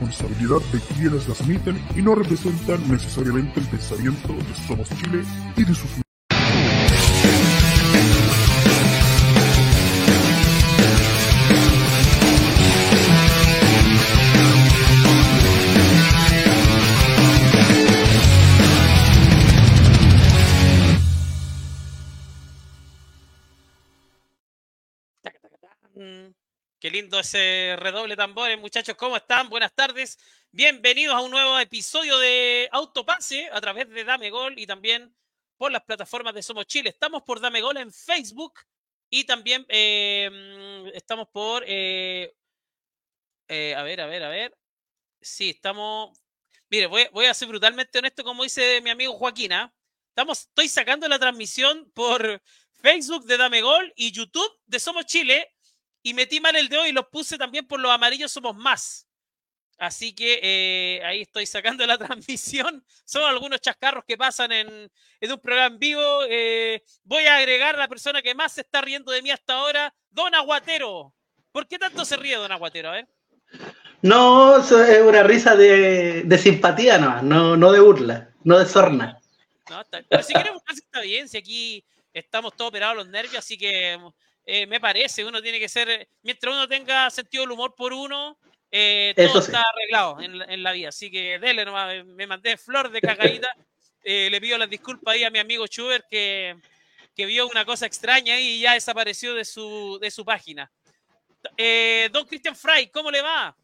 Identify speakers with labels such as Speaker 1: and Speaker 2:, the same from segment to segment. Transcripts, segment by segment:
Speaker 1: responsabilidad de quienes las emiten y no representan necesariamente el pensamiento de Somos Chile y de sus
Speaker 2: lindo ese redoble tambores, muchachos. ¿Cómo están? Buenas tardes. Bienvenidos a un nuevo episodio de Autopase a través de Dame Gol y también por las plataformas de Somos Chile. Estamos por Dame Gol en Facebook y también eh, estamos por. Eh, eh, a ver, a ver, a ver. Sí, estamos. Mire, voy, voy, a ser brutalmente honesto, como dice mi amigo Joaquina. ¿ah? Estamos, estoy sacando la transmisión por Facebook de Dame Gol y YouTube de Somos Chile y metí mal el dedo y los puse también por los amarillos somos más. Así que eh, ahí estoy sacando la transmisión. Son algunos chascarros que pasan en, en un programa en vivo. Eh, voy a agregar a la persona que más se está riendo de mí hasta ahora, Don Aguatero. ¿Por qué tanto se ríe Don Aguatero? A ver.
Speaker 3: No, es una risa de, de simpatía no, no, no de burla, no de sorna.
Speaker 2: No, está, pero si queremos está bien, si aquí estamos todos operados los nervios, así que eh, me parece, uno tiene que ser, mientras uno tenga sentido del humor por uno, eh, todo está arreglado en, la vida. Así que dele nomás, me mandé flor de cagadita. Eh, le pido las disculpas ahí a mi amigo Schubert que, que vio una cosa extraña y ya desapareció de su, de su página. don Cristian Fry, ¿cómo le va?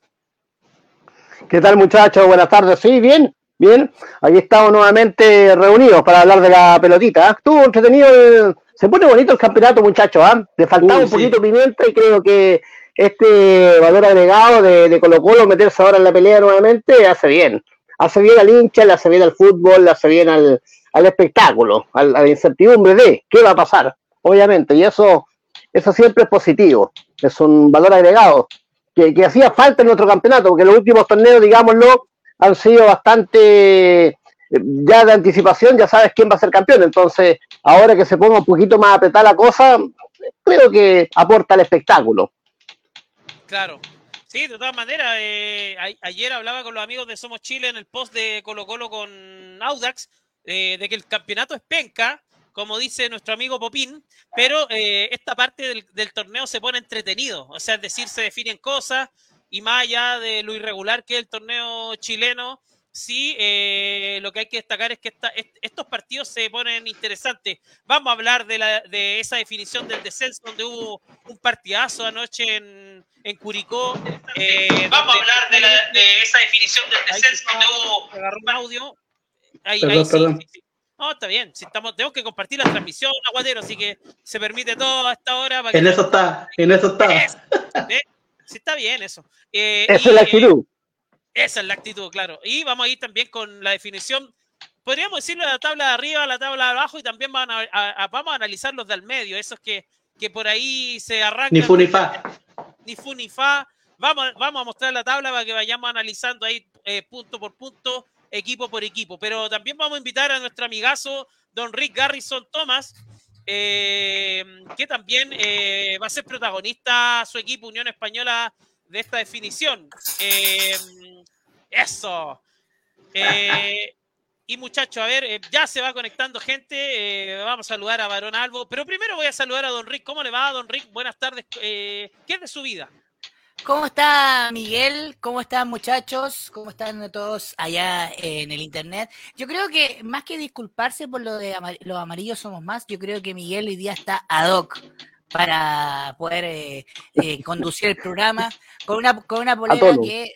Speaker 4: ¿Qué tal muchachos? Buenas tardes. Sí, bien, bien. Aquí estamos nuevamente reunidos para hablar de la pelotita. Estuvo entretenido el se pone bonito el campeonato, muchachos. ¿ah? Le faltaba un poquito de pimienta y creo que este valor agregado de, Colo Colo meterse ahora en la pelea nuevamente hace bien. Hace bien al hincha, le hace bien al fútbol, le hace bien al, espectáculo, a la incertidumbre de qué va a pasar, obviamente. Y eso, eso siempre es positivo. Es un valor agregado que, que hacía falta en nuestro campeonato, porque los últimos torneos, digámoslo, han sido bastante ya de anticipación ya sabes quién va a ser campeón. Entonces, ahora que se ponga un poquito más apretada la cosa, creo que aporta al espectáculo.
Speaker 2: Claro. Sí, de todas maneras, eh, ayer hablaba con los amigos de Somos Chile en el post de Colo Colo con Audax, eh, de que el campeonato es penca, como dice nuestro amigo Popín, pero eh, esta parte del, del, torneo se pone entretenido, o sea, es decir, se definen cosas y más allá de lo irregular que es el torneo chileno, sí, eh, lo que hay que destacar es que estos partidos se ponen interesantes. Vamos a hablar de, la, de esa definición del descenso, donde hubo un partidazo anoche en, en Curicó.
Speaker 3: Eh, Vamos a hablar de, la, de, esa definición del descenso, donde hubo
Speaker 2: un audio. Ahí, ahí sí, No, está bien. Si estamos, tenemos que compartir la transmisión, Aguadero, así que se permite todo a esta hora.
Speaker 3: en eso está, en eso está.
Speaker 2: Sí, está bien eso.
Speaker 4: Eh, Esa es la actitud.
Speaker 2: Esa es la actitud, claro. Y vamos a ir también con la definición, podríamos decirlo de la tabla de arriba a la tabla de abajo y también vamos a, vamos a analizar los del medio, esos que, que por ahí se arrancan.
Speaker 3: Ni fu ni fa.
Speaker 2: Ni fu ni fa. Vamos, vamos a mostrar la tabla para que vayamos analizando ahí eh, punto por punto, equipo por equipo. Pero también vamos a invitar a nuestro amigazo, don Rick Garrison Thomas, eh, que también eh, va a ser protagonista su equipo Unión Española de esta definición. Eh, eso. Y muchachos, a ver, ya se va conectando gente. vamos a saludar a Barón Albo. Pero primero voy a saludar a Don Rick. ¿Cómo le va, Don Rick? Buenas tardes. ¿Qué es de su vida?
Speaker 5: ¿Cómo está Miguel? ¿Cómo están muchachos? ¿Cómo están todos allá en el internet? Yo creo que más que disculparse por lo de los amarillos somos más, yo creo que Miguel hoy día está ad hoc para poder eh, eh, conducir el programa con una, con una polera que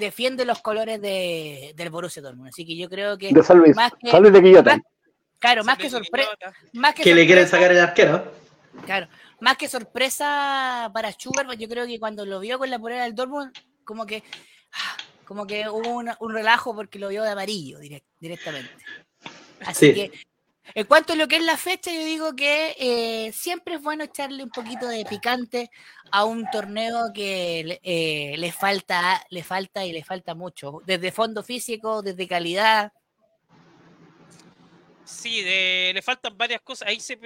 Speaker 5: defiende los colores de, del Borussia Dortmund. Así que yo creo que...
Speaker 4: De San Luis, más que, San Luis de Quillota.
Speaker 5: claro, más que, sorpresa... más
Speaker 3: que, le quieren sacar el arquero.
Speaker 5: Claro, más que sorpresa para Schubert, yo creo que cuando lo vio con la polera del Dortmund, como que... Ah, como que hubo un, relajo porque lo vio de amarillo directamente. Así que en cuanto a lo que es la fecha, yo digo que eh, siempre es bueno echarle un poquito de picante a un torneo que eh, le falta, le falta y le falta mucho, desde fondo físico, desde calidad.
Speaker 2: Sí, le faltan varias cosas. Ahí se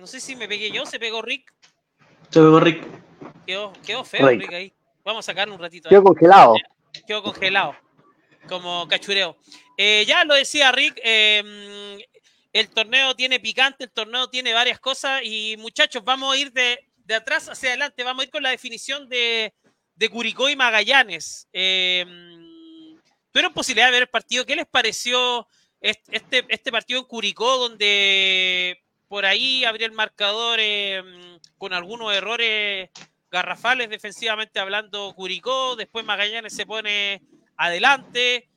Speaker 2: no sé si me pegué yo, se pegó Rick.
Speaker 3: Se pegó Rick.
Speaker 2: Quedó, feo Rick. ahí. Vamos a sacar un ratito.
Speaker 4: Quedó congelado.
Speaker 2: quedó congelado, como cachureo. Eh, ya lo decía Rick, eh, el torneo tiene picante, el torneo tiene varias cosas y muchachos, vamos a ir de, de atrás hacia adelante, vamos a ir con la definición de, de Curicó y Magallanes. Eh, ¿Tuvieron posibilidad de ver el partido? ¿Qué les pareció este, este partido en Curicó donde por ahí abrió el marcador eh, con algunos errores garrafales defensivamente hablando Curicó, después Magallanes se pone adelante.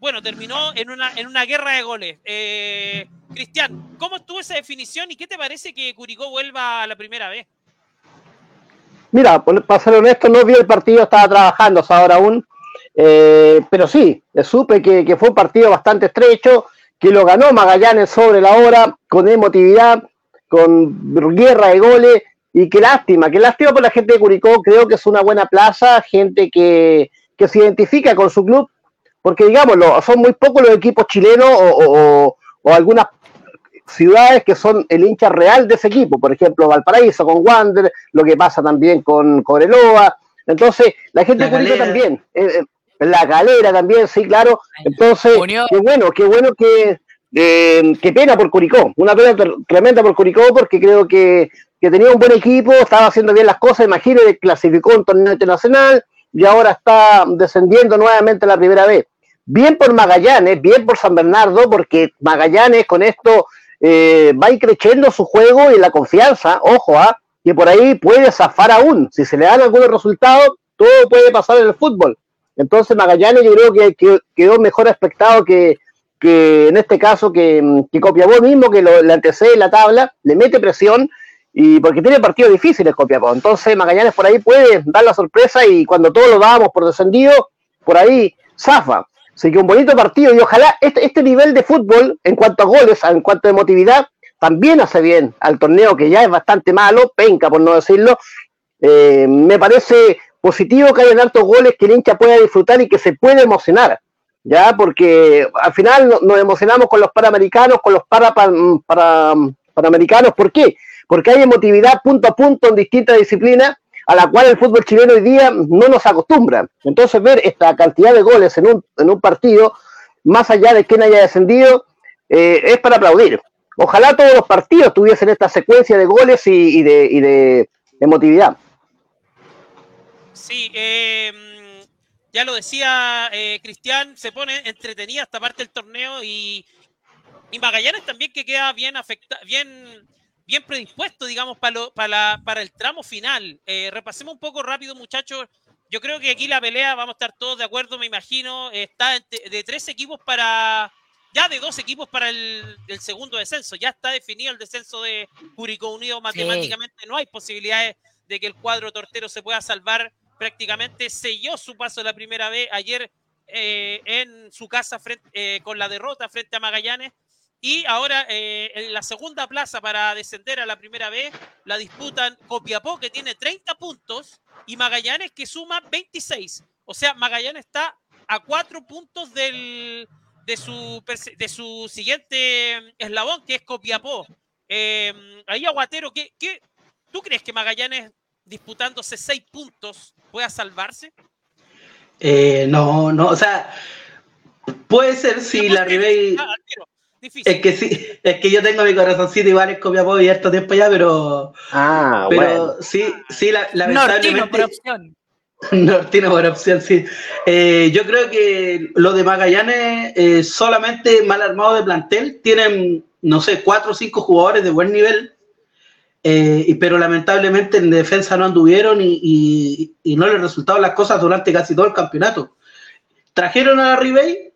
Speaker 2: Bueno, terminó en una, en una guerra de goles. Eh, Cristian, ¿cómo estuvo esa definición y qué te parece que Curicó vuelva a la primera vez?
Speaker 4: Mira, para ser honesto, no vi el partido, estaba trabajando ahora aún, eh, pero sí, supe que, que, fue un partido bastante estrecho, que lo ganó Magallanes sobre la hora, con emotividad, con guerra de goles, y qué lástima, qué lástima por la gente de Curicó, creo que es una buena plaza, gente que, que se identifica con su club, porque digámoslo, son muy pocos los equipos chilenos o, o, o algunas ciudades que son el hincha real de ese equipo, por ejemplo, Valparaíso con Wander, lo que pasa también con Coreloa, entonces la gente la de Curicó también, eh, la galera también, sí, claro, entonces, qué bueno, qué bueno que, eh, qué pena por Curicó, una pena tremenda por Curicó porque creo que, que, tenía un buen equipo, estaba haciendo bien las cosas, imagínate, clasificó un torneo internacional y ahora está descendiendo nuevamente la primera vez. Bien por Magallanes, bien por San Bernardo, porque Magallanes con esto eh, va creciendo su juego y la confianza, ojo, ¿ah? que por ahí puede zafar aún. Si se le dan algunos resultados, todo puede pasar en el fútbol. Entonces Magallanes yo creo que, que quedó mejor aspectado que, que en este caso que, que Copiapó mismo, que lo, le antecede la tabla, le mete presión y porque tiene partidos difíciles Copiapó. Entonces Magallanes por ahí puede dar la sorpresa y cuando todos lo dábamos por descendido, por ahí zafa. Así que un bonito partido y ojalá este, este nivel de fútbol en cuanto a goles, en cuanto a emotividad, también hace bien al torneo que ya es bastante malo, penca por no decirlo. Eh, me parece positivo que haya tantos goles que el hincha pueda disfrutar y que se pueda emocionar, ya porque al final nos emocionamos con los panamericanos, con los para, para, panamericanos, ¿por qué? Porque hay emotividad punto a punto en distintas disciplinas a la cual el fútbol chileno hoy día no nos acostumbra. Entonces ver esta cantidad de goles en un, en un partido, más allá de quien haya descendido, eh, es para aplaudir. Ojalá todos los partidos tuviesen esta secuencia de goles y, de, y de, emotividad.
Speaker 2: Sí, eh, ya lo decía eh, Cristian, se pone entretenida esta parte del torneo y, y Magallanes también que queda bien afectado, bien bien predispuesto, digamos, para, lo, para, para el tramo final. Eh, repasemos un poco rápido, muchachos. Yo creo que aquí la pelea, vamos a estar todos de acuerdo, me imagino, está de, de tres equipos para, ya de dos equipos para el, el, segundo descenso. Ya está definido el descenso de Curicó Unido matemáticamente. Sí. No hay posibilidades de que el cuadro tortero se pueda salvar. Prácticamente selló su paso la primera vez ayer eh, en su casa eh, con la derrota frente a Magallanes. Y ahora eh, en la segunda plaza para descender a la primera vez la disputan Copiapó, que tiene 30 puntos, y Magallanes, que suma 26. O sea, Magallanes está a cuatro puntos del, de, su, de su siguiente eslabón, que es Copiapó. Ahí Aguatero, ¿qué, ¿qué, tú crees que Magallanes disputándose seis puntos pueda salvarse?
Speaker 3: Eh, no, no, o sea, puede ser si la Ribey... Difícil. Es que sí, es que yo tengo mi corazoncito igual en Copiapó y harto tiempo ya, pero.
Speaker 4: Ah,
Speaker 3: pero
Speaker 4: bueno.
Speaker 3: sí, sí, la,
Speaker 5: lamentablemente. Nortino por opción.
Speaker 3: Nortino por opción, sí. Eh, yo creo que lo de Magallanes, eh, solamente mal armado de plantel, tienen, no sé, cuatro o cinco jugadores de buen nivel, eh, pero lamentablemente en defensa no anduvieron y, y, y no les resultaron las cosas durante casi todo el campeonato. Trajeron a la Ribey,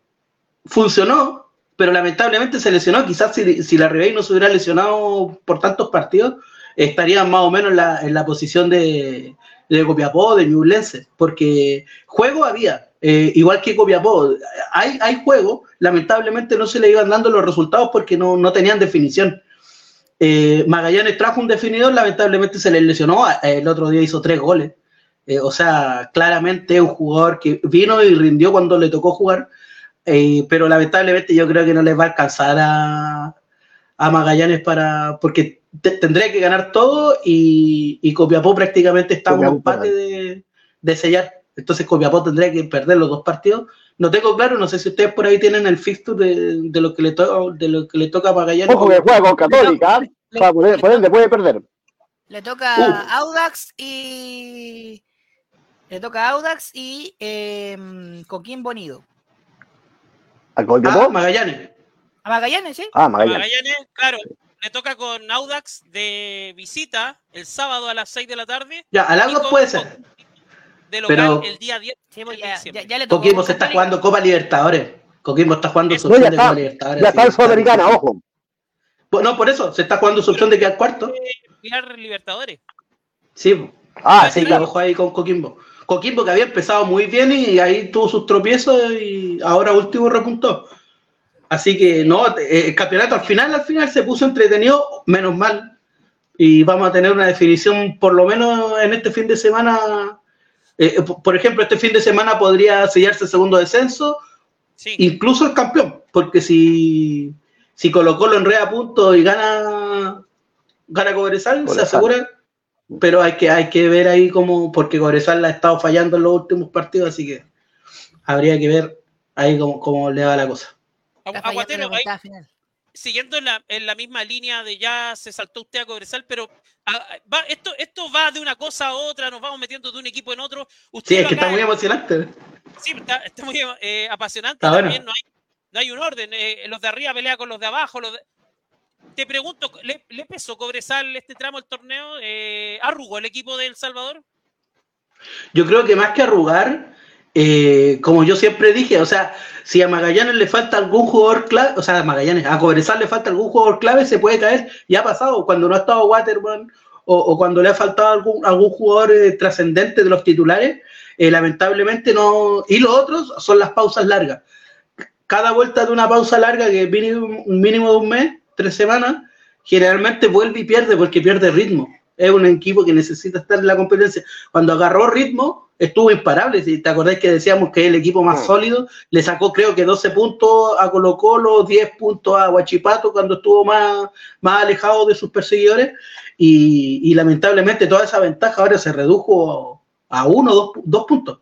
Speaker 3: funcionó, pero lamentablemente se lesionó. Quizás si, la Ribey no se hubiera lesionado por tantos partidos, estaría más o menos en la, en la posición de, de Copiapó, de Ñublense, porque juego había, eh, igual que Copiapó, hay, hay juego, lamentablemente no se le iban dando los resultados porque no, no tenían definición. Eh, Magallanes trajo un definidor, lamentablemente se le lesionó, el otro día hizo tres goles. Eh, o sea, claramente un jugador que vino y rindió cuando le tocó jugar, eh, pero lamentablemente yo creo que no les va a alcanzar a, a Magallanes para. porque te, tendría que ganar todo y, y Copiapó prácticamente está a un empate de, de, sellar. Entonces Copiapó tendría que perder los dos partidos. No tengo claro, no sé si ustedes por ahí tienen el fixture de, de lo que le toca de lo que le toca a Magallanes.
Speaker 4: Ojo que juega con Católica, ¿eh? O sea, por por ende puede perder.
Speaker 5: Le toca
Speaker 3: Uh.
Speaker 5: Audax y. Le toca Audax y eh, Coquimbo Unido.
Speaker 4: ¿A
Speaker 3: Ah,
Speaker 4: Copiapó?
Speaker 3: Magallanes.
Speaker 5: A Magallanes, ¿sí?
Speaker 4: Ah, Magallanes.
Speaker 2: Magallanes, claro, le toca con Audax de visita el sábado a las 6 de la tarde.
Speaker 3: Ya, al Audax puede ser.
Speaker 2: De local
Speaker 3: Pero-
Speaker 2: el día 10
Speaker 5: Sí, pues
Speaker 2: de
Speaker 5: ya, ya,
Speaker 2: diciembre.
Speaker 5: ya le tocó.
Speaker 3: Coquimbo se está jugando Copa Libertadores. Coquimbo está jugando su
Speaker 4: No,
Speaker 3: opción de Copa Libertadores.
Speaker 4: ya está en
Speaker 3: que
Speaker 4: Sudamericana, ojo.
Speaker 3: No, por eso, se está jugando su opción de quedar cuarto.
Speaker 2: Ligar Libertadores.
Speaker 3: Sí,
Speaker 4: Ah,
Speaker 3: así
Speaker 4: sí, claro.
Speaker 3: ojo ahí con Coquimbo. Coquimbo que había empezado muy bien y ahí tuvo sus tropiezos y ahora último repuntó. Así que no, eh, el campeonato al final, al final se puso entretenido, menos mal. Y vamos a tener una definición, por lo menos en este fin de semana. Eh, por- por ejemplo, este fin de semana podría sellarse el segundo descenso,
Speaker 2: Sí.
Speaker 3: incluso el campeón, porque si, si Colo Colo enreda puntos y gana, gana Cobresal, se asegura. Pero hay que, hay que ver ahí cómo, porque Cobresal la ha estado fallando en los últimos partidos, así que habría que ver ahí cómo, cómo le va la cosa.
Speaker 2: Aguatero, ahí. Siguiendo en la, en la misma línea de ya se saltó usted a Cobresal, pero va, esto, esto va de una cosa a otra, nos vamos metiendo de un equipo en otro. Usted
Speaker 3: Sí, es que está muy emocionante.
Speaker 2: Sí, está, está muy eh, apasionante.
Speaker 3: Está bueno.
Speaker 2: También no hay, no hay un orden. eh, los de arriba pelean con los de abajo. los de- Te pregunto, ¿le, le pesó Cobresal este tramo del torneo? Eh, ¿Arrugó el equipo de El Salvador?
Speaker 3: Yo creo que más que arrugar, eh, como yo siempre dije, o sea, si a Magallanes le falta algún jugador clave, o sea, a Magallanes, a Cobresal le falta algún jugador clave, se puede caer. Ya ha pasado, cuando no ha estado Waterman o, cuando le ha faltado algún, algún jugador eh, trascendente de los titulares, eh, lamentablemente no. Y los otros son las pausas largas. Cada vuelta de una pausa larga, que es mínimo, un mínimo de un mes, tres semanas, generalmente vuelve y pierde porque pierde ritmo. Es un equipo que necesita estar en la competencia. Cuando agarró ritmo, estuvo imparable. Si te acordás que decíamos que es el equipo más
Speaker 4: Mm.
Speaker 3: sólido, le sacó creo que 12 puntos a Colo Colo, 10 puntos a Huachipato cuando estuvo más, más alejado de sus perseguidores. Y, y lamentablemente toda esa ventaja ahora se redujo a uno, dos, dos puntos.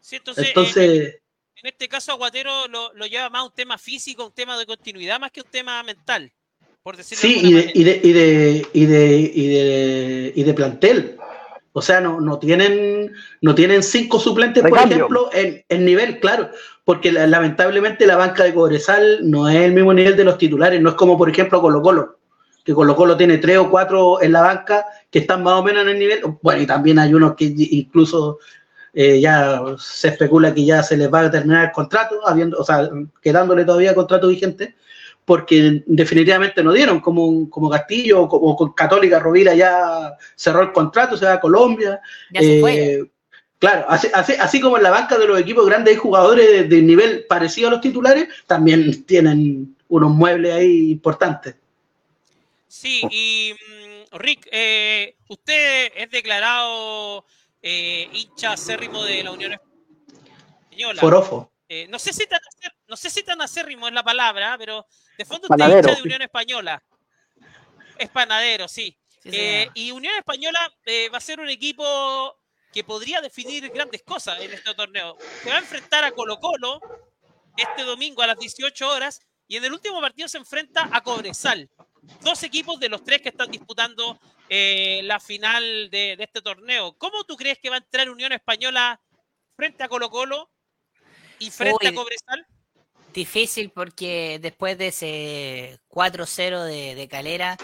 Speaker 2: Sí, entonces,
Speaker 3: Entonces,
Speaker 2: en este caso Aguatero lo, lo lleva más un tema físico, un tema de continuidad, más que un tema mental, por decirlo
Speaker 3: sí,
Speaker 2: de
Speaker 3: y de, y de, y de, y de, y de, y de plantel. O sea, no, no tienen no tienen cinco suplentes, por ejemplo, en, en nivel, claro, porque la- lamentablemente la banca de Cobresal no es el mismo nivel de los titulares, no es como, por ejemplo, Colo Colo, que Colo Colo tiene tres o cuatro en la banca que están más o menos en el nivel, bueno, y también hay unos que incluso eh, ya se especula que ya se les va a terminar el contrato, habiendo, o sea, quedándole todavía contrato vigente, porque definitivamente no dieron, como, como Castillo o como con Católica Rovira ya cerró el contrato, se va a Colombia.
Speaker 5: Ya se
Speaker 3: Eh,
Speaker 5: fue.
Speaker 3: Claro, así, así, así como en la banca de los equipos grandes hay jugadores de, de nivel parecido a los titulares, también tienen unos muebles ahí importantes.
Speaker 2: Sí, y mm, Rick, eh, usted es declarado eh, hincha acérrimo de la Unión Española.
Speaker 3: Forofo.
Speaker 2: Eh, no sé si tan no sé si tan acérrimo es la palabra, pero de fondo usted es hincha de Unión Española. Es panadero, sí.
Speaker 5: Sí,
Speaker 2: Eh, y Unión Española eh, va a ser un equipo que podría definir grandes cosas en este torneo. Se va a enfrentar a Colo Colo este domingo a las 18 horas y en el último partido se enfrenta a Cobresal. Dos equipos de los tres que están disputando eh, la final de, de este torneo. ¿Cómo tú crees que va a entrar Unión Española frente a Colo Colo y frente
Speaker 5: Uy.
Speaker 2: a Cobresal?
Speaker 5: Difícil porque después de ese 4-0 de, de Calera,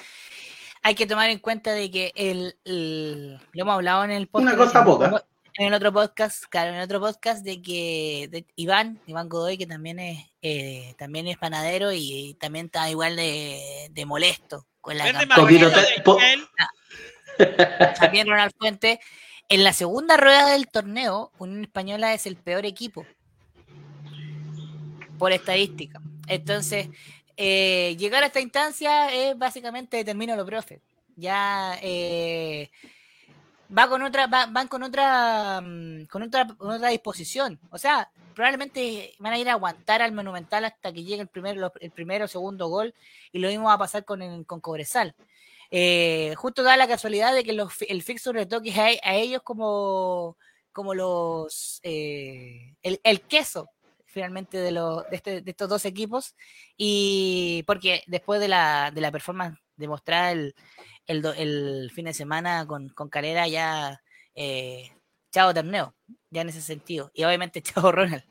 Speaker 5: hay que tomar en cuenta de que el, el- lo hemos hablado en el podcast.
Speaker 3: Una cosa
Speaker 5: en
Speaker 3: poca.
Speaker 5: otro- En el otro podcast, claro, en el otro podcast de que de Iván, Iván Godoy, que también es eh, también es panadero y, también está igual de, de molesto con la
Speaker 2: Michael.
Speaker 5: también Ronald Fuente. En la segunda rueda del torneo, Unión Española es el peor equipo por estadística. Entonces, eh, llegar a esta instancia es básicamente determina lo profe. Ya eh, va con otra, va- van con otra, mm, con otra, con otra disposición. O sea, probablemente van a ir a aguantar al Monumental hasta que llegue el primer, lo- el primero o segundo gol y lo mismo va a pasar con, con Cobresal. Eh, justo da la casualidad de que los, el fixture le toque a, ellos como como los el queso finalmente de, los, de, este- de estos dos equipos y porque después de la, de la performance demostrada el, el, do- el fin de semana con, con Calera ya eh, chao torneo, ya en ese sentido y obviamente chao Ronald.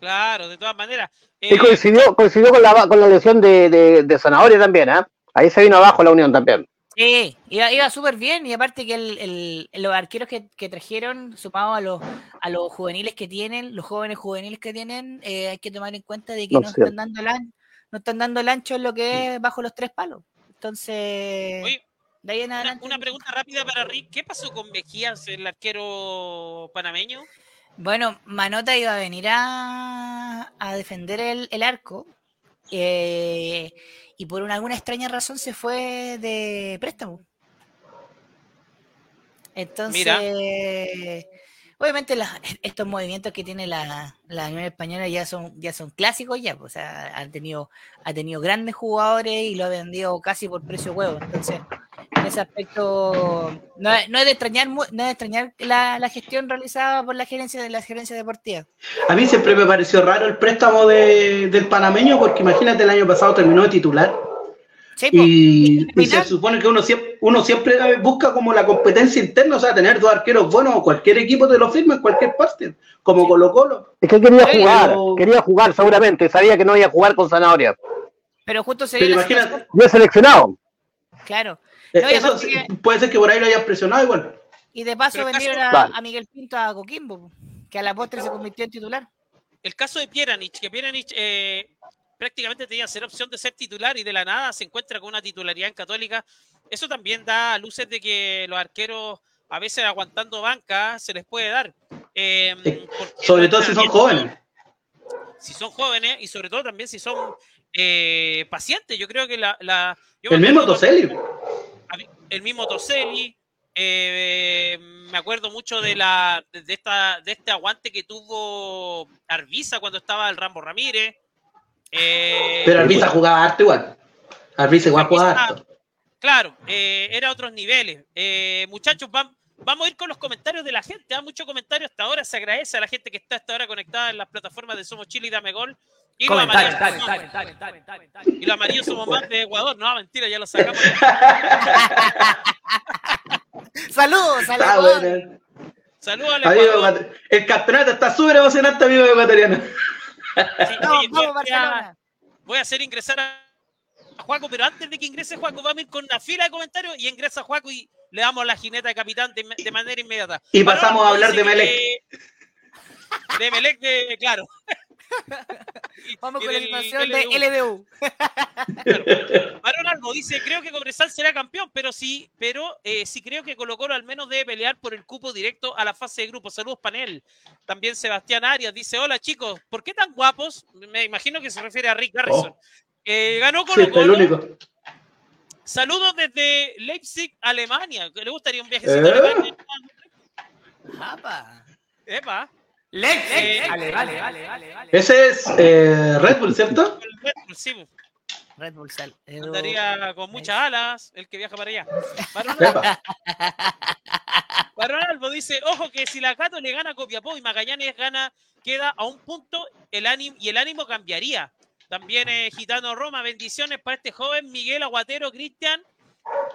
Speaker 2: Claro, de todas maneras.
Speaker 4: Y
Speaker 2: Eh,
Speaker 4: coincidió, coincidió con la, con la lesión de, de, de Zanahoria también, ¿ah? Ahí se vino abajo la unión también.
Speaker 5: Sí, iba, iba súper bien y aparte que el, el- los arqueros que, que trajeron, sumado a los, a los juveniles que tienen, los jóvenes juveniles que tienen, eh, hay que tomar en cuenta de que
Speaker 4: No,
Speaker 5: están dando el an- no están dando el ancho en lo que es bajo los tres palos. Entonces,
Speaker 2: oye,
Speaker 5: de ahí en
Speaker 2: una,
Speaker 5: adelante.
Speaker 2: una pregunta rápida para Rick. ¿Qué pasó con Mejías, el arquero panameño?
Speaker 5: Bueno, Manota iba a venir a, a defender el, el arco eh, y por una, alguna extraña razón se fue de préstamo. Entonces, obviamente las- estos movimientos que tiene la, la Unión Española ya son, ya son clásicos ya, pues, o sea, han tenido, ha tenido grandes jugadores y lo ha vendido casi por precio huevo. Entonces, en ese aspecto, no, no es de extrañar, no es de extrañar la, la gestión realizada por la gerencia de la gerencia deportiva.
Speaker 3: A mí siempre me pareció raro el préstamo de- del panameño, porque imagínate, el año pasado terminó de titular.
Speaker 5: Sí.
Speaker 3: Y, y se supone que uno siempre, uno siempre busca como la competencia interna, o sea, tener dos arqueros buenos o cualquier equipo te lo firma en cualquier parte, como Colo Colo.
Speaker 4: Es que quería
Speaker 5: Sí,
Speaker 4: jugar,
Speaker 3: pero-
Speaker 4: quería jugar seguramente, sabía que no iba a jugar con Zanahoria.
Speaker 5: pero justo se dio
Speaker 4: es seleccionado.
Speaker 5: claro.
Speaker 3: eh,
Speaker 5: No,
Speaker 3: eso
Speaker 5: que-
Speaker 3: puede ser que por ahí lo hayan presionado igual.
Speaker 5: Y de paso vendieron
Speaker 2: caso-
Speaker 5: a,
Speaker 4: Vale.
Speaker 5: a Miguel Pinto a Coquimbo, que a la postre se convirtió en titular.
Speaker 2: El caso de Pieranich, que Pieranich eh, prácticamente tenía ser opción de ser titular y de la nada se encuentra con una titularidad en Católica. Eso también da luces de que los arqueros, a veces aguantando banca, se les puede dar. Eh,
Speaker 3: Sobre todo si son jóvenes.
Speaker 2: Si son jóvenes y sobre todo también si son eh, pacientes. Yo creo que la... la- yo
Speaker 3: El mismo Toselli.
Speaker 2: el mismo Toselli. eh, me acuerdo mucho de la de esta de este aguante que tuvo Arbiza cuando estaba el Rambo Ramírez. Eh,
Speaker 3: Pero Arbiza jugaba harto igual. Arbiza igual jugaba harto.
Speaker 2: Claro, eh, era otros niveles. Eh, muchachos, vam- vamos a ir con los comentarios de la gente. Hay muchos comentarios hasta ahora. Se agradece a la gente que está hasta ahora conectada en las plataformas de Somos Chile y Dame Gol. Y los amarillos, y los amarillos somos más de Ecuador. No, mentira, ya lo sacamos.
Speaker 5: ¡Saludos!
Speaker 3: Ah,
Speaker 5: ¡Saludos!
Speaker 3: bueno.
Speaker 2: Saludos al Ecuador.
Speaker 3: El campeonato está súper emocionante, amigo ecuatoriano.
Speaker 2: Sí,
Speaker 5: ¡Vamos,
Speaker 2: oye, voy,
Speaker 5: vamos,
Speaker 2: voy a, voy a hacer ingresar a a Juaco, pero antes de que ingrese Juaco, vamos a ir con una fila de comentarios y ingresa Juaco y le damos la jineta de capitán de, de manera inmediata.
Speaker 3: Y
Speaker 2: Manolo
Speaker 3: pasamos a hablar de Melec.
Speaker 2: que- De Melec, de, claro.
Speaker 5: Vamos con la animación de
Speaker 2: LDU.
Speaker 5: LDU.
Speaker 2: Aaron Albo dice, creo que Cobresal será campeón, pero sí, pero eh, sí creo que Colo Colo al menos debe pelear por el cupo directo a la fase de grupo. Saludos, panel. También Sebastián Arias dice, hola chicos, ¿por qué tan guapos? Me imagino que se refiere a Rick Garrison.
Speaker 3: Oh.
Speaker 2: Eh, ganó
Speaker 3: Sí,
Speaker 2: Colo
Speaker 3: único.
Speaker 2: Saludos desde Leipzig, Alemania. ¿Le gustaría un viajecito
Speaker 3: ¿Eh?
Speaker 2: a Alemania?
Speaker 5: Japa.
Speaker 2: Epa.
Speaker 5: Lex,
Speaker 2: Eh,
Speaker 5: vale, vale, vale, vale, vale.
Speaker 3: Ese es eh, Red Bull, ¿cierto?
Speaker 2: El Red Bull, sí,
Speaker 5: Red Bull Sal. Edu-
Speaker 2: andaría con muchas alas el que viaja para allá. Varón Albo dice, ojo que si la Cato le gana a Copiapó y Magallanes gana, queda a un punto el ánimo, y el ánimo cambiaría. También eh, Gitano Roma, bendiciones para este joven Miguel Aguatero, Cristian.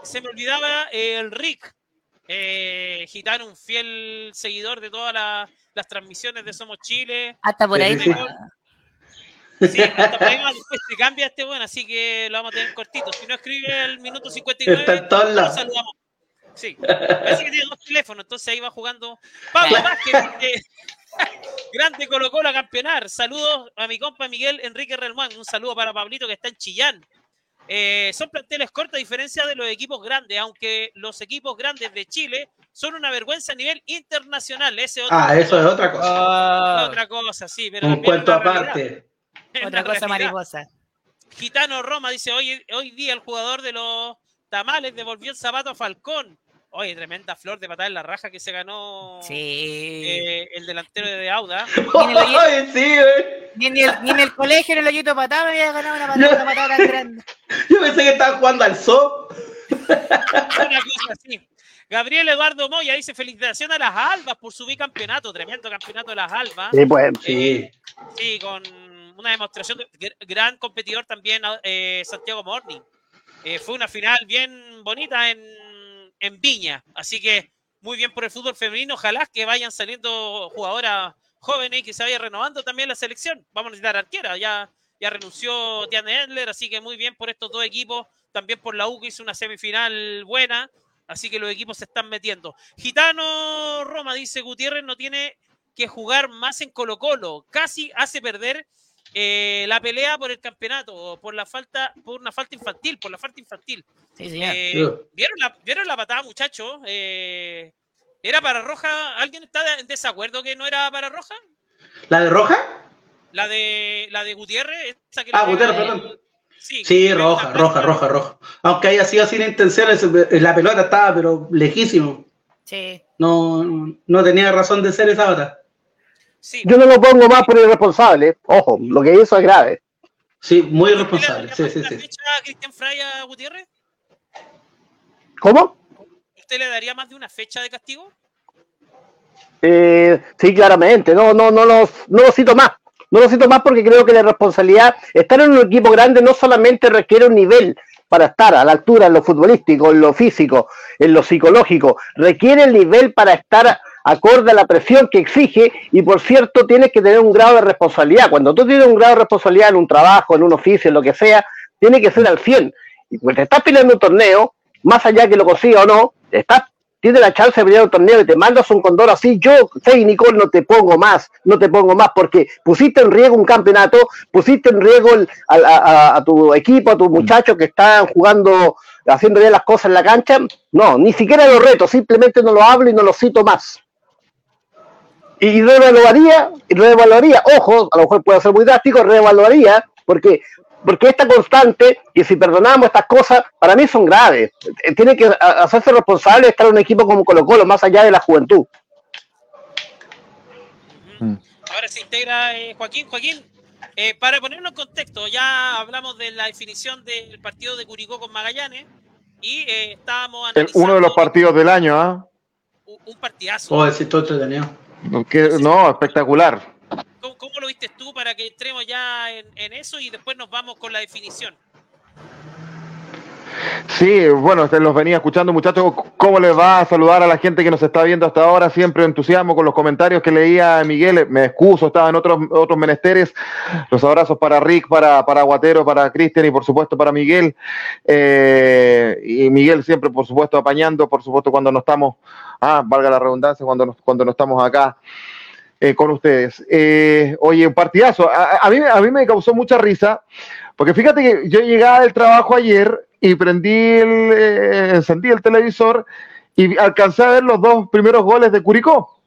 Speaker 2: Se me olvidaba eh, el Rick. Eh, Gitano, un fiel seguidor de todas las- las transmisiones de Somos Chile.
Speaker 5: Hasta por ahí.
Speaker 3: sí,
Speaker 2: hasta por ahí después se cambia este bueno, así que lo vamos a tener cortito. Si no escribe el minuto 59,
Speaker 3: Está en todos
Speaker 2: lo
Speaker 3: lados.
Speaker 2: saludamos. Sí, parece que tiene dos teléfonos, entonces ahí va jugando. Pablo Vázquez, eh, grande Colo Colo a campeonar. Saludos a mi compa Miguel Enrique Relmán. Un saludo para Pablito que está en Chillán. Eh, son planteles cortos a diferencia de los equipos grandes, aunque los equipos grandes de Chile son una vergüenza a nivel internacional. Ese otro,
Speaker 3: Ah, eso es otra cosa.
Speaker 2: otra cosa, sí, pero
Speaker 3: Un
Speaker 2: es
Speaker 3: cuento aparte.
Speaker 2: Es
Speaker 5: Otra cosa mariposa.
Speaker 2: Gitano Roma dice, hoy, hoy día el jugador de los tamales devolvió el zapato a Falcón. Oye, tremenda flor de patada en la raja que se ganó
Speaker 5: Sí.
Speaker 2: eh, el delantero de Auda.
Speaker 5: Tiene el-
Speaker 3: Ay, sí, güey.
Speaker 5: Ni en, el, ni en el colegio, en el hoyito patada, me había ganado una patada, una patada tan grande.
Speaker 3: Yo pensé que estaban jugando al zoo.
Speaker 2: Una cosa así. Gabriel Eduardo Moya dice felicitaciones a las Albas por su bicampeonato, tremendo campeonato de las Albas.
Speaker 4: Sí, pues.
Speaker 3: Sí.
Speaker 2: Sí, con una demostración de gr- gran competidor también eh, Santiago Morning. Eh, fue una final bien bonita en, en Viña, así que muy bien por el fútbol femenino. Ojalá que vayan saliendo jugadoras jóvenes y que se vaya renovando también la selección. Vamos a necesitar arquera, ya, ya renunció Diane Edler, así que muy bien por estos dos equipos. También por la U que hizo una semifinal buena, así que los equipos se están metiendo. Gitano Roma dice Gutiérrez no tiene que jugar más en Colo Colo, casi hace perder eh, la pelea por el campeonato, por la falta, por una falta infantil, por la falta infantil.
Speaker 5: Sí, señor.
Speaker 2: Eh,
Speaker 3: Sí.
Speaker 2: ¿vieron, la, ¿Vieron la patada, muchachos? Eh, ¿Era para roja? ¿Alguien está de- en desacuerdo que no era para roja?
Speaker 3: ¿La de Roja?
Speaker 2: La de la de Gutiérrez, esa que
Speaker 3: Ah, Gutiérrez, perdón.
Speaker 2: Sí,
Speaker 3: roja, roja, roja, roja. Aunque haya sido sin intenciones, la pelota estaba, pero lejísimo.
Speaker 5: Sí.
Speaker 3: No, no tenía razón de ser esa otra.
Speaker 2: Sí.
Speaker 4: Yo no lo pongo más por irresponsable. Ojo, lo que hizo es grave.
Speaker 3: Sí, muy
Speaker 2: ¿Usted le daría
Speaker 3: Sí,
Speaker 2: más
Speaker 3: sí,
Speaker 2: una
Speaker 3: sí.
Speaker 2: fecha a Cristian Fray a Gutiérrez?
Speaker 4: ¿Cómo?
Speaker 2: ¿Usted le daría más de una fecha de castigo?
Speaker 4: Eh, sí, claramente. No, no, no los, no lo cito más. No lo cito más porque creo que la responsabilidad, estar en un equipo grande no solamente requiere un nivel para estar a la altura en lo futbolístico, en lo físico, en lo psicológico, requiere el nivel para estar acorde a la presión que exige y por cierto tienes que tener un grado de responsabilidad. Cuando tú tienes un grado de responsabilidad en un trabajo, en un oficio, en lo que sea, tiene que ser al 100. Y cuando te estás peleando un torneo, más allá que lo consiga o no, estás tienes la chance de pelear un torneo y te mandas un condor así, yo, técnico, no te pongo más, no te pongo más, porque pusiste en riesgo un campeonato, pusiste en riesgo a tu equipo, a tus muchachos que están jugando, haciendo bien las cosas en la cancha. No, ni siquiera lo reto, simplemente no lo hablo y no lo cito más. Y reevaluaría, y reevaluaría, ojo, a lo mejor puede ser muy drástico, reevaluaría, porque porque esta constante, y si perdonamos estas cosas, para mí son graves. Eh, Tiene que hacerse responsable de estar en un equipo como Colo Colo, más allá de la juventud.
Speaker 2: Ahora se integra eh, Joaquín. Joaquín, eh, para ponernos en contexto, ya hablamos de la definición del partido de Curicó con Magallanes y eh, estábamos
Speaker 6: El- uno de los
Speaker 2: analizando
Speaker 6: partidos del año, ¿ah?
Speaker 2: un, un partidazo.
Speaker 3: Oh, ese todo entretenido.
Speaker 6: Que- No, espectacular.
Speaker 2: ¿Cómo, cómo lo viste tú para que entremos ya en, en eso y después nos vamos con la definición?
Speaker 6: Sí, bueno, los venía escuchando, muchachos. ¿Cómo les va a saludar a la gente que nos está viendo hasta ahora? Siempre entusiasmo con los comentarios que leía Miguel. Me excuso, estaba en otros, otros menesteres. Los abrazos para Rick, para, para Guatero, para Cristian y por supuesto para Miguel. Eh, y Miguel siempre, por supuesto, apañando, por supuesto, cuando no estamos, ah, valga la redundancia, cuando no, cuando no estamos acá. eh, con ustedes. Eh, oye, un partidazo. A, a mí, a mí me causó mucha risa, porque fíjate que yo llegaba del trabajo ayer y prendí el, eh, encendí el televisor y alcancé a ver los dos primeros goles de Curicó.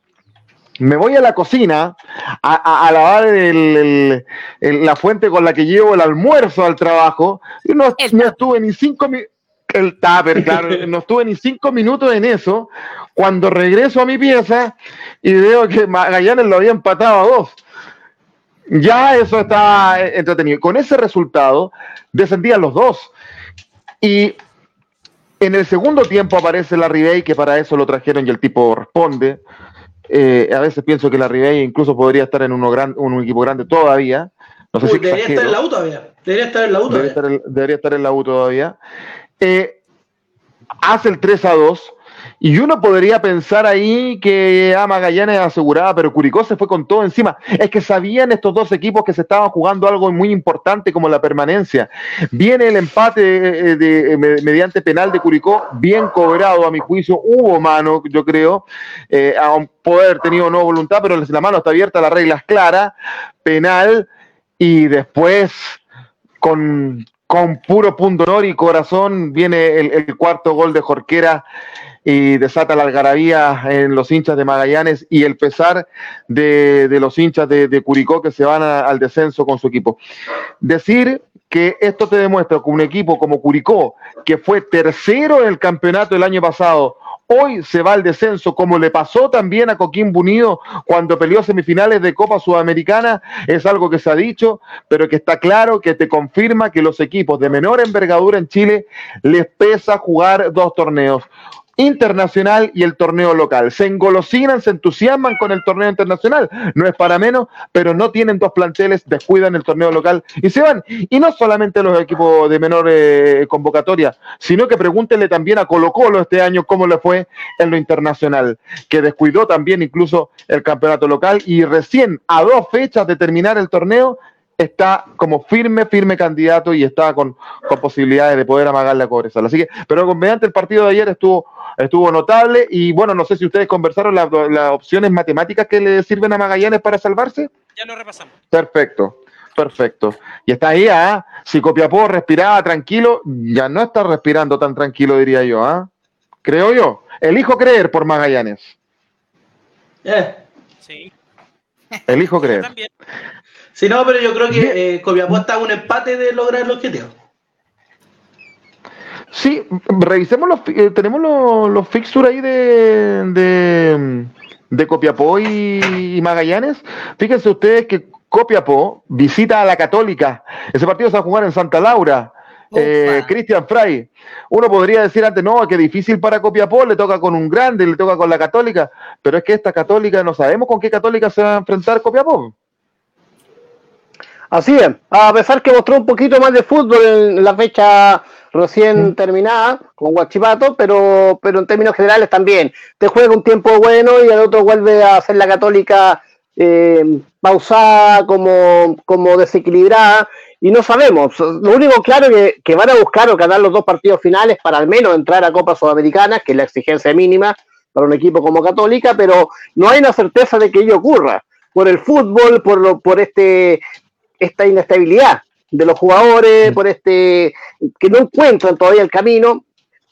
Speaker 6: Me voy a la cocina a, a- a lavar el- el- el- la fuente con la que llevo el almuerzo al trabajo y no, no estuve ni cinco minutos. El tupper, claro, no estuve ni cinco minutos en eso. Cuando regreso a mi pieza y veo que Magallanes lo había empatado a dos. Ya eso está eh, entretenido. Con ese resultado descendían los dos. Y en el segundo tiempo aparece la Ribey, que para eso lo trajeron y el tipo responde. Eh, a veces pienso que la Ribey incluso podría estar en uno gran, un equipo grande todavía. No sé
Speaker 3: Uy,
Speaker 6: si
Speaker 3: debería estar en la U todavía. Debería estar en la U
Speaker 6: Debería
Speaker 3: todavía.
Speaker 6: estar, en, debería estar en la U todavía. Eh, hace el 3 a 2. Y uno podría pensar ahí que a Magallanes aseguraba, pero Curicó se fue con todo encima. Es que sabían estos dos equipos que se estaban jugando algo muy importante como la permanencia. Viene el empate eh, eh, me- mediante penal de Curicó, bien cobrado a mi juicio. Hubo mano, yo creo, eh, a poder tenido no voluntad, pero la mano está abierta, la regla es clara. Penal y después con, con puro punto honor y corazón viene el, el cuarto gol de Jorquera y desata la algarabía en los hinchas de Magallanes y el pesar de, los hinchas de, Curicó que se van al descenso con su equipo. Decir que esto te demuestra que un equipo como Curicó, que fue tercero en el campeonato el año pasado, hoy se va al descenso, como le pasó también a Coquimbo Unido cuando peleó semifinales de Copa Sudamericana, es algo que se ha dicho, pero que está claro que te confirma que los equipos de menor envergadura en Chile les pesa jugar dos torneos. Internacional y el torneo local. Se engolosinan, se entusiasman con el torneo internacional, no es para menos, pero no tienen dos planteles, descuidan el torneo local y se van. Y no solamente los equipos de menor eh, convocatoria, sino que pregúntenle también a Colo Colo este año cómo le fue en lo internacional, que descuidó también incluso el campeonato local y recién a dos fechas de terminar el torneo está como firme, firme candidato y está con, posibilidades de poder amagarle a Cobresal. Así que, pero mediante el partido de ayer estuvo, estuvo notable y bueno, no sé si ustedes conversaron las, opciones matemáticas que le sirven a Magallanes para salvarse.
Speaker 2: Ya lo repasamos.
Speaker 6: Perfecto. Perfecto. Y está ahí, ¿ah? Si Copiapó respiraba tranquilo, ya no está respirando tan tranquilo, diría yo, ¿ah? Creo yo. Elijo creer por Magallanes.
Speaker 2: Eh. Sí.
Speaker 6: Elijo creer.
Speaker 3: También. Sí, no, pero yo creo que eh, Copiapó está a un empate de lograr el objetivo.
Speaker 6: Sí, revisemos los, eh, tenemos los, los fixtures ahí de, de, de Copiapó y, Magallanes. Fíjense ustedes que Copiapó visita a la Católica. Ese partido se va a jugar en Santa Laura. Eh, Cristian Fray. Uno podría decir antes, no, que difícil para Copiapó, le toca con un grande, le toca con la Católica, pero es que esta Católica no sabemos con qué Católica se va a enfrentar Copiapó.
Speaker 4: Así es, a pesar que mostró un poquito más de fútbol en la fecha recién mm. terminada con Guachipato, pero, pero en términos generales también. Te juega un tiempo bueno y el otro vuelve a ser la católica eh, pausada, como, como desequilibrada, y no sabemos. Lo único claro es que, que van a buscar o ganar los dos partidos finales para al menos entrar a Copa Sudamericana, que es la exigencia mínima para un equipo como Católica, pero no hay una certeza de que ello ocurra por el fútbol, por, lo, por este esta inestabilidad de los jugadores, mm. por este que no encuentran todavía el camino.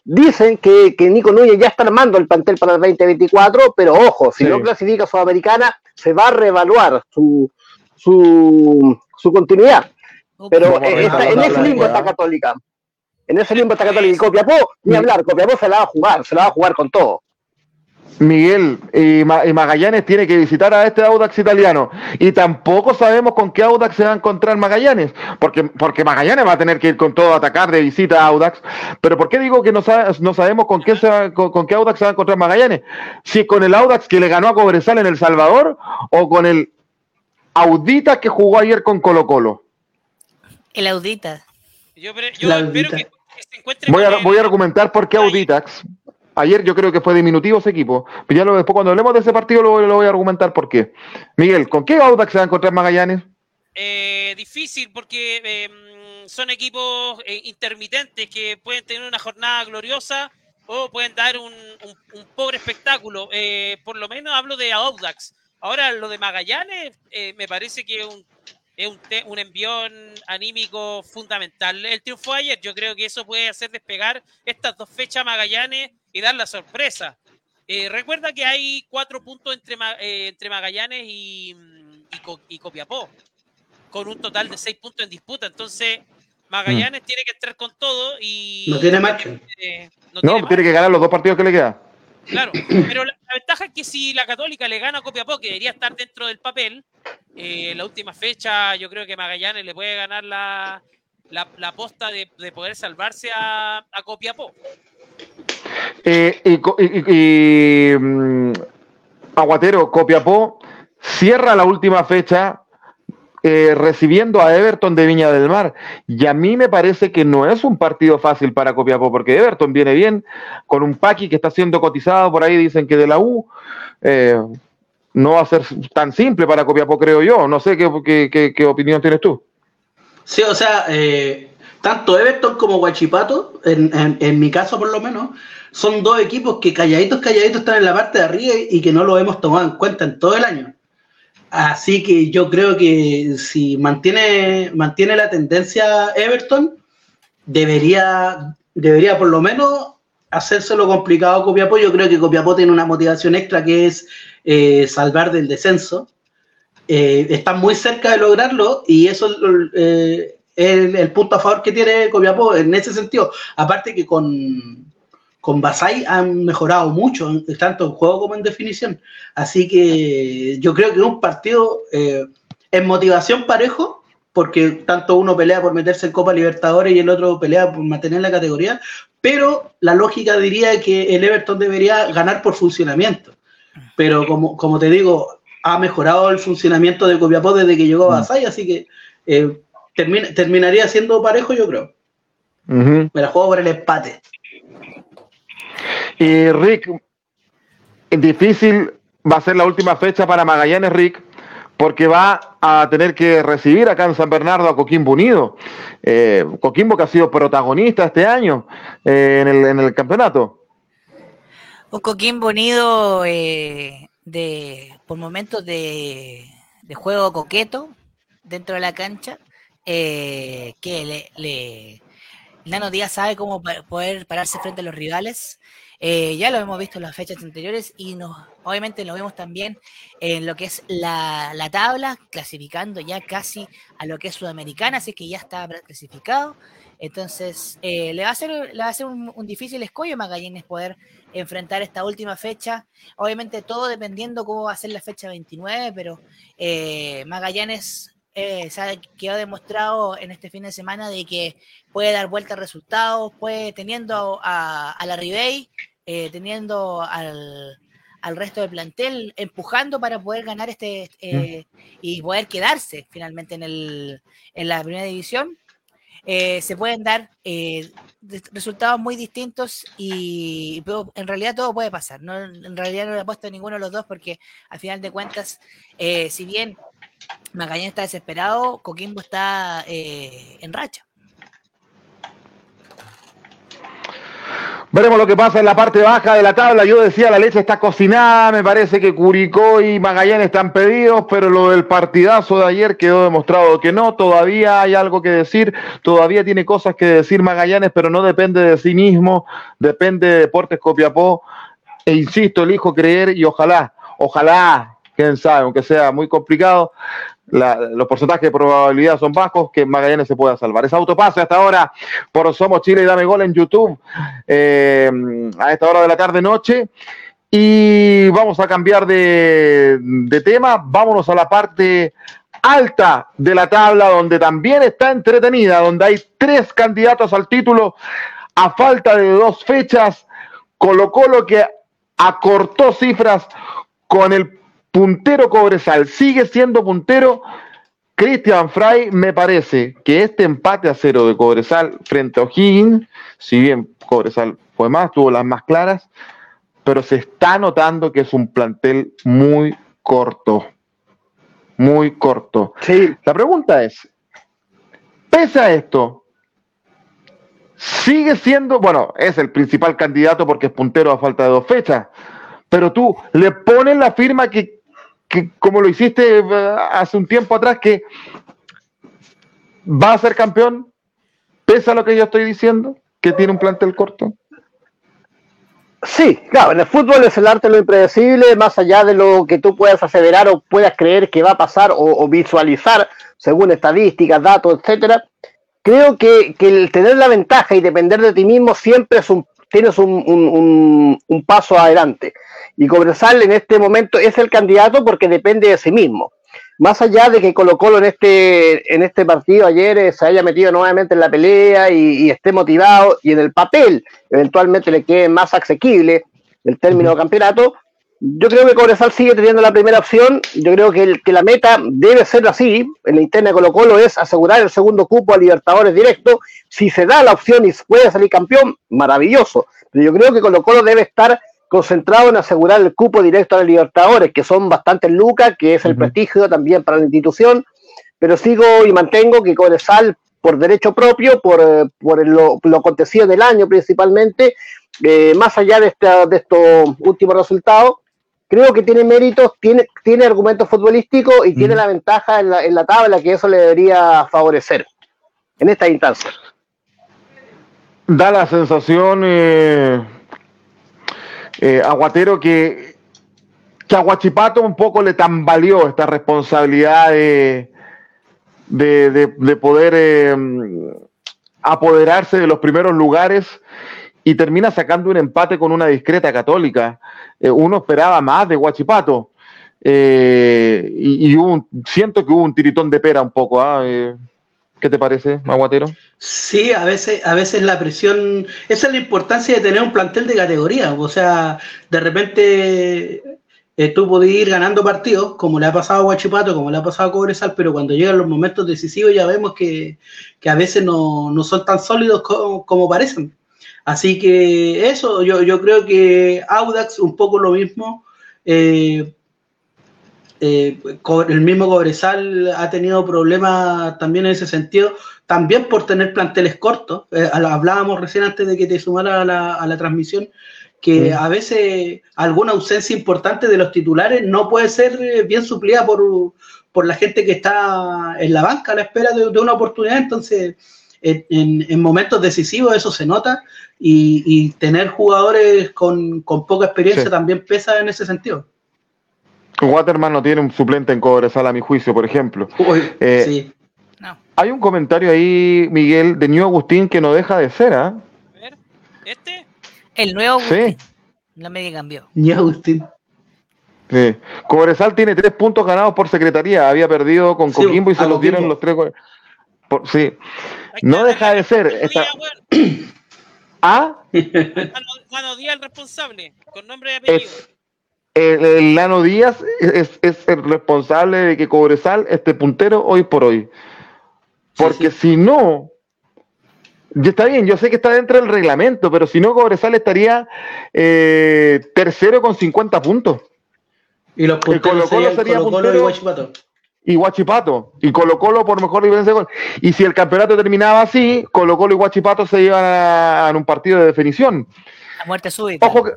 Speaker 4: Dicen que, Nico Núñez ya está armando el plantel para el 2024, pero ojo, si no clasifica a Sudamericana, se va a reevaluar su, su, su continuidad. Pero en ese limbo está Católica. En ese limbo está Católica. Y Copiapó, ni hablar, Copiapó se la va a jugar, se la va a jugar con todo.
Speaker 6: Miguel y, Magallanes tiene que visitar a este Audax italiano y tampoco sabemos con qué Audax se va a encontrar Magallanes, porque, porque Magallanes va a tener que ir con todo a atacar de visita a Audax, pero ¿por qué digo que no, no sabemos con qué, se con, qué Audax se va a encontrar Magallanes? Si con el Audax que le ganó a Cobresal en El Salvador o con el Audita que jugó ayer con Colo Colo.
Speaker 5: El Audita.
Speaker 2: Yo, espero que,
Speaker 6: se encuentre voy, a, voy a argumentar por qué Auditax Ayer yo creo que fue diminutivo ese equipo. Pero ya lo, después cuando hablemos de ese partido lo, voy a argumentar por qué. Miguel, ¿con qué Audax se va a encontrar Magallanes?
Speaker 2: Eh, difícil porque em, son equipos eh, intermitentes que pueden tener una jornada gloriosa o pueden dar un, pobre espectáculo. Eh, por lo menos hablo de Audax. Ahora lo de Magallanes me parece que es un, un, envión anímico fundamental. El triunfo de ayer, yo creo que eso puede hacer despegar estas dos fechas Magallanes y dar la sorpresa. Eh, recuerda que hay cuatro puntos entre, eh, entre Magallanes y, y, Copiapó, con un total de seis puntos en disputa. Entonces, Magallanes mm. tiene que entrar con todo y.
Speaker 3: No tiene macho.
Speaker 6: Eh, no, tiene, que ganar los dos partidos que le quedan.
Speaker 2: Claro, pero la, ventaja es que si la Católica le gana a Copiapó, que debería estar dentro del papel, la última fecha yo creo que Magallanes le puede ganar la, la, la posta de, de, poder salvarse a, a Copiapó.
Speaker 6: Eh, y, mm, Aguatero, Copiapó cierra la última fecha eh, recibiendo a Everton de Viña del Mar. Y a mí me parece que no es un partido fácil para Copiapó, porque Everton viene bien, con un Paqui que está siendo cotizado por ahí, dicen que de la U. Eh, no va a ser tan simple para Copiapó, creo yo. No sé qué, qué, opinión tienes tú.
Speaker 3: Sí, o sea, tanto Everton como Guachipato, en, en, mi caso por lo menos, son dos equipos que calladitos, calladitos están en la parte de arriba y que no lo hemos tomado en cuenta en todo el año. Así que yo creo que si mantiene, mantiene la tendencia Everton, debería, debería por lo menos hacérselo complicado a Copiapó. Yo creo que Copiapó tiene una motivación extra que es eh, salvar del descenso. Eh, están muy cerca de lograrlo y eso eh, el, punto a favor que tiene Copiapó en ese sentido. Aparte que con, con Basay han mejorado mucho, tanto en juego como en definición. Así que yo creo que un partido eh, en motivación parejo, porque tanto uno pelea por meterse en Copa Libertadores y el otro pelea por mantener la categoría, pero la lógica diría que el Everton debería ganar por funcionamiento. Pero como, como te digo, ha mejorado el funcionamiento de Copiapó desde que llegó a Basay, así que eh, termina- terminaría siendo parejo, yo creo. Me la juego por el empate.
Speaker 6: Y Rick, difícil va a ser la última fecha para Magallanes, Rick, porque va a tener que recibir acá en San Bernardo a Coquimbo Unido. Eh, Coquimbo que ha sido protagonista este año eh, en, el, en el campeonato.
Speaker 5: Un Coquimbo unido eh, de, por momentos de, de juego coqueto dentro de la cancha, eh, que le, Nano Díaz sabe cómo poder pararse frente a los rivales. Eh, ya lo hemos visto en las fechas anteriores y nos, obviamente lo vemos también en lo que es la, la tabla, clasificando ya casi a lo que es Sudamericana, así que ya está clasificado. Entonces, eh, le va a ser, le va a ser un, difícil escollo a Magallanes poder enfrentar esta última fecha. Obviamente todo dependiendo cómo va a ser la fecha 29, pero Magallanes eh, se ha quedado demostrado en este fin de semana de que puede dar vuelta a resultados, puede teniendo a, a la Ribey, eh, teniendo al, al resto del plantel, empujando para poder ganar este eh, y poder quedarse finalmente en, el, en la primera división. Eh, se pueden dar eh, resultados muy distintos y en realidad todo puede pasar. ¿no? En realidad no le apuesto a ninguno de los dos porque al final de cuentas, si bien Magallanes está desesperado, Coquimbo está eh, en racha.
Speaker 6: Veremos lo que pasa en la parte baja de la tabla. Yo decía, la leche está cocinada. Me parece que Curicó y Magallanes están pedidos, pero lo del partidazo de ayer quedó demostrado que no. Todavía hay algo que decir, todavía tiene cosas que decir Magallanes, pero no depende de sí mismo, depende de Deportes Copiapó. E insisto, elijo creer y ojalá, ojalá, quién sabe, aunque sea muy complicado, la- los porcentajes de probabilidad son bajos, que Magallanes se pueda salvar. Es autopase hasta ahora por Somos Chile y Dame Gol en YouTube eh, a esta hora de la tarde noche. Y vamos a cambiar de, de tema, vámonos a la parte alta de la tabla, donde también está entretenida, donde hay tres candidatos al título a falta de dos fechas. Colo Colo que acortó cifras con el puntero Cobresal, sigue siendo puntero. Cristian Fray, me parece que este empate a cero de Cobresal frente a O'Higgins, si bien Cobresal fue más, tuvo las más claras, pero se está notando que es un plantel muy corto. Muy corto.
Speaker 4: Sí,
Speaker 6: La pregunta es, pese a esto, sigue siendo, bueno, es el principal candidato porque es puntero a falta de dos fechas, pero tú le pones la firma que, como lo hiciste eh, hace un tiempo atrás, que va a ser campeón, pese a lo que yo estoy diciendo, que tiene un plantel corto.
Speaker 4: Sí, claro, en el fútbol es el arte lo impredecible, más allá de lo que tú puedas aseverar o puedas creer que va a pasar o, visualizar según estadísticas, datos, etcétera. Creo que, que el tener la ventaja y depender de ti mismo siempre es un, tienes un- un paso adelante. Y Cobresal en este momento es el candidato porque depende de sí mismo. Más allá de que Colo Colo en este, en este partido ayer eh, se haya metido nuevamente en la pelea y, y esté motivado y en el papel eventualmente le quede más asequible el término de campeonato, yo creo que Cobresal sigue teniendo la primera opción. Yo creo que, el- que la meta debe ser así. En la interna de Colo Colo es asegurar el segundo cupo a Libertadores directo. Si se da la opción y puede salir campeón, maravilloso. Pero yo creo que Colo Colo debe estar concentrado en asegurar el cupo directo a la Libertadores, que son bastantes lucas, que es el prestigio también para la institución. Pero sigo y mantengo que Cobresal, por derecho propio, por, eh, por lo, lo acontecido del año principalmente, eh, más allá de, esta- de estos últimos resultados, creo que tiene méritos, tiene, tiene argumentos futbolísticos y tiene la ventaja en la, en la tabla que eso le debería favorecer en esta instancia.
Speaker 6: da la sensación, eh, eh, Aguatero, que, que a un poco le tambaleó esta responsabilidad de, de, de- de poder eh, apoderarse de los primeros lugares y termina sacando un empate con una discreta católica. Eh, uno esperaba más de Guachipato. y, un- siento que hubo un tiritón de pera un poco. ¿ah? Eh, ¿Qué te parece, Maguatero?
Speaker 3: Sí, a veces, a veces la presión, esa es la importancia de tener un plantel de categoría. O sea, de repente eh, tú podés ir ganando partidos, como le ha pasado a Guachipato, como le ha pasado a Cobresal, pero cuando llegan los momentos decisivos ya vemos que, que a veces no, no son tan sólidos co- como, parecen. Así que eso, yo, yo creo que Audax un poco lo mismo. eh, eh, el mismo Cobresal ha tenido problemas también en ese sentido, también por tener planteles cortos. Eh, hablábamos recién antes de que te sumara a la, a la transmisión, que a veces alguna ausencia importante de los titulares no puede ser eh, bien suplida por, por la gente que está en la banca a la espera de, de una oportunidad. Entonces, en, en- en momentos decisivos eso se nota y, y tener jugadores con, con poca experiencia
Speaker 6: Sí.
Speaker 3: también pesa en ese sentido.
Speaker 6: Waterman no tiene un suplente en Cobresal, a mi juicio, por ejemplo.
Speaker 3: Uy,
Speaker 6: Eh,
Speaker 3: sí.
Speaker 5: No.
Speaker 6: Hay un comentario ahí, Miguel, de New Agustín que no deja de ser, ¿ah?
Speaker 2: A ver, ¿este?
Speaker 5: El nuevo
Speaker 6: Sí.
Speaker 5: la media cambió.
Speaker 3: Ni Agustín.
Speaker 6: Sí. Cobresal tiene tres puntos ganados por secretaría. Había perdido con
Speaker 3: Sí,
Speaker 6: Coquimbo y se los dieron los tres. por- sí. No deja de ser. esta-. ¿Ah?
Speaker 2: Díaz el responsable, con nombre y apellido.
Speaker 6: Es, el, el Lano Díaz es, es el responsable de que Cobresal esté puntero hoy por hoy. Porque si no, ya está bien, yo sé que está dentro del reglamento, pero si no, Cobresal estaría eh, tercero con 50 puntos.
Speaker 3: Y los punteros
Speaker 6: Colo-Colo
Speaker 3: serían
Speaker 6: sería
Speaker 3: Colo Colo y. Guachipato.
Speaker 6: y Guachipato. Y Colo Colo por mejor diferencia de gol. Y si el campeonato terminaba así, Colo Colo y Guachipato se iban a, a un partido de definición.
Speaker 5: La muerte súbita.
Speaker 6: Ojo que,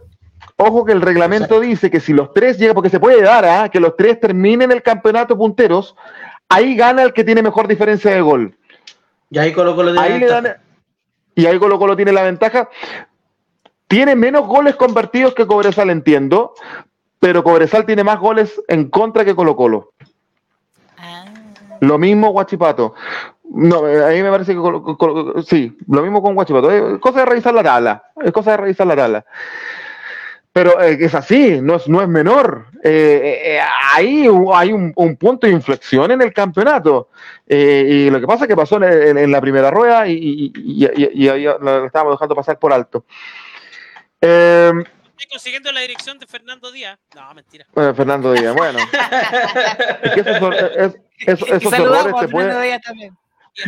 Speaker 6: ojo que el reglamento dice que si los tres llegan, porque se puede dar, ¿ah? que los tres terminen el campeonato punteros, ahí gana el que tiene mejor diferencia de gol.
Speaker 3: Y ahí Colo Colo tiene
Speaker 6: Ahí le
Speaker 3: ventaja.
Speaker 6: dan, y ahí Colo Colo tiene la ventaja. Tiene menos goles convertidos que Cobresal, entiendo, pero Cobresal tiene más goles en contra que Colo Colo.
Speaker 5: Ah,
Speaker 6: Lo mismo Guachipato. No, eh, a mí me parece que Colo- Colo- sí, lo mismo con Guachipato. Es cosa de revisar la tabla. Es cosa de revisar la tabla. Pero eh, es así, no es, no es menor. Eh, eh, ahí hay un, un punto de inflexión en el campeonato. Eh, y lo que pasa es que pasó en, en- en la primera rueda y, y- y- y- y ahí lo estábamos dejando pasar por alto. Eh,
Speaker 2: Estoy consiguiendo la dirección de Fernando Díaz. No, mentira.
Speaker 6: bueno, Fernando Díaz, bueno. Es que esos, es- esos- esos errores se pueden.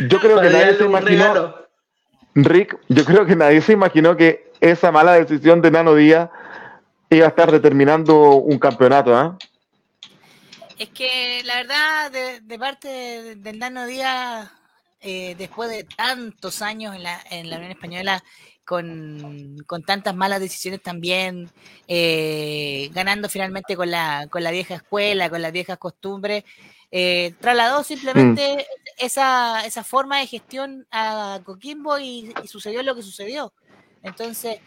Speaker 6: Yo creo que nadie se imaginó.
Speaker 3: regalo.
Speaker 6: Rick, yo creo que nadie se imaginó que esa mala decisión de Nano Díaz iba a estar determinando un campeonato, ¿ah?
Speaker 5: Es que la verdad, de, de parte de- del Nano Díaz, eh, después de tantos años en la, en la Unión Española, con, con tantas malas decisiones también, eh, ganando finalmente con la, con la vieja escuela, con las viejas costumbres, eh, trasladó simplemente esa, esa forma de gestión a Coquimbo y, y sucedió lo que sucedió. Entonces,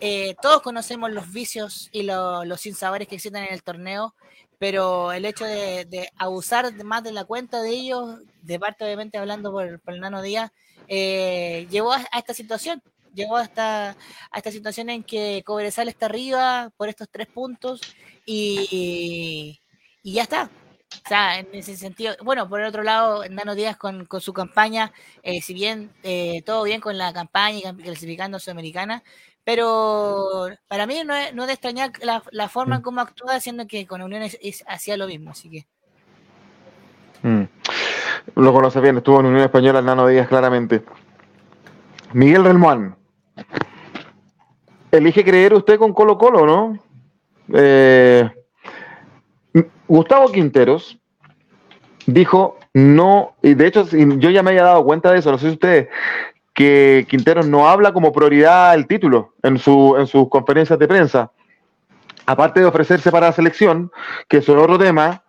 Speaker 5: eh, todos conocemos los vicios y lo- los sinsabores que existen en el torneo, pero el hecho de, abusar más de la cuenta de ellos, de parte obviamente hablando por, el Nano Díaz, eh, llevó a, esta situación. Llegó a esta, a esta situación en que Cobresal está arriba por estos tres puntos y ya está. O sea, en ese sentido, bueno, por el otro lado, Nano Díaz con, con su campaña, eh, si bien eh, todo bien con la campaña y clasificando Sudamericana, pero para mí no es, no es de extrañar la, la forma en cómo actúa, siendo que con Unión hacía lo mismo, así que
Speaker 6: Mm. Lo conoce bien, estuvo en Unión Española el Nano Díaz claramente. Miguel Relmuán. Elige creer usted con Colo Colo, ¿no? Eh, Gustavo Quinteros dijo no, y de hecho yo ya me había dado cuenta de eso, no sé si ustedes, que Quinteros no habla como prioridad el título en, su, en sus conferencias de prensa. Aparte de ofrecerse para la selección, que eso es otro tema,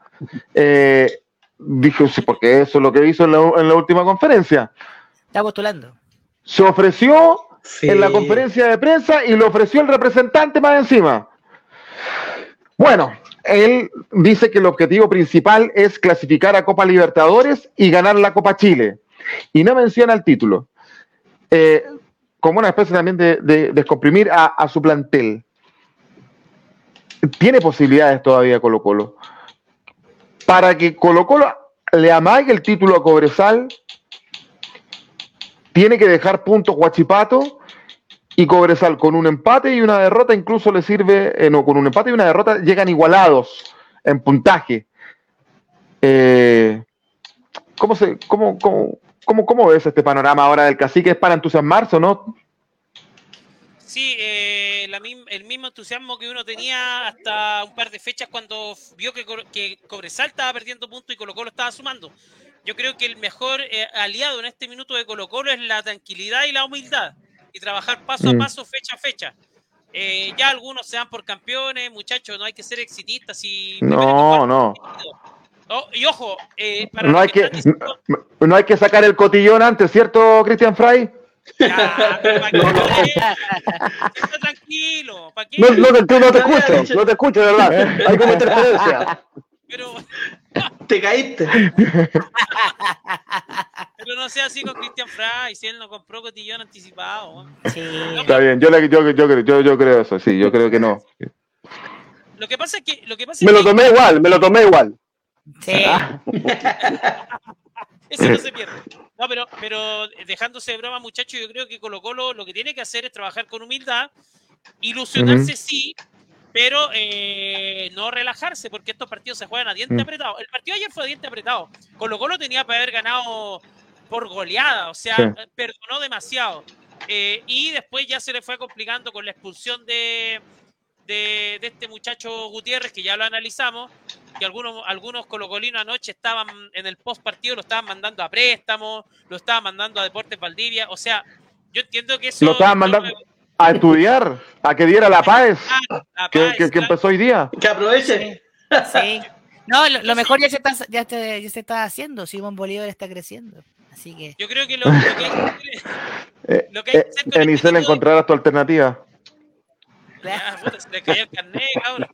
Speaker 6: eh, dijo, sí, porque eso es lo que hizo en la, en la última conferencia.
Speaker 5: está postulando.
Speaker 6: Se ofreció
Speaker 3: Sí.
Speaker 6: en la conferencia de prensa y lo ofreció el representante más encima. Bueno, él dice que el objetivo principal es clasificar a Copa Libertadores y ganar la Copa Chile. Y no menciona el título. Eh, como una especie también de, de descomprimir a, a su plantel. Tiene posibilidades todavía Colo Colo. para que Colo Colo le amague el título a Cobresal, tiene que dejar puntos Guachipato y Cobresal con un empate y una derrota incluso le sirve, eh, no, con un empate y una derrota llegan igualados en puntaje. Eh, ¿cómo, se, cómo, cómo, cómo, cómo ves este panorama ahora del cacique? ¿Es para entusiasmarse o no?
Speaker 2: Sí, eh, el mismo entusiasmo que uno tenía hasta un par de fechas cuando vio que, Cobresal estaba perdiendo puntos y Colo Colo estaba sumando. Yo creo que el mejor aliado en este minuto de Colo Colo es la tranquilidad y la humildad y trabajar paso a
Speaker 6: Mm.
Speaker 2: paso, fecha a fecha. Eh, ya algunos se dan por campeones, muchachos, no hay que ser exitistas. Y
Speaker 6: No, no.
Speaker 2: Oh, y ojo, eh, para
Speaker 6: No hay, que,
Speaker 2: diciendo-
Speaker 6: no, no hay que sacar el cotillón antes, ¿cierto, Cristian Fry?
Speaker 2: Ya, pero ¿para qué? Está tranquilo.
Speaker 4: No, no te, no te escucho, no te escucho, de verdad. Hay como interferencia.
Speaker 2: Pero,
Speaker 3: Te caíste.
Speaker 2: pero no sea así con Christian Fry, si él no compró cotillón anticipado.
Speaker 5: Sí.
Speaker 6: Está bien, yo, le- yo, yo, creo- yo, yo creo eso, sí, yo creo que no.
Speaker 2: Lo que pasa es que. Lo que pasa
Speaker 4: Me
Speaker 2: es
Speaker 4: lo
Speaker 2: que
Speaker 4: tomé igual, me lo tomé igual.
Speaker 5: Sí.
Speaker 2: ese no se pierde. No, pero, pero dejándose de broma, muchachos, yo creo que Colo Colo lo que tiene que hacer es trabajar con humildad, ilusionarse sí, pero eh, no relajarse, porque estos partidos se juegan a diente
Speaker 6: Mm.
Speaker 2: apretado. El partido ayer fue a diente apretado. Colo Colo tenía para haber ganado por goleada, o sea,
Speaker 6: Sí.
Speaker 2: perdonó demasiado. Eh, y después ya se le fue complicando con la expulsión de, de, de este muchacho Gutiérrez, que ya lo analizamos, que algunos, algunos colocolinos anoche estaban en el post partido, lo estaban mandando a préstamo, lo estaban mandando a Deportes Valdivia, o sea, yo entiendo que eso...
Speaker 6: Lo estaban mandando a estudiar, a que diera la paz
Speaker 2: La
Speaker 6: que,
Speaker 2: paz,
Speaker 6: que- que
Speaker 2: claro.
Speaker 6: empezó hoy día.
Speaker 3: Que aproveche.
Speaker 5: Sí. No, lo, lo mejor ya se está, ya, te- ya se está haciendo. Simón Bolívar está creciendo. Así que.
Speaker 2: Yo creo que lo, lo que hay que hacer-
Speaker 6: Eh,
Speaker 2: Lo que hay que
Speaker 6: eh,
Speaker 2: hacer con
Speaker 6: en Isel encontrarás tu alternativa.
Speaker 2: Ya, puta, se le cayó el carnet, cabrón.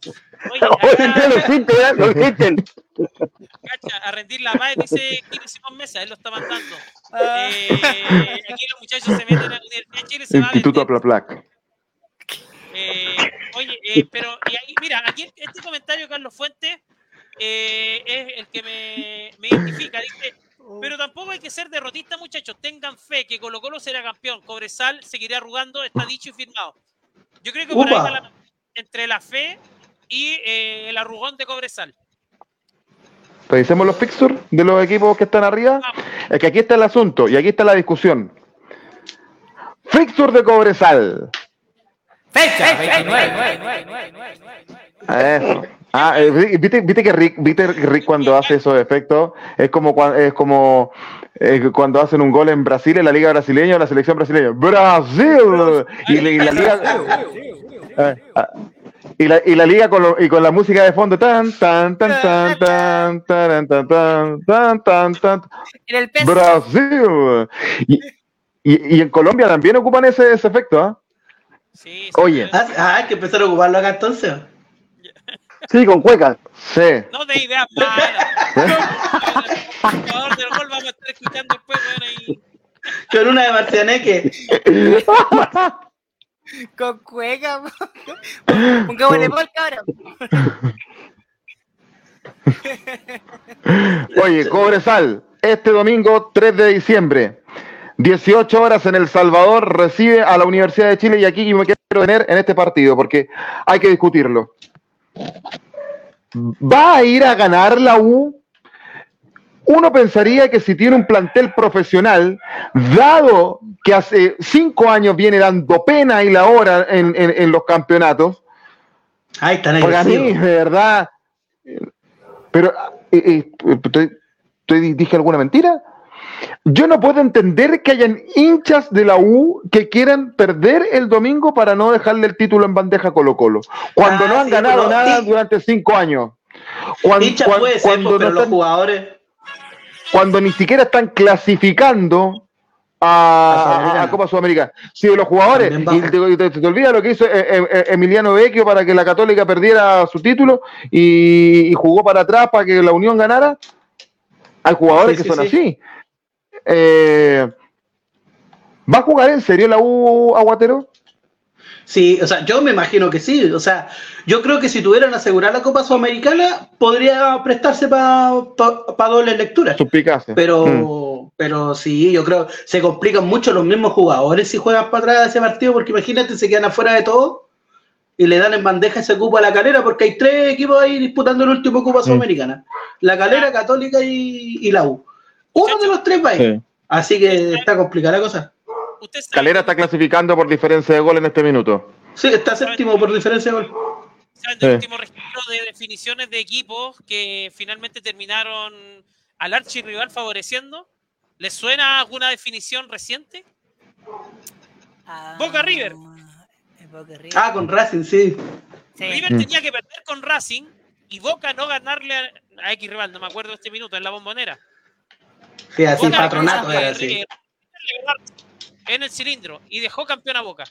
Speaker 2: Oye, acá,
Speaker 4: ¿eh? no existen.
Speaker 2: cacha, a rendir la paz, dice Simón Mesa, él lo está mandando.
Speaker 5: Ah.
Speaker 2: Eh, aquí los muchachos se meten a la Universidad de Chile, se va a
Speaker 6: Instituto
Speaker 2: vender.
Speaker 6: Aplaplac.
Speaker 2: Eh, oye, eh, pero y ahí, mira, aquí este comentario, Carlos Fuentes, eh, es el que me, me identifica. Dice, pero tampoco hay que ser derrotista, muchachos. Tengan fe que Colo Colo será campeón. Cobresal seguirá arrugando, está dicho y firmado. Yo creo que por ahí va la- entre la fe y eh, el arrugón de Cobresal.
Speaker 6: Revisemos los fixtures de los equipos que están arriba. Es que aquí está el asunto y aquí está la discusión. Fixture de Cobresal.
Speaker 5: Fecha,
Speaker 7: 29.
Speaker 6: Eso. Ah, eh, vi- viste, viste que Rick, viste que Rick cuando hace esos efectos es como es como eh, cuando hacen un gol en Brasil en la liga brasileña o la selección brasileña. Brasil y, la- y la liga eh, ah, y la, y la liga con, lo- y con la música de fondo tan tan tan tan tan tan tan tan tan tan tan
Speaker 5: En el.
Speaker 6: Brasil y, y, y en Colombia también ocupan ese, ese efecto, ¿ah?
Speaker 2: Sí, sí,
Speaker 6: Oye.
Speaker 3: Ah, ah, hay que empezar a ocuparlo acá entonces.
Speaker 4: Sí, con cuecas.
Speaker 6: Sí.
Speaker 2: No de ideas malas. Por favor, del gol vamos a estar escuchando después, bueno, ahí.
Speaker 3: Con una de Marcianeque.
Speaker 5: Con cueca. Pongámosle gol, cabrón.
Speaker 6: Oye, Cobresal, este domingo 3 de diciembre, 18 horas en El Salvador, recibe a la Universidad de Chile y aquí me quiero tener en este partido porque hay que discutirlo. ¿Va a ir a ganar la U? Uno pensaría que si tiene un plantel profesional, dado que hace cinco años viene dando pena y la hora en, en- en los campeonatos,
Speaker 3: Ay, tan
Speaker 6: porque a mí, de verdad. Pero, eh, eh, ¿estoy- estoy- ¿dije alguna mentira? Yo no puedo entender que hayan hinchas de la U que quieran perder el domingo para no dejarle el título en bandeja a Colo Colo. Cuando
Speaker 3: Ah,
Speaker 6: no han
Speaker 3: sí,
Speaker 6: ganado
Speaker 3: pero-
Speaker 6: nada
Speaker 3: sí.
Speaker 6: durante cinco años. Cuando,
Speaker 3: Hincha
Speaker 6: cuan-
Speaker 3: puede ser,
Speaker 6: cuando no
Speaker 3: pero los jugadores.
Speaker 6: cuando ni siquiera están clasificando a,
Speaker 3: A
Speaker 6: Copa Sudamericana. Si los jugadores, y te, te- te olvida lo que hizo eh, eh, eh, Emiliano Vecchio para que la Católica perdiera su título y, y jugó para atrás para que la Unión ganara. Hay jugadores
Speaker 3: Sí,
Speaker 6: que
Speaker 3: sí,
Speaker 6: son
Speaker 3: sí.
Speaker 6: así. Eh, ¿Va a jugar en serio la U Aguatero?
Speaker 3: Sí, o sea, yo me imagino que sí. O sea, yo creo que si tuvieran asegurada la Copa Sudamericana, podría prestarse para doble lectura.
Speaker 6: Suplicarse.
Speaker 3: Pero,
Speaker 6: Mm.
Speaker 3: pero sí, yo creo se complican mucho los mismos jugadores si juegan para atrás de ese partido, porque imagínate, se quedan afuera de todo y le dan en bandeja ese cupo a la calera, porque hay tres equipos ahí disputando el último Copa Sudamericana: la calera, Católica y, y la U. Uno de los tres va.
Speaker 6: Sí.
Speaker 3: Así que está complicada la cosa.
Speaker 6: Calera está clasificando por diferencia de gol en este minuto.
Speaker 3: Sí, está séptimo por diferencia de gol.
Speaker 2: ¿Saben del
Speaker 6: Sí.
Speaker 2: último registro de definiciones de equipos que finalmente terminaron al archirrival favoreciendo? ¿Les suena alguna definición reciente?
Speaker 5: Ah,
Speaker 2: Boca River.
Speaker 5: eh, Boca River.
Speaker 3: Ah, con Racing, sí.
Speaker 5: Sí.
Speaker 2: River
Speaker 6: Mm.
Speaker 2: tenía que perder con Racing y Boca no ganarle a, a X rival, no me acuerdo este minuto, en la bombonera.
Speaker 3: Sí, así,
Speaker 2: Boca
Speaker 3: patronato era así.
Speaker 2: En el cilindro y dejó campeón a Boca.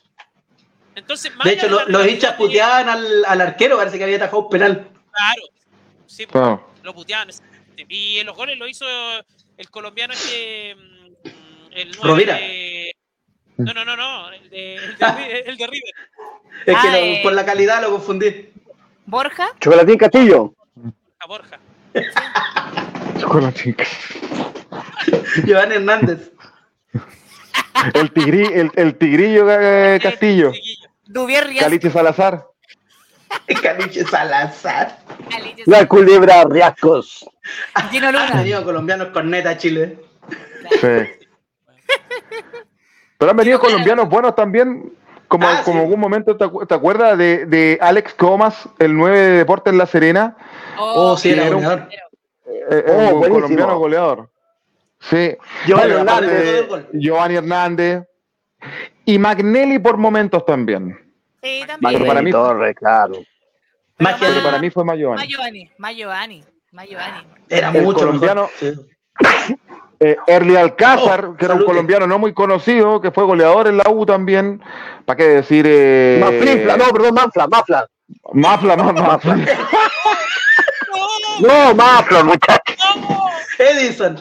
Speaker 2: Entonces, más
Speaker 3: De hecho, lo- los hinchas puteaban al, al arquero, parece que había atajado un penal.
Speaker 2: Claro. Sí, pues,
Speaker 6: Claro.
Speaker 2: lo puteaban. Y en los goles lo hizo el colombiano este. mm, El nueve
Speaker 3: Rovira.
Speaker 2: de- No, no, no, no. El de, el de, el de River.
Speaker 3: Es que
Speaker 5: Ah,
Speaker 3: lo-
Speaker 5: eh.
Speaker 3: por la calidad lo confundí.
Speaker 5: Borja.
Speaker 4: Chocolatín Castillo.
Speaker 2: A Borja.
Speaker 6: La chica.
Speaker 3: Giovanni Hernández.
Speaker 6: El, tigri, el, el tigrillo eh, Castillo.
Speaker 5: Dubier Riasco.
Speaker 6: Caliche Salazar.
Speaker 3: Caliche Salazar.
Speaker 5: Caliche-
Speaker 4: La culebra Riascos.
Speaker 5: Gino Luna.
Speaker 3: tenido colombianos con neta Chile.
Speaker 6: Sí. Pero han venido colombianos buenos también. Como,
Speaker 3: Ah,
Speaker 6: como
Speaker 3: sí.
Speaker 6: algún momento, ¿te, acu- te acuerdas de, de Alex Comas, el 9 de Deportes en La Serena?
Speaker 3: Oh, sí, era
Speaker 6: era un-
Speaker 3: goleador.
Speaker 6: Eh,
Speaker 4: Oh,
Speaker 6: un colombiano goleador. Sí.
Speaker 4: Giovanni
Speaker 6: Bueno,
Speaker 3: Hernández.
Speaker 6: Giovanni Hernández. Y Magnelli por momentos también.
Speaker 5: Sí, también.
Speaker 6: Pero para mí-
Speaker 4: Torres, claro.
Speaker 6: Pero para mí fue Mayovani.
Speaker 5: Más Giovanni. Más Giovanni. Más Giovanni.
Speaker 3: Era
Speaker 6: el
Speaker 3: mucho
Speaker 6: colombiano-
Speaker 3: mejor. Sí.
Speaker 6: Eh, Erly Alcázar,
Speaker 3: Oh,
Speaker 6: que era un colombiano no muy conocido, que fue goleador en la U también. ¿Para qué decir? Eh,
Speaker 4: no, perdón, Manfla.
Speaker 6: Mafla, ma- Mafla.
Speaker 4: No, Manfla, muchachos.
Speaker 3: Edison.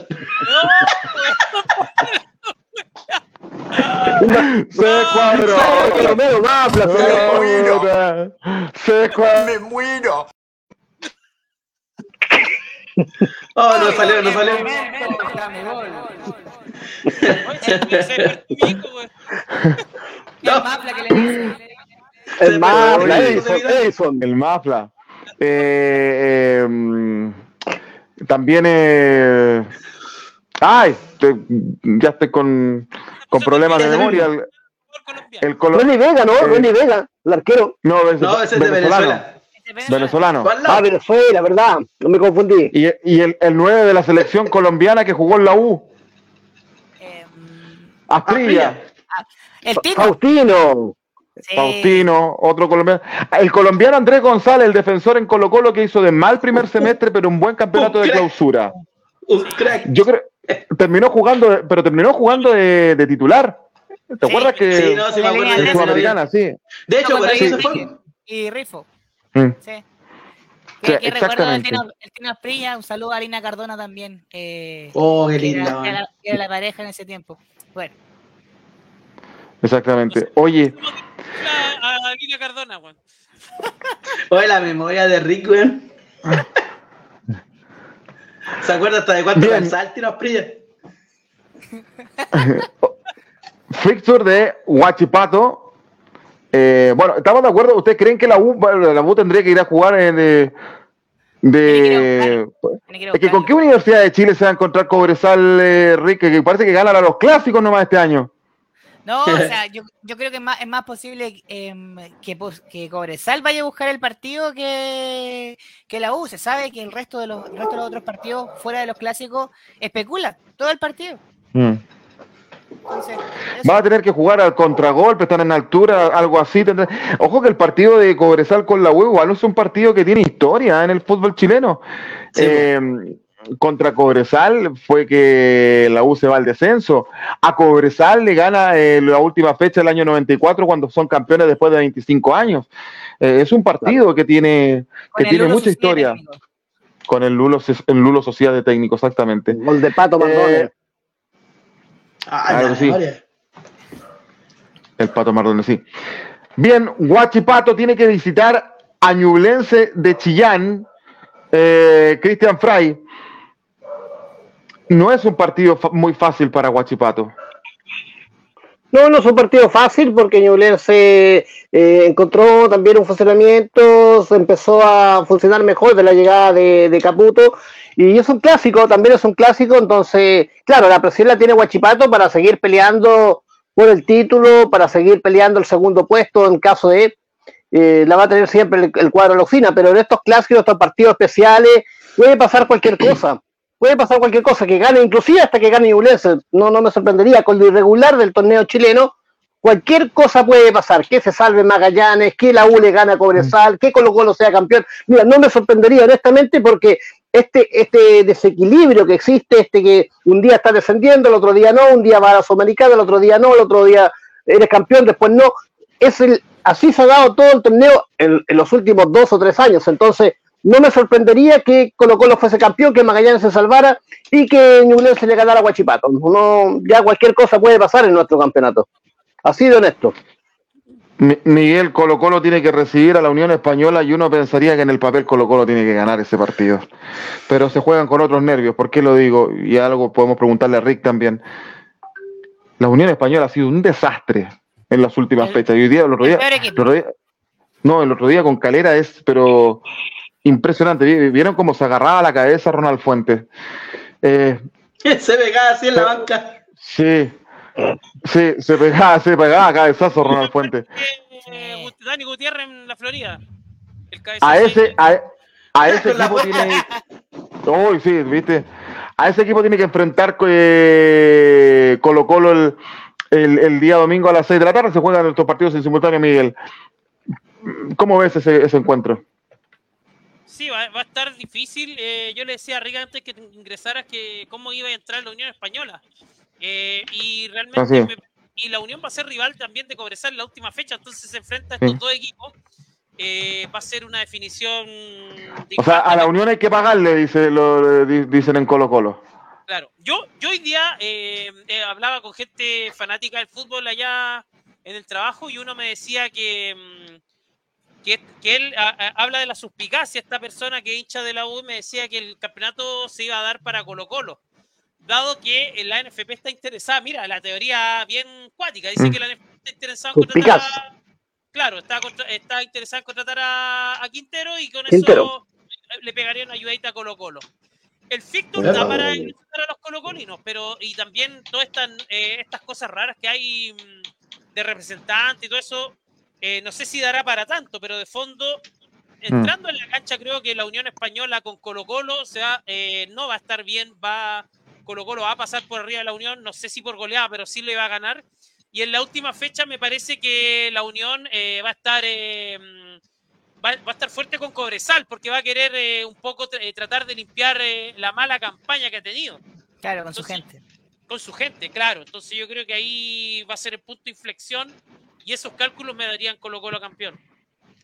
Speaker 6: Se cuadró.
Speaker 4: Romero, Manfla,
Speaker 6: Se cuadró.
Speaker 3: Oh, no salió, no salió.
Speaker 5: El Mafla que le dice.
Speaker 4: El Manfla,
Speaker 3: Oye,
Speaker 4: Edison, Edison.
Speaker 6: El Mafla. Eh, eh, también. Eh, ay, te- ya estoy con, con problemas de memoria. El, el colo-
Speaker 4: Ronnie Vega, ¿no?
Speaker 6: Eh.
Speaker 4: Ronnie Vega, el arquero.
Speaker 6: no,
Speaker 3: ese es de Venezuela.
Speaker 6: Venezolano.
Speaker 4: Ah, Venezuela, ¿verdad? No me confundí.
Speaker 6: Y, y el, el 9 de la selección colombiana que jugó en la U,
Speaker 5: Eh, el Tino.
Speaker 4: Faustino.
Speaker 5: Sí.
Speaker 6: Faustino, otro colombiano. El colombiano Andrés González, el defensor en Colo Colo que hizo de mal primer semestre, pero un buen campeonato de clausura. Yo creo, terminó jugando, pero terminó jugando de, de titular. ¿Te
Speaker 5: Sí,
Speaker 6: acuerdas que
Speaker 3: Sí, no, me acuerdo
Speaker 6: en. Sudamericana, sí?
Speaker 3: De hecho, por
Speaker 5: yo
Speaker 3: se fue.
Speaker 5: Y Rifo.
Speaker 6: Mm.
Speaker 5: Sí.
Speaker 6: Sí,
Speaker 5: Que, que recuerdo el. Tino, el Tino Asprilla, un saludo a Alina Cardona también. Eh,
Speaker 3: Oh, qué linda.
Speaker 5: era- que era la pareja en ese tiempo. Bueno,
Speaker 6: Exactamente. Oye,
Speaker 2: A, a Lina Cardona, güey.
Speaker 3: Oye, la memoria de Rick, weón. ¿Se acuerda hasta de cuánto calzaba el tiro Asprilla?
Speaker 6: fixture de Huachipato. Eh, bueno, ¿estamos de acuerdo? ¿Ustedes creen que la U, la U tendría que ir a jugar en, eh, de...
Speaker 5: que
Speaker 6: Es con qué Universidad de Chile se va a encontrar Cobresal, eh, Rick, que parece que ganan a los clásicos nomás este año.
Speaker 5: No, o sea, yo, yo creo que es más, es más posible em, que, que Cobresal vaya a buscar el partido que, que la U. Se sabe que el resto, de los, el resto de los otros partidos fuera de los clásicos especula todo el partido. Entonces, eso.
Speaker 6: Va a tener que jugar al contragolpe, están en altura, algo así. tendrá- Ojo que el partido de Cobresal con la U igual no es un partido que tiene historia en el fútbol chileno.
Speaker 3: Sí,
Speaker 6: Eh, contra Cobresal fue que la U se va al descenso. A Cobresal le gana eh, la última fecha del año 94 cuando son campeones después de 25 años. Eh, es un partido que tiene, que tiene
Speaker 5: Lulo
Speaker 6: mucha historia
Speaker 5: técnico.
Speaker 6: con el Lulo, el Lulo Sociedad de Técnico, exactamente.
Speaker 4: Gol de Pato Mardones.
Speaker 3: Ah,
Speaker 6: Claro sí. El Pato Mardones, sí. Bien, Guachipato tiene que visitar a Ñublense de Chillán, eh, Cristian Fray. No es un partido muy fácil para Guachipato.
Speaker 4: No, no es un partido fácil porque Ñublense eh, encontró también un funcionamiento, se empezó a funcionar mejor de la llegada de, Caputo y es un clásico, también es un clásico, entonces, claro, la presión la tiene Guachipato para seguir peleando por el título, para seguir peleando el segundo puesto en caso de, eh, la va a tener siempre el, cuadro de la pero en estos clásicos, estos partidos especiales, puede pasar cualquier cosa. Puede pasar cualquier cosa, que gane, inclusive hasta que gane Ñublense. No, no me sorprendería. Con lo irregular del torneo chileno, cualquier cosa puede pasar. Que se salve Magallanes, que la U le gane a Cobresal, que Colo Colo sea campeón. Mira, no me sorprendería honestamente porque este, este desequilibrio que existe, este que un día está descendiendo, el otro día no, un día va a la Sudamericana, el otro día no, el otro día eres campeón, después no. Es el, así se ha dado todo el torneo en, en los últimos dos o tres años. Entonces, no me sorprendería que Colo Colo fuese campeón, que Magallanes se salvara y que Ñublense le ganara a Guachipato. No, ya cualquier cosa puede pasar en nuestro campeonato. Así de honesto.
Speaker 6: Mi- Miguel Colo Colo tiene que recibir a la Unión Española y uno pensaría que en el papel Colo Colo tiene que ganar ese partido. Pero se juegan con otros nervios. ¿Por qué lo digo? Y algo podemos preguntarle a Rick también. La Unión Española ha sido un desastre en las últimas
Speaker 5: El-
Speaker 6: fechas. Y hoy día, el otro
Speaker 5: el
Speaker 6: día, el otro día- no, el otro día con Calera es, pero impresionante. Vi- ¿Vieron cómo se agarraba la cabeza Ronald Fuentes? Eh,
Speaker 3: Se pegaba así en la banca.
Speaker 6: sí, sí, se pegaba, se pegaba a cabezazo Ronald Fuentes.
Speaker 2: Eh, Dani Gutiérrez en la Florida. El
Speaker 6: a ese, a, a ese equipo tiene. Uy, sí, viste. A ese equipo tiene que enfrentar eh, Colo Colo el, el, el día domingo a las 6 de la tarde. Se juegan estos partidos en simultáneo, Miguel. ¿Cómo ves ese, ese encuentro?
Speaker 2: Sí, va, va a estar difícil. Eh, yo le decía a Riga antes que ingresaras que cómo iba a entrar la Unión Española. Eh, y realmente me- y la Unión va a ser rival también de Cobresal en la última fecha, entonces se enfrenta a
Speaker 6: Sí.
Speaker 2: estos dos equipos. Eh, va a ser una definición.
Speaker 6: O sea, a la Unión hay que pagarle, dice, lo, di- dicen en Colo Colo.
Speaker 2: Claro, yo, yo hoy día hablaba con gente fanática del fútbol allá en el trabajo y uno me decía que, mm, que, que él a- a- habla de la suspicacia, esta persona que hincha de la U me decía que el campeonato se iba a dar para Colo Colo, dado que la NFP está interesada, mira, la teoría bien cuática, dice
Speaker 6: Mm.
Speaker 2: que la NFP está interesada en contratar a, claro, está, está interesada en contratar a, a Quintero y con
Speaker 4: Quintero.
Speaker 2: eso le pegaría una ayudadita a Colo Colo. El Fictum da para ingresar a los colocolinos, pero y también todas estas, eh, estas cosas raras que hay mm, de representantes y todo eso, eh, no sé si dará para tanto, pero de fondo, entrando en la cancha, creo que la Unión Española con Colo Colo se va, eh, no va a estar bien, va Colo Colo va a pasar por arriba de la Unión, no sé si por goleada, pero sí le va a ganar. Y en la última fecha me parece que la Unión eh, va a estar eh, mm, va, va a estar fuerte con Cobresal, porque va a querer eh, un poco tra- tratar de limpiar eh, la mala campaña que ha tenido
Speaker 5: Claro, con su gente.
Speaker 2: con su gente, claro. Entonces yo creo que ahí va a ser el punto de inflexión y esos cálculos me darían Colo Colo campeón.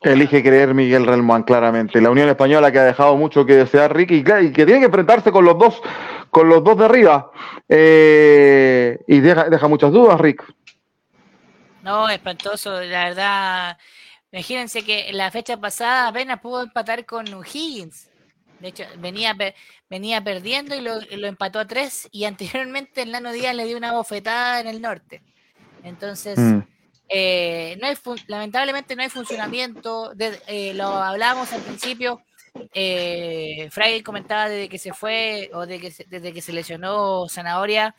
Speaker 6: Elige creer Miguel Relmuán, claramente. La Unión Española que ha dejado mucho que desear, Ricky, y, claro, y que tiene que enfrentarse con los dos, con los dos de arriba. Eh, y deja, deja muchas dudas, Rick.
Speaker 5: No, espantoso, la verdad. Imagínense que la fecha pasada apenas pudo empatar con Higgins. De hecho, venía, venía perdiendo y lo, y lo empató a tres. Y anteriormente el Nano Díaz le dio una bofetada en el norte. Entonces,
Speaker 6: Mm.
Speaker 5: Eh, no hay lamentablemente no hay funcionamiento. de- eh, lo hablábamos al principio. Eh, Fray comentaba desde que se fue o de que se- desde que se lesionó Zanahoria,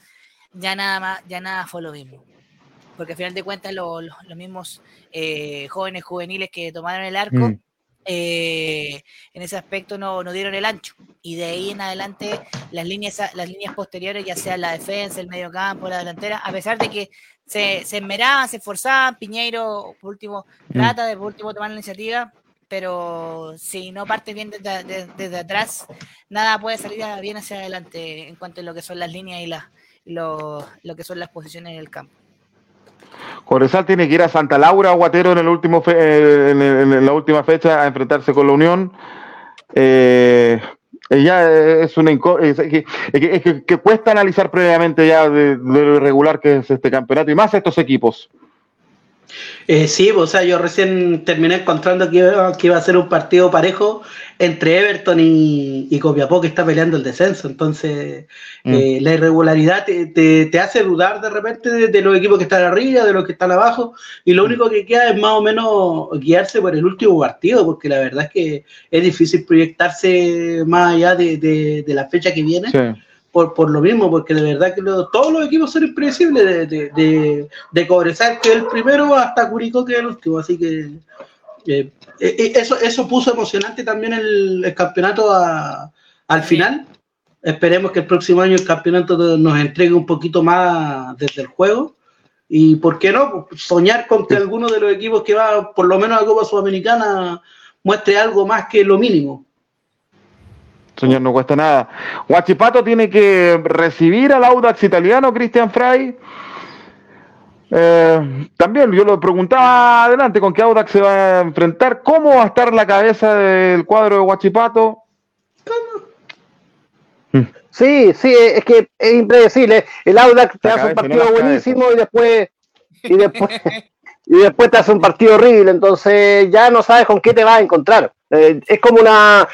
Speaker 5: ya nada más, ya nada fue lo mismo. Porque al final de cuentas lo- lo- los mismos eh, jóvenes juveniles que tomaron el arco
Speaker 6: Mm.
Speaker 5: eh, en ese aspecto no, no dieron el ancho. Y de ahí en adelante las líneas, las líneas posteriores, ya sea la defensa, el medio campo, la delantera, a pesar de que se, se esmeraban, se esforzaban, Piñeiro por último
Speaker 6: Mm.
Speaker 5: trata de por último tomar la iniciativa, pero si no parte bien desde, desde- desde atrás, nada puede salir bien hacia adelante en cuanto a lo que son las líneas y las y lo, lo que son las posiciones en el campo.
Speaker 6: Cobresal tiene que ir a Santa Laura, Guatero, en, el último fe- eh, en, en la última fecha a enfrentarse con la Unión. Eh, ya es una inco- es que, es que- es que- que cuesta analizar previamente ya de, de lo irregular que es este campeonato y más estos equipos.
Speaker 3: Eh, sí, o sea, yo recién terminé encontrando que iba, que iba a ser un partido parejo entre Everton y, y Copiapó que está peleando el descenso. Entonces,
Speaker 6: Mm.
Speaker 3: eh, la irregularidad te, te- te hace dudar de repente de, de los equipos que están arriba, de los que están abajo, y lo único que queda es más o menos guiarse por el último partido, porque la verdad es que es difícil proyectarse más allá de, de- de la fecha que viene
Speaker 6: Sí.
Speaker 3: Por, por lo mismo, porque de verdad que lo- todos los equipos son impredecibles, de, de, de, de Cobresal, que es el primero, hasta Curicó, que es el último. Así que eh, eh, eso, eso puso emocionante también el, el campeonato a- al final. Esperemos que el próximo año el campeonato nos entregue un poquito más desde el juego. Y por qué no, soñar con que alguno de los equipos que va por lo menos a Copa Sudamericana muestre algo más que lo mínimo.
Speaker 6: Señor, no cuesta nada. Guachipato tiene que recibir al Audax italiano, Cristian Frey. Eh, también yo lo preguntaba adelante con qué Audax se va a enfrentar. ¿Cómo va a estar la cabeza del cuadro de Guachipato?
Speaker 4: Sí, sí, es que es impredecible. El Audax te
Speaker 6: La
Speaker 4: hace un
Speaker 6: no
Speaker 4: partido buenísimo y después, y después, y después te hace un partido horrible. Entonces ya no sabes con qué te vas a encontrar. Eh, es como una.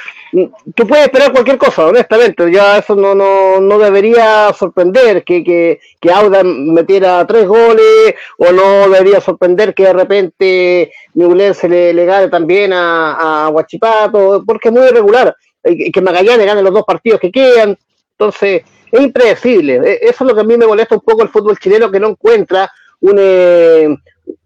Speaker 4: Tú puedes esperar cualquier cosa, honestamente. Ya eso no, no, no debería sorprender que, que, que Audax metiera tres goles, o no debería sorprender que de repente Ñublense le, le gane también a, a Huachipato, porque es muy irregular. Que Magallanes gane los dos partidos que quedan. Entonces, es impredecible. E- Eso es lo que a mí me molesta un poco el fútbol chileno, que no encuentra un, eh,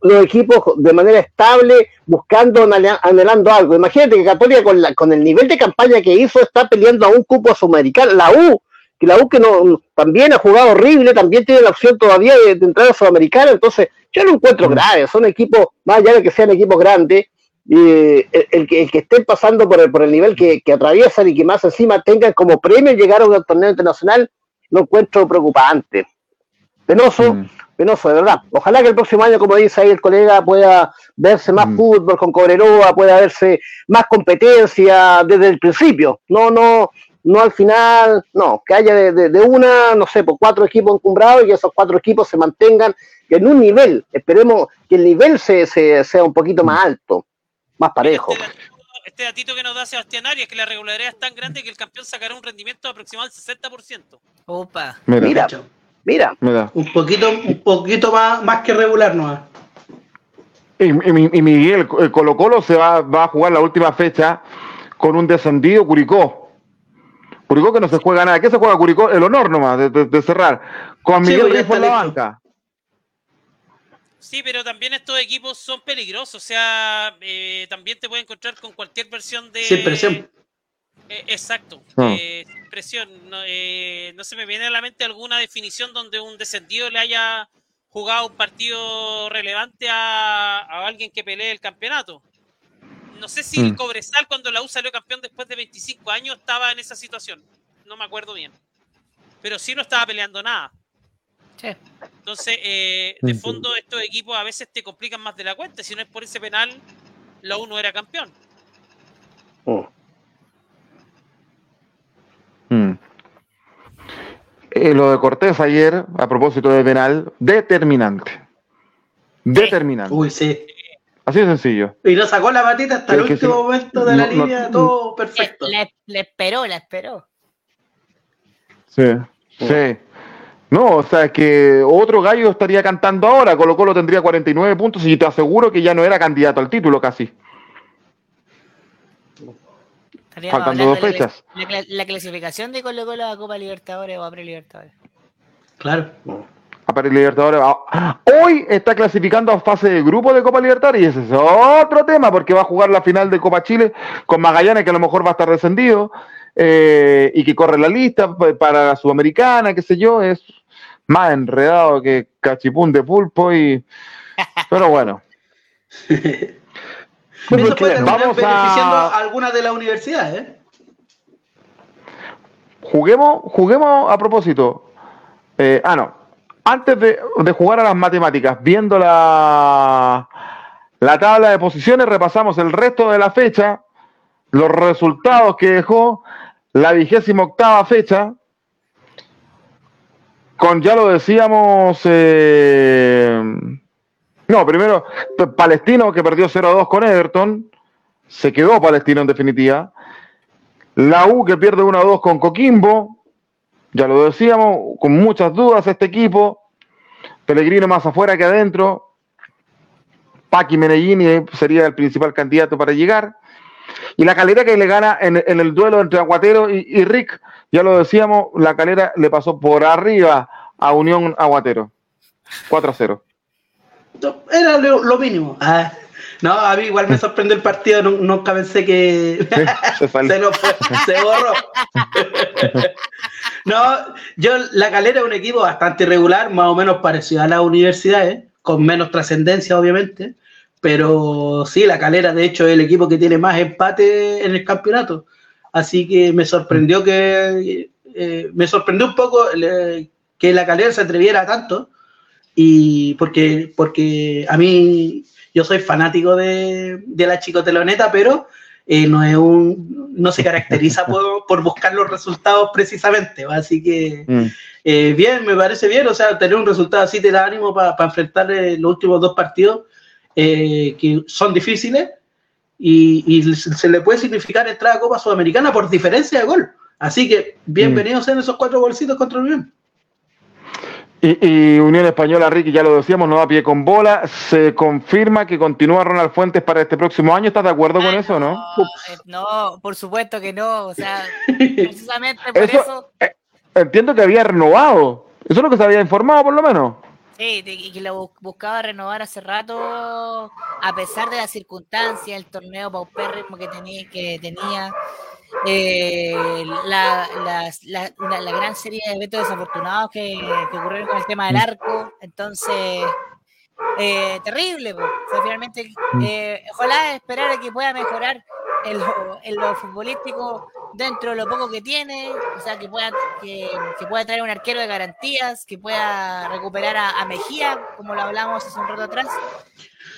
Speaker 4: los equipos de manera estable buscando, anhela- anhelando algo. Imagínate que Católica con, la, con el nivel de campaña que hizo está peleando a un cupo sudamericano. La U, que la U que no, también ha jugado horrible, también tiene la opción todavía de, de entrar a Sudamericana. Entonces, yo lo encuentro grave. Son equipos, más allá de que sean equipos grandes, eh, el, el que, el que estén pasando por el, por el nivel que, que atraviesan y que más encima tengan como premio llegar a un torneo internacional, lo encuentro preocupante. Penoso,
Speaker 6: Mm.
Speaker 4: Penoso, de verdad. Ojalá que el próximo año, como dice ahí el colega, pueda verse más
Speaker 6: Mm.
Speaker 4: fútbol con Cobreroa, pueda verse más competencia desde el principio. No, no, no al final, no, que haya de, de- de una, no sé, por cuatro equipos encumbrados y que esos cuatro equipos se mantengan en un nivel. Esperemos que el nivel se, se- sea un poquito más alto, más parejo.
Speaker 2: Este datito, este datito que nos da Sebastián Arias, que la regularidad es tan grande que el campeón sacará un rendimiento aproximado del 60%.
Speaker 5: Opa.
Speaker 6: Mira,
Speaker 4: Mira, mira.
Speaker 6: mira.
Speaker 3: Un poquito, un poquito más, más que regular, ¿no?
Speaker 6: Y, y- y Miguel, el Colo Colo se va, va a jugar la última fecha con un descendido Curicó. Curicó que no se juega nada. ¿Qué se juega Curicó? El honor nomás de, de- de cerrar. Con
Speaker 3: Sí,
Speaker 6: Miguel Reyes por
Speaker 3: está
Speaker 6: la
Speaker 3: listo.
Speaker 6: banca.
Speaker 2: Sí, pero también estos equipos son peligrosos. O sea, eh, también te puedes encontrar con cualquier versión de.
Speaker 3: Sin presión.
Speaker 2: Eh, exacto.
Speaker 6: Ah.
Speaker 2: Eh, sin presión. No, eh, no se me viene a la mente alguna definición donde un descendido le haya jugado un partido relevante a, a alguien que pelee el campeonato. No sé si el
Speaker 6: Mm.
Speaker 2: Cobresal, cuando la U salió campeón después de 25 años, estaba en esa situación. No me acuerdo bien. Pero sí no estaba peleando nada.
Speaker 5: Sí.
Speaker 2: Entonces, eh, de fondo, estos equipos a veces te complican más de la cuenta. Si no es por ese penal, la U no era campeón.
Speaker 4: Mm.
Speaker 6: Eh, lo de Cortés ayer, a propósito de penal, determinante. Determinante.
Speaker 3: Uy, sí.
Speaker 6: Así de sencillo.
Speaker 3: Y no sacó la patita hasta el último
Speaker 6: si-
Speaker 3: momento de la
Speaker 6: no- no-
Speaker 3: línea, todo perfecto.
Speaker 5: le- le esperó, la esperó.
Speaker 6: Sí, sí. No, o sea, que otro gallo estaría cantando ahora. Colo Colo tendría 49 puntos y te aseguro que ya no era candidato al título casi.
Speaker 5: Estaríamos
Speaker 6: Faltando
Speaker 5: hablando
Speaker 6: dos
Speaker 5: la
Speaker 6: fechas.
Speaker 5: La, cla- la clasificación de Colo Colo a Copa Libertadores o a Pre-Libertadores.
Speaker 3: Claro.
Speaker 6: A Libertadores. Hoy está clasificando a fase de grupo de Copa Libertadores y ese es otro tema porque va a jugar la final de Copa Chile con Magallanes que a lo mejor va a estar descendido eh, y que corre la lista pa- para la Sudamericana, qué sé yo, es más enredado que cachipún de pulpo y... Pero bueno.
Speaker 3: Eso puede terminar
Speaker 6: Vamos
Speaker 3: beneficiando
Speaker 6: a-
Speaker 3: a algunas de las universidades, ¿eh?
Speaker 6: Juguemos, juguemos a propósito. Eh, ah, no. Antes de, de jugar a las matemáticas, viendo la, la tabla de posiciones, repasamos el resto de la fecha, los resultados que dejó la vigésima octava fecha, con, ya lo decíamos, eh, No, primero, Palestino que perdió 0-2 con Everton. Se quedó Palestino en definitiva. La U que pierde 1-2 con Coquimbo. Ya lo decíamos, con muchas dudas este equipo. Pellegrino más afuera que adentro. Paqui Menellini sería el principal candidato para llegar. Y la calera que le gana en, el duelo entre Aguatero y, Rick, ya lo decíamos, la calera le pasó por arriba a Unión Aguatero. 4-0.
Speaker 3: No, Era lo, lo mínimo. Ah, no, a mí igual me sorprendió el partido, nu- nunca pensé que
Speaker 6: Sí, se
Speaker 3: se nos fue, se borró. no, yo la calera es un equipo bastante irregular, más o menos parecido a las universidades, con menos trascendencia, obviamente. Pero sí, la calera, de hecho, es el equipo que tiene más empate en el campeonato. Así que me sorprendió que eh, me sorprendió un poco eh, que la calera se atreviera tanto. Y porque, porque a mí yo soy fanático de, de la chicoteloneta, pero eh, no es un no se caracteriza por, por buscar los resultados precisamente. ¿va? Así que
Speaker 6: Mm.
Speaker 3: eh, bien, me parece bien, o sea, tener un resultado así te da ánimo para enfrentar eh, los últimos dos partidos eh, que son difíciles y, y se le puede significar entrar a Copa Sudamericana por diferencia de gol. Así que bienvenidos en esos cuatro bolsitos contra el Unión.
Speaker 6: Y, y Unión Española, Ricky, ya lo decíamos, no da pie con bola. Se confirma que continúa Ronald Fuentes para este próximo año. ¿Estás de acuerdo con
Speaker 5: Ah,
Speaker 6: eso o no?
Speaker 5: eh, No, por supuesto que no. O sea, precisamente por
Speaker 6: Eso-
Speaker 5: eso,
Speaker 6: eh, entiendo que había renovado. Eso es lo que se había informado, por lo menos.
Speaker 5: Sí, y que lo bu- buscaba renovar hace rato, a pesar de las circunstancias, el torneo paupérrimo que tenía, que tenía eh, la, gran serie de eventos desafortunados que, que ocurrieron con el tema del arco. Entonces, eh, terrible. po. O sea, finalmente, eh, ojalá esperar a que pueda mejorar en lo, en lo futbolístico dentro de lo poco que tiene, o sea, que pueda, que, pueda traer un arquero de garantías, que pueda recuperar a, Mejía, como lo hablamos hace un rato atrás.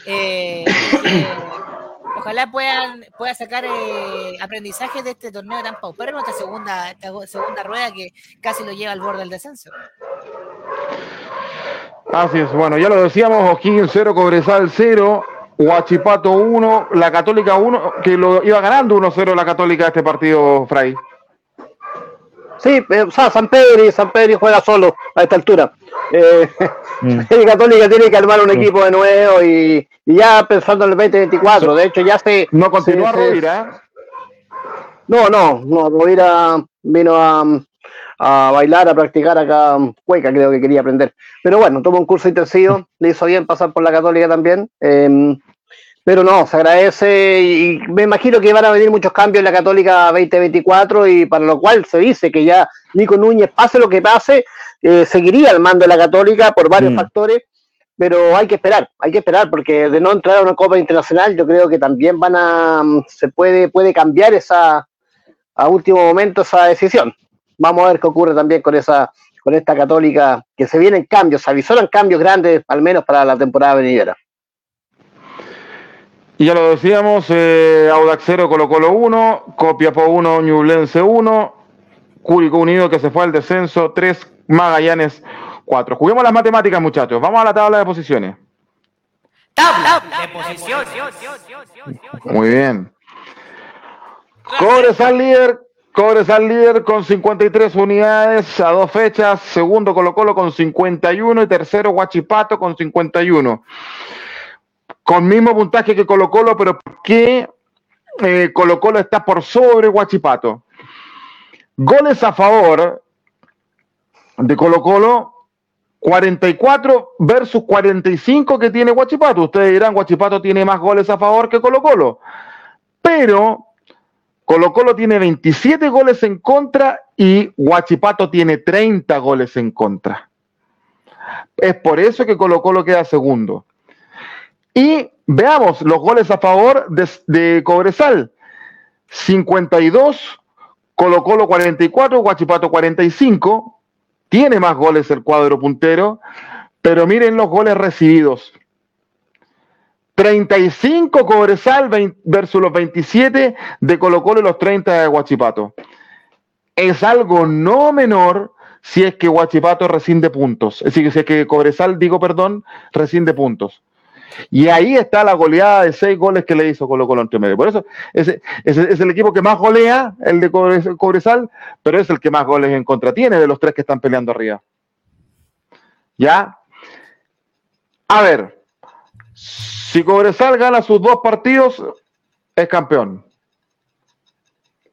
Speaker 5: Eh, ojalá puedan pueda sacar eh, aprendizajes de este torneo tan paupérrimo, esta segunda, esta segunda rueda que casi lo lleva al borde del descenso.
Speaker 6: Así es, bueno, ya lo decíamos, O'Higgins 0, Cobresal 0, Huachipato 1, la Católica 1, que lo iba ganando 1-0 la Católica este partido, Fray.
Speaker 4: Sí, eh, o sea, San Pedro y San Pedro juega solo a esta altura. Eh, el Católica tiene que armar un equipo de nuevo y, y ya pensando en el 2024. De hecho, ya se.
Speaker 6: No continúa
Speaker 4: se- se-
Speaker 6: Rovira.
Speaker 4: No, no, no. Rovira vino a, a bailar, a practicar acá cueca, creo que quería aprender. Pero bueno, tuvo un curso intensivo, le hizo bien pasar por la Católica también. eh, pero no, se agradece y me imagino que van a venir muchos cambios en la Católica 2024 y para lo cual se dice que ya Nico Núñez, pase lo que pase, eh, seguiría al mando de la Católica por varios
Speaker 6: Mm.
Speaker 4: factores, pero hay que esperar, hay que esperar porque de no entrar a una Copa Internacional yo creo que también van a, mm, se puede, puede cambiar esa, a último momento esa decisión. Vamos a ver qué ocurre también con esa con esta Católica, que se vienen cambios, se avisoran cambios grandes, al menos para la temporada venidera.
Speaker 6: Y ya lo decíamos, eh, Audax 0, Colo Colo 1, Copiapó 1, Ñublense 1, Curicó Unido que se fue al descenso 3, Magallanes 4. Juguemos las matemáticas, muchachos. Vamos a la tabla de posiciones.
Speaker 5: Tabla de posición.
Speaker 6: Muy bien. Cobresal líder, Cobresal líder con 53 unidades a dos fechas, segundo Colo Colo con 51 y tercero Huachipato con 51. Con mismo puntaje que Colo Colo, pero ¿por qué eh, Colo Colo está por sobre Huachipato? Goles a favor de Colo Colo, 44 versus 45 que tiene Huachipato. Ustedes dirán, Huachipato tiene más goles a favor que Colo Colo. Pero Colo Colo tiene 27 goles en contra y Huachipato tiene 30 goles en contra. Es por eso que Colo Colo queda segundo. Y veamos los goles a favor de, de Cobresal. 52, Colo Colo 44, Huachipato 45. Tiene más goles el cuadro puntero, pero miren los goles recibidos. 35 Cobresal versus los 27 de Colo Colo y los 30 de Huachipato. Es algo no menor si es que Huachipato rescinde puntos. Es decir, si es que Cobresal, digo perdón, rescinde puntos. Y ahí está la goleada de seis goles que le hizo Colo Colo entre medio. Por eso ese es el equipo que más golea, el de Cobre- Cobresal, pero es el que más goles en contra tiene de los tres que están peleando arriba. ¿Ya? A ver, si Cobresal gana sus dos partidos, es campeón.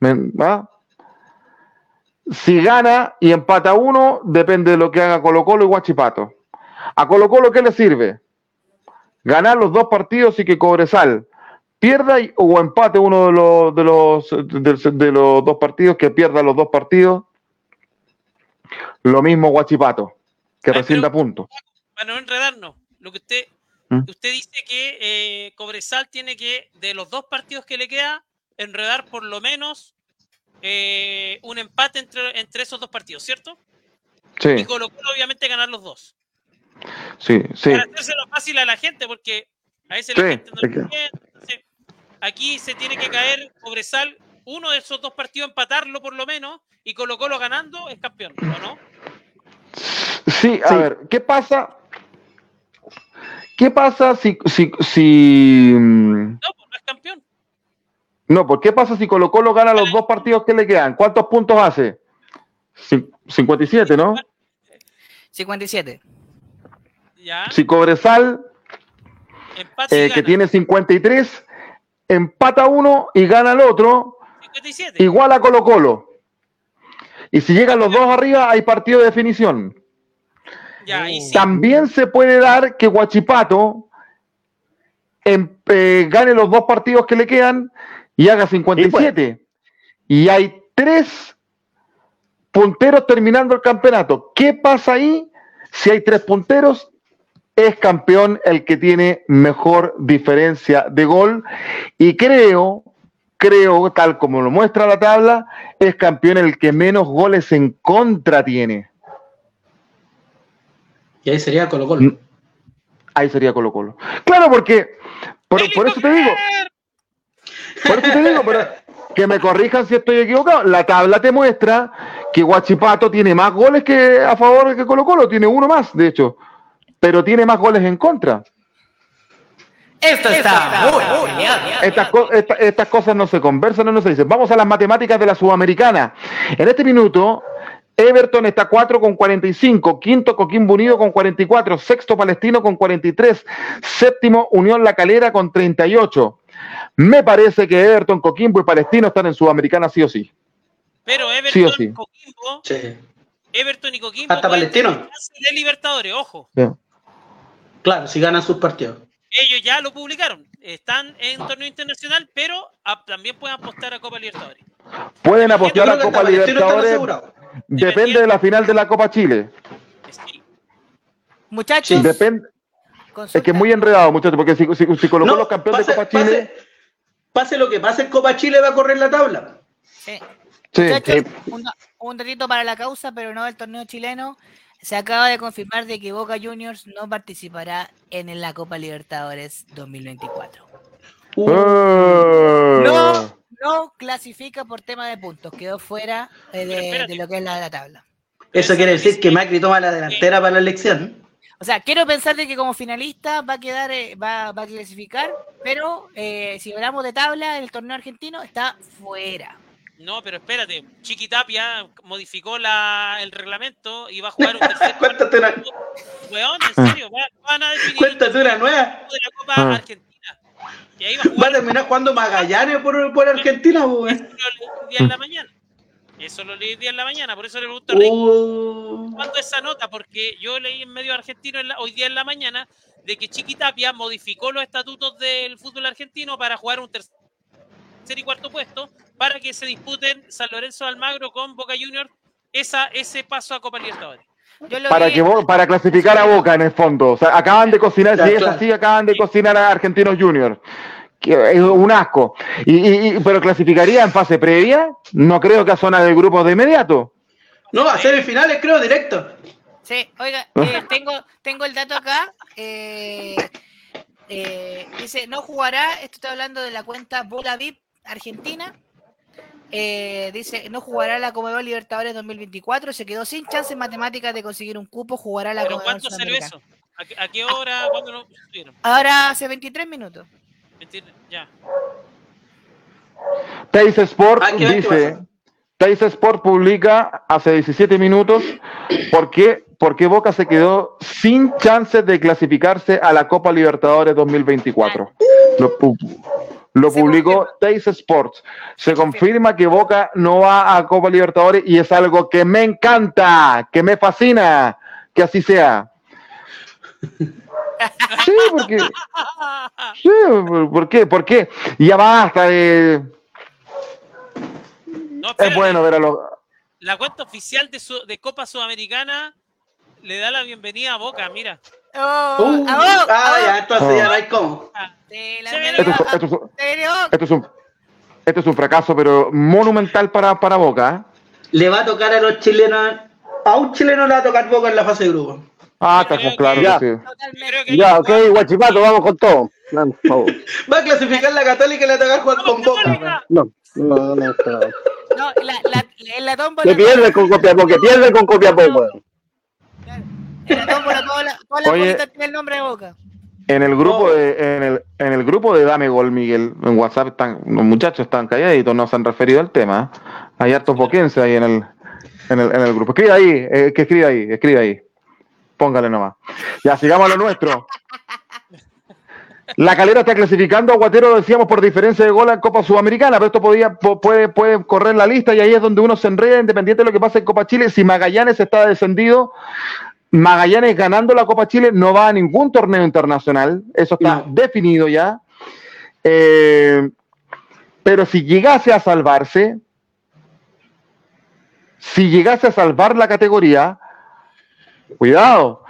Speaker 6: ¿Me- ¿va? Si gana y empata uno, depende de lo que haga Colo Colo y Guachipato. A Colo Colo, ¿qué le sirve? Ganar los dos partidos y que Cobresal pierda y- o empate uno de los, de los, de, de los dos partidos, que pierda los dos partidos. Lo mismo Guachipato, que recién da puntos.
Speaker 2: Para no enredarnos, lo que usted. Usted dice que eh, Cobresal tiene que, de los dos partidos que le queda, enredar por lo menos eh, un empate entre, entre esos dos partidos, ¿cierto? Y
Speaker 6: Sí,
Speaker 2: Colo Colo obviamente ganar los dos.
Speaker 6: sí, sí.
Speaker 2: Para hacérselo fácil a la gente, porque a veces
Speaker 6: Sí,
Speaker 2: la gente no lo
Speaker 6: que-
Speaker 2: entiende. Entonces, aquí se tiene que caer Cobresal, uno de esos dos partidos, empatarlo por lo menos, y Colo Colo ganando es campeón, ¿o no?
Speaker 6: Sí, a
Speaker 4: Sí.
Speaker 6: ver, ¿qué pasa? ¿Qué pasa si, si, si, mm,
Speaker 2: No, pues no es campeón.
Speaker 6: no, pues qué pasa si Colo Colo gana los dos partidos que le quedan? ¿Cuántos puntos hace? Cin- 57, ¿no?
Speaker 5: 57.
Speaker 2: Ya,
Speaker 6: Si Cobresal, eh, que tiene 53, empata uno y gana el otro,
Speaker 2: 57.
Speaker 6: igual a Colo Colo. Y si llegan los dos arriba, hay partido de definición.
Speaker 2: Ya, sí.
Speaker 6: También se puede dar que Guachipato em- eh, gane los dos partidos que le quedan y haga 57. Y hay tres punteros terminando el campeonato. ¿Qué pasa ahí? Si hay tres punteros, es campeón el que tiene mejor diferencia de gol. Y creo, creo, tal como lo muestra la tabla, es campeón el que menos goles en contra tiene.
Speaker 3: Y ahí sería Colo
Speaker 6: Mm.
Speaker 3: Colo.
Speaker 6: Ahí sería Colo Colo. Claro, porque por, por eso te digo, por eso te digo, pero que me corrijan si estoy equivocado. La tabla te muestra que Guachipato tiene más goles que a favor que Colo Colo, tiene uno más, de hecho, pero tiene más goles en contra.
Speaker 5: Esto está muy.
Speaker 6: Estas, co- esta- estas cosas no se conversan, no, no se dicen. Vamos a las matemáticas de la Sudamericana. En este minuto, Everton está 4 con 45, quinto Coquimbo Unido con 44, sexto Palestino con 43, séptimo Unión La Calera con 38. Me parece que Everton, Coquimbo y Palestino están en Sudamericana sí o sí.
Speaker 2: Pero
Speaker 6: Sí
Speaker 2: Everton,
Speaker 6: o sí.
Speaker 2: Coquimbo,
Speaker 3: Sí.
Speaker 2: Everton y Coquimbo
Speaker 3: Hasta Palestino.
Speaker 2: de Libertadores, ojo.
Speaker 3: Claro, si ganan sus partidos.
Speaker 2: Ellos ya lo publicaron. Están en torneo internacional, pero también pueden apostar a Copa Libertadores.
Speaker 6: Pueden apostar a Copa Libertadores. Depende de la final de la Copa Chile.
Speaker 2: Sí.
Speaker 5: Muchachos,
Speaker 6: Depende, es que es muy enredado, muchachos, porque si, si, si Colo Colo
Speaker 3: No,
Speaker 6: es campeón
Speaker 3: pase,
Speaker 6: de Copa Chile.
Speaker 3: pase- pase lo que pase en Copa Chile, va a correr la tabla.
Speaker 5: Sí.
Speaker 6: Sí,
Speaker 5: Muchachos,
Speaker 6: sí.
Speaker 5: un, un ratito para la causa, pero no del torneo chileno. Se acaba de confirmar de que Boca Juniors no participará en la Copa Libertadores 2024.
Speaker 3: Uh,
Speaker 6: Eh.
Speaker 5: No, no clasifica por tema de puntos, quedó fuera eh,
Speaker 2: Pero
Speaker 5: de, lo que es la, la tabla.
Speaker 3: Eso quiere decir que Macri toma la delantera para la elección.
Speaker 5: O sea, quiero pensar de que como finalista va a quedar, eh, va, va a clasificar, pero eh, si hablamos de tabla, el torneo argentino está fuera.
Speaker 2: No, pero espérate. Chiqui Tapia modificó la, el reglamento y va a jugar un tercer
Speaker 3: Cuéntate una,
Speaker 2: Weón, en serio, va- van a definir
Speaker 3: cuéntate una nueva.
Speaker 2: de la Copa
Speaker 6: Ah.
Speaker 2: Argentina. Y ahí va a
Speaker 3: Va a
Speaker 2: jugar
Speaker 3: terminar jugando Magallanes por, por Argentina, pues.
Speaker 2: eso lo leí en la mañana. Eso lo leí día en la mañana, por eso le pregunto a
Speaker 3: Uh,
Speaker 2: cuándo esa nota, porque yo leí en medio argentino en la- hoy día en la mañana de que Chiqui Tapia modificó los estatutos del fútbol argentino para jugar un tercer y cuarto puesto para que se disputen San Lorenzo de Almagro con Boca Juniors esa, ese paso a Copa Libertadores.
Speaker 5: Yo lo
Speaker 6: Para,
Speaker 5: vi-
Speaker 6: que, para clasificar a Boca en el fondo. O sea, acaban de cocinar,
Speaker 3: Ya,
Speaker 6: si es
Speaker 3: claro.
Speaker 6: así, acaban de cocinar a Argentinos Juniors. Que es un asco. Y, y- y- pero clasificaría en fase previa, no creo que a zona de grupos de inmediato.
Speaker 3: no, a semifinales creo directo.
Speaker 5: Sí, oiga, eh, tengo, tengo el dato acá. eh, eh, dice, no jugará, esto está hablando de la cuenta Bola VIP Argentina. Eh, dice, no jugará la Comebol Libertadores 2024, se quedó sin chance en matemáticas de conseguir un cupo, jugará la
Speaker 2: ¿Pero cuánto salió
Speaker 5: Sudamericana.
Speaker 2: eso? ¿A, qué- a qué hora? ¿Cuándo lo subieron?
Speaker 5: Ahora hace 23 minutos.
Speaker 2: Mentira, Ya.
Speaker 6: Teis Sport
Speaker 3: Ah, ¿qué ves? ¿Qué
Speaker 6: dice? Teis Sport publica hace 17 minutos por qué, por qué Boca se quedó sin chances de clasificarse a la Copa Libertadores 2024. Lo, pu- lo
Speaker 5: Se
Speaker 6: publicó Teis Sports. Se confirma que Boca no va a Copa Libertadores y es algo que me encanta, que me fascina, que así sea. Sí, porque... Sí, ¿por- ¿por qué? ¿Por qué? Ya basta de...
Speaker 2: No,
Speaker 6: Es bueno ver a los...
Speaker 2: La cuenta oficial de, su- de Copa Sudamericana le da la bienvenida a Boca, mira.
Speaker 5: Oh,
Speaker 3: Uh,
Speaker 5: ah, oh,
Speaker 3: ah,
Speaker 5: ah,
Speaker 3: ya, entonces
Speaker 6: Oh.
Speaker 3: ya no hay cómo.
Speaker 5: la
Speaker 6: Esto es,
Speaker 5: la-
Speaker 6: un, esto es un fracaso, pero monumental para, para Boca. ¿eh?
Speaker 3: Le va a tocar a los chilenos, a un chileno le va a tocar Boca en la fase de grupo.
Speaker 6: Ah, está claro
Speaker 2: que
Speaker 4: Ya.
Speaker 6: sí.
Speaker 2: Que
Speaker 4: Ya, ok, guachipato, vamos con todo. No.
Speaker 3: Va a clasificar la Católica y le va a tocar jugar con Boca.
Speaker 4: No, no, no, no.
Speaker 5: No, la, la, en la tómbola.
Speaker 4: Que pierde con Copiapó, que pierde con Copiapó, weón.
Speaker 5: En la tómbola, todas las todas las
Speaker 6: Oye.
Speaker 5: bolitas tienen el nombre de boca.
Speaker 6: En el grupo
Speaker 3: Oh.
Speaker 6: de, en el, en el grupo de Dame Gol, Miguel, en WhatsApp están, los muchachos están calladitos, no se han referido al tema. Hay hartos boquenses ahí en el, en el, en el grupo. Escribe ahí, eh, que escribe ahí, escribe ahí. Póngale nomás. Ya, sigamos a lo nuestro. La calera está clasificando a Guatero, decíamos, por diferencia de gol en Copa Sudamericana, pero esto podía, po- puede, puede correr la lista y ahí es donde uno se enreda, independiente de lo que pase en Copa Chile. Si Magallanes está descendido, Magallanes ganando la Copa Chile no va a ningún torneo internacional, eso está
Speaker 3: No.
Speaker 6: definido ya. Eh, pero si llegase a salvarse, si llegase a salvar la categoría, cuidado,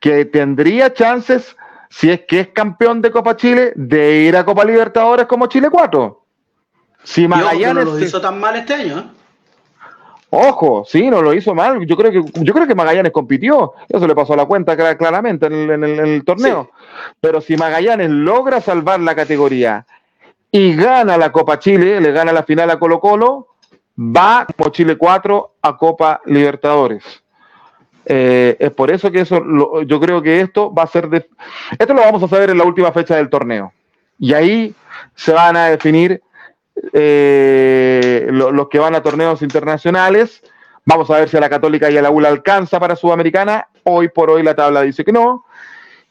Speaker 6: que tendría chances, si es que es campeón de Copa Chile, de ir a Copa Libertadores como Chile 4. Si
Speaker 3: Y ojo, que no
Speaker 6: Magallanes
Speaker 3: lo hizo tan mal este año. ¿eh?
Speaker 6: Ojo, sí, no lo hizo mal. Yo creo que, yo creo que Magallanes compitió. Eso le pasó a la cuenta clara- claramente en el, en el- en el torneo. Pero si Magallanes logra salvar la categoría y gana la Copa Chile, le gana la final a Colo Colo, va como Chile 4 a Copa Libertadores. Eh, es por eso que eso, lo- yo creo que esto va a ser de, esto lo vamos a saber en la última fecha del torneo. Y ahí se van a definir eh, lo- los que van a torneos internacionales. Vamos a ver si a la Católica y a la ULA alcanza para Sudamericana. Hoy por hoy la tabla dice que no.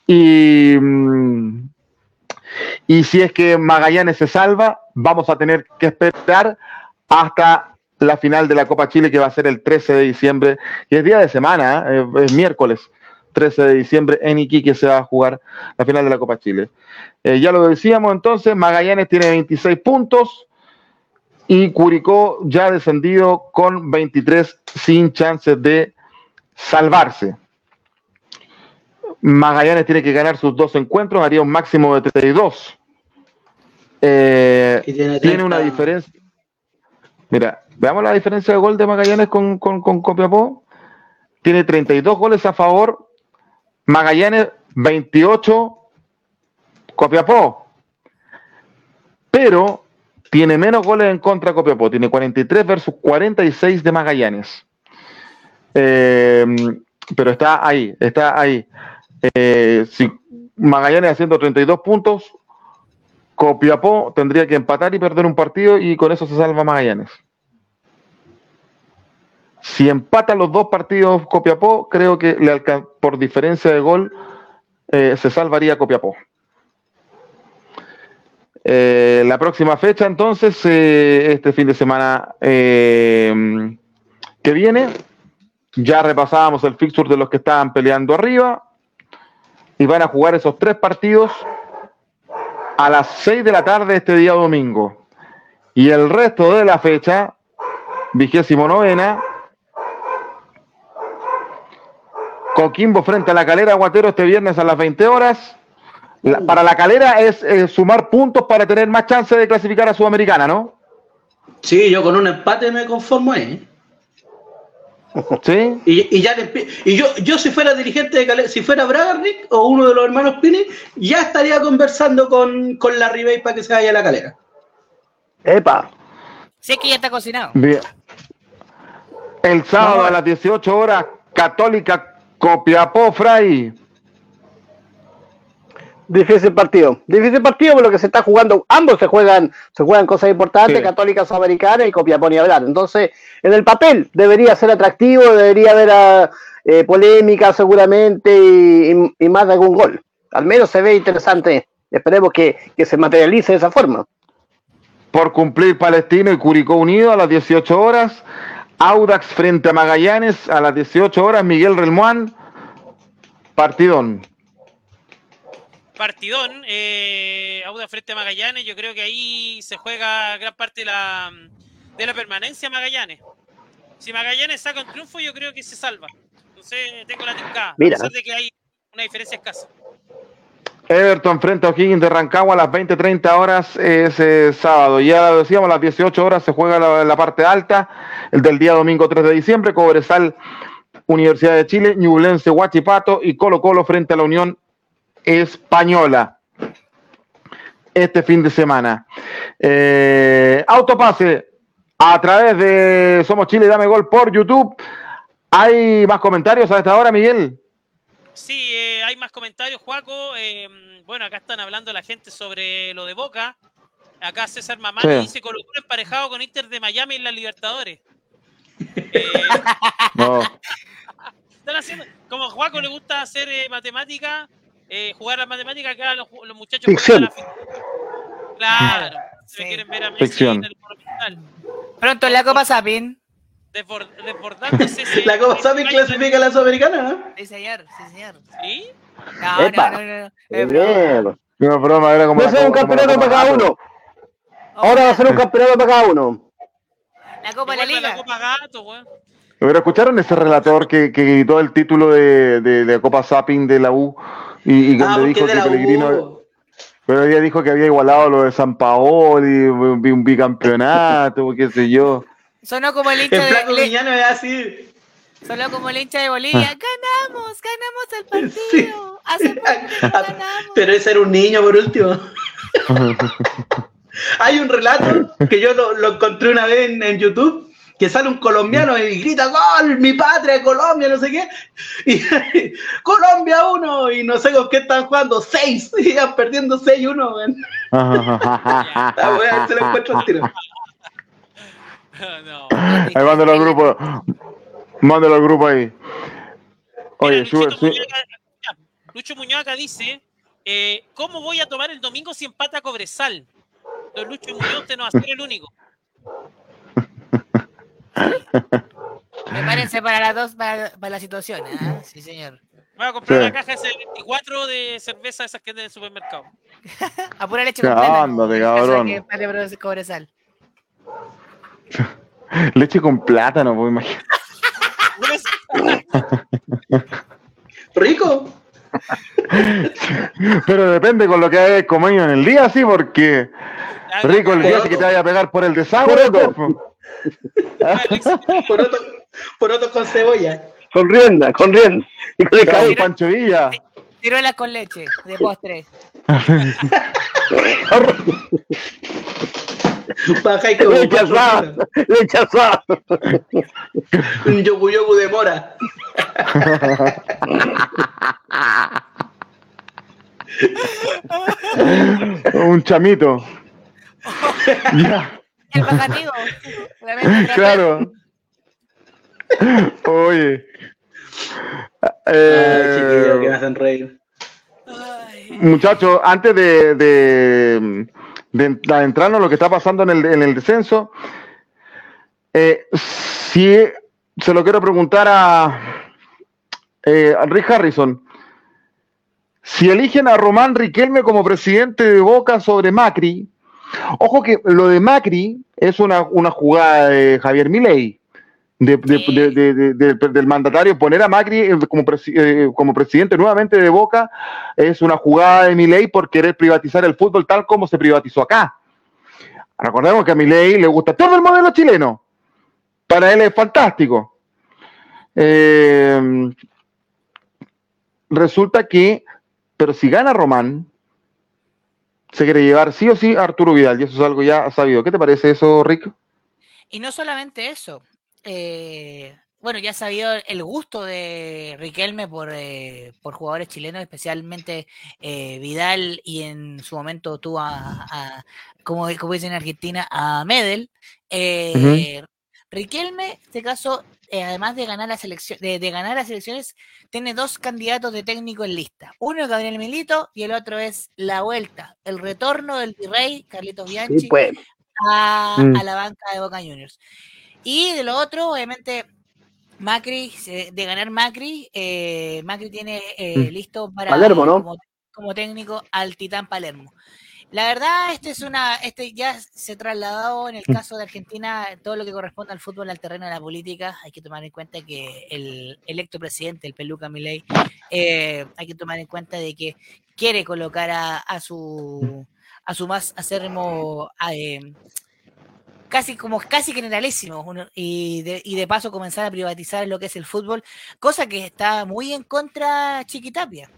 Speaker 6: Y, mm, y si es que Magallanes se salva, vamos a tener que esperar hasta la final de la Copa Chile, que va a ser el 13 de diciembre, y es día de semana, ¿eh? es miércoles 13 de diciembre en Iquique se va a jugar la final de la Copa Chile. Eh, ya lo decíamos entonces, Magallanes tiene 26 puntos y Curicó ya descendido con 23 sin chances de salvarse. Magallanes tiene que ganar sus dos encuentros, haría un máximo de 32. Eh,
Speaker 3: tiene
Speaker 6: tiene una
Speaker 3: 30.
Speaker 6: diferencia. Mira, veamos la diferencia de gol de Magallanes con, con, con Copiapó. Tiene 32 goles a favor. Magallanes 28. Copiapó. Pero tiene menos goles en contra Copiapó. Tiene 43 versus 46 de Magallanes. Eh, pero está ahí, está ahí. Eh, si Magallanes haciendo 32 puntos, Copiapó tendría que empatar y perder un partido y con eso se salva Magallanes. Si empatan los dos partidos Copiapó, creo que le por diferencia de gol eh, se salvaría Copiapó. Eh, la próxima fecha, entonces, eh, este fin de semana eh, que viene, ya repasábamos el fixture de los que estaban peleando arriba y van a jugar esos tres partidos a las 6 de la tarde este día domingo. Y el resto de la fecha, vigésimo novena, Coquimbo frente a la calera Guatero este viernes a las 20 horas. La- para la calera es eh, sumar puntos para tener más chance de clasificar a Sudamericana, ¿no?
Speaker 3: Sí, yo con un empate me conformo ahí. ¿eh?
Speaker 6: Sí.
Speaker 3: Y, y ya le y yo, yo si fuera dirigente de Calera, si fuera Bragarnik o uno de los hermanos Pini, ya estaría conversando con, con la Ribey para que se vaya a la calera.
Speaker 4: Epa.
Speaker 5: Sé que ya está cocinado.
Speaker 6: Bien. El sábado a las 18 horas, Católica Copiapó Fray.
Speaker 4: Difícil partido. Difícil partido por lo que se está jugando. Ambos se juegan, se juegan cosas importantes,
Speaker 6: Sí.
Speaker 4: Católica Sudamericana y Copiapó y hablar. Entonces, en el papel debería ser atractivo, debería haber ah, eh, polémica seguramente y, y- y más de algún gol. Al menos se ve interesante. Esperemos que, que se materialice de esa forma.
Speaker 6: Por cumplir Palestino y Curicó Unido a las 18 horas. Audax frente a Magallanes a las 18 horas. Miguel Relmuán. Partidón.
Speaker 2: Partidón, eh, Auda frente a Magallanes, yo creo que ahí se juega gran parte de la, de la permanencia Magallanes. Si Magallanes saca un triunfo, yo creo que se salva. Entonces tengo la tincada,
Speaker 4: Mira.
Speaker 2: a pesar de que hay una diferencia escasa.
Speaker 6: Everton frente a O'Higgins de Rancagua a las 20-30 horas ese sábado. Ya lo decíamos, a las 18 horas se juega la, la parte alta, el del día domingo 3 de diciembre, Cobresal, Universidad de Chile, Ñublense, Huachipato y Colo Colo frente a la Unión Española. Este fin de semana. Eh, autopase a través de Somos Chile, dame gol por YouTube. ¿Hay más comentarios a esta hora, Miguel?
Speaker 2: Sí, eh, hay más comentarios, Juaco. Eh, bueno, acá están hablando la gente sobre lo de Boca. Acá César Mamani
Speaker 6: Sí.
Speaker 2: dice Colo Colo emparejado con Inter de Miami en la Libertadores. Eh,
Speaker 6: No.
Speaker 2: están haciendo, como a Juaco le gusta hacer eh, matemática, eh, jugar las matemáticas, acá los, los muchachos
Speaker 4: Ficción.
Speaker 2: la Claro, se
Speaker 5: Sí.
Speaker 2: quieren ver a Messi
Speaker 6: Ficción.
Speaker 2: en el Monumental.
Speaker 5: Pronto en la Copa Sapin.
Speaker 2: Desbord- desbordándose ese-
Speaker 3: La Copa Sapi clasifica a la Sudamericana, ¿no?
Speaker 5: Sí, señor, sí, señor.
Speaker 2: ¿Sí?
Speaker 5: No,
Speaker 4: Epa.
Speaker 5: no, no, no, no. Es broma.
Speaker 4: Bien.
Speaker 6: No, broma, era como
Speaker 4: Va
Speaker 6: la
Speaker 4: a ser un
Speaker 6: la
Speaker 4: campeonato para cada uno. Ahora va a ser un campeonato para cada uno.
Speaker 5: La Copa de la
Speaker 2: que
Speaker 5: Liga.
Speaker 2: Copa Gato, weón.
Speaker 6: Pero escucharon ese relator que, que gritó el título de, de, de Copa Zapping de la U y, y
Speaker 3: Ah, porque
Speaker 6: dijo que Pellegrino, pero ella dijo que había igualado lo de San Paoli, un, un bicampeonato, qué sé yo.
Speaker 5: Sonó como el hincha
Speaker 3: El
Speaker 5: de,
Speaker 3: Viñano es así.
Speaker 5: sonó como el hincha de Bolivia. Ganamos, ganamos el
Speaker 3: Sí.
Speaker 5: partido. Hace poco que no ganamos.
Speaker 3: Pero ese era un niño por último. Hay un relato que yo lo, lo encontré una vez en, en YouTube, que sale un colombiano y grita gol, mi patria, Colombia, no sé qué. Y Colombia 1 y no sé con qué están jugando, 6. Y iban perdiendo 6-1. weón. La wea, se lo encuentro al tiro.
Speaker 2: no.
Speaker 6: Ahí mándalo al grupo, mándalo al grupo ahí. Oye,
Speaker 2: Mira,
Speaker 6: sube,
Speaker 2: mira, Lucho Muñoz acá dice, eh, ¿cómo voy a tomar el domingo si empata Cobresal? Don Lucho Muñoz, usted no va a ser el único.
Speaker 5: Prepárense para las dos, para, para la situación. ¿ah? Sí, señor.
Speaker 2: Voy a comprar
Speaker 6: Sí.
Speaker 2: una caja de 24 de cerveza esas que venden en el supermercado.
Speaker 5: A pura leche completa.
Speaker 6: ándate, cabrón.
Speaker 5: que Pro- Cobresal.
Speaker 6: Leche con plátano, pues imagínate.
Speaker 3: Rico.
Speaker 6: Pero depende con lo que hayas comido en el día, sí, porque rico el día sí que te vaya a pegar por el desagüe.
Speaker 4: Poroto.
Speaker 3: Poroto, poroto con cebolla.
Speaker 4: Con rienda, con rienda. Y con el
Speaker 6: Claro,
Speaker 4: cabello.
Speaker 6: Pancho Villa.
Speaker 5: Ciruelas con leche, de postre.
Speaker 3: Baja y como
Speaker 4: Leche
Speaker 3: cuatro
Speaker 4: asada.
Speaker 3: kilos.
Speaker 4: Leche asada.
Speaker 3: Un yogu yogu de mora.
Speaker 6: Un chamito. ya,
Speaker 5: El mente
Speaker 6: claro. Oye. Eh,
Speaker 3: chiquillo, que me hacen reír.
Speaker 6: Muchachos, antes de, de, de entrarnos en lo que está pasando en el, en el descenso, eh, si se lo quiero preguntar a, eh, a Rick Harrison. Si eligen a Román Riquelme como presidente de Boca sobre Macri, ojo que lo de Macri es una, una jugada de Javier Milei. De, de- de- del mandatario poner a Macri eh, como, presi- eh, como presidente nuevamente de Boca es una jugada de Milei por querer privatizar el fútbol tal como se privatizó acá. Recordemos que a Milei le gusta todo el modelo chileno. Para él es fantástico. Eh, resulta que, pero si gana Román, se quiere llevar sí o sí a Arturo Vidal, y eso es algo ya sabido. ¿Qué te parece eso, Rick?
Speaker 5: Y no solamente eso. eh, bueno, ya sabido el gusto de Riquelme por, eh, por jugadores chilenos, especialmente eh, Vidal y en su momento tuvo a, a- como, como dicen en Argentina, a Medel. Riquelme, en este caso, eh, además de ganar, las elecciones, de, de ganar las elecciones, tiene dos candidatos de técnico en lista. Uno es Gabriel Milito y el otro es la vuelta, el retorno del virrey Carlitos Bianchi
Speaker 4: Sí, pues.
Speaker 5: a,
Speaker 6: Mm.
Speaker 5: a la banca de Boca Juniors. Y de lo otro, obviamente, Macri, de ganar Macri, eh, Macri tiene eh,
Speaker 6: Mm.
Speaker 5: listo para
Speaker 4: Palermo, ¿no?
Speaker 5: como, como técnico al Titán Palermo. La verdad, este es una, este ya se trasladó en el
Speaker 6: Mm.
Speaker 5: caso de Argentina todo lo que corresponde al fútbol al terreno de la política. Hay que tomar en cuenta que el electo presidente, el Peluca Milei, eh, hay que tomar en cuenta de que quiere colocar a, a su a su más acérrimo eh, casi como casi generalísimo uno- y de, y de paso comenzar a privatizar lo que es el fútbol, cosa que está muy en contra Chiquitapia.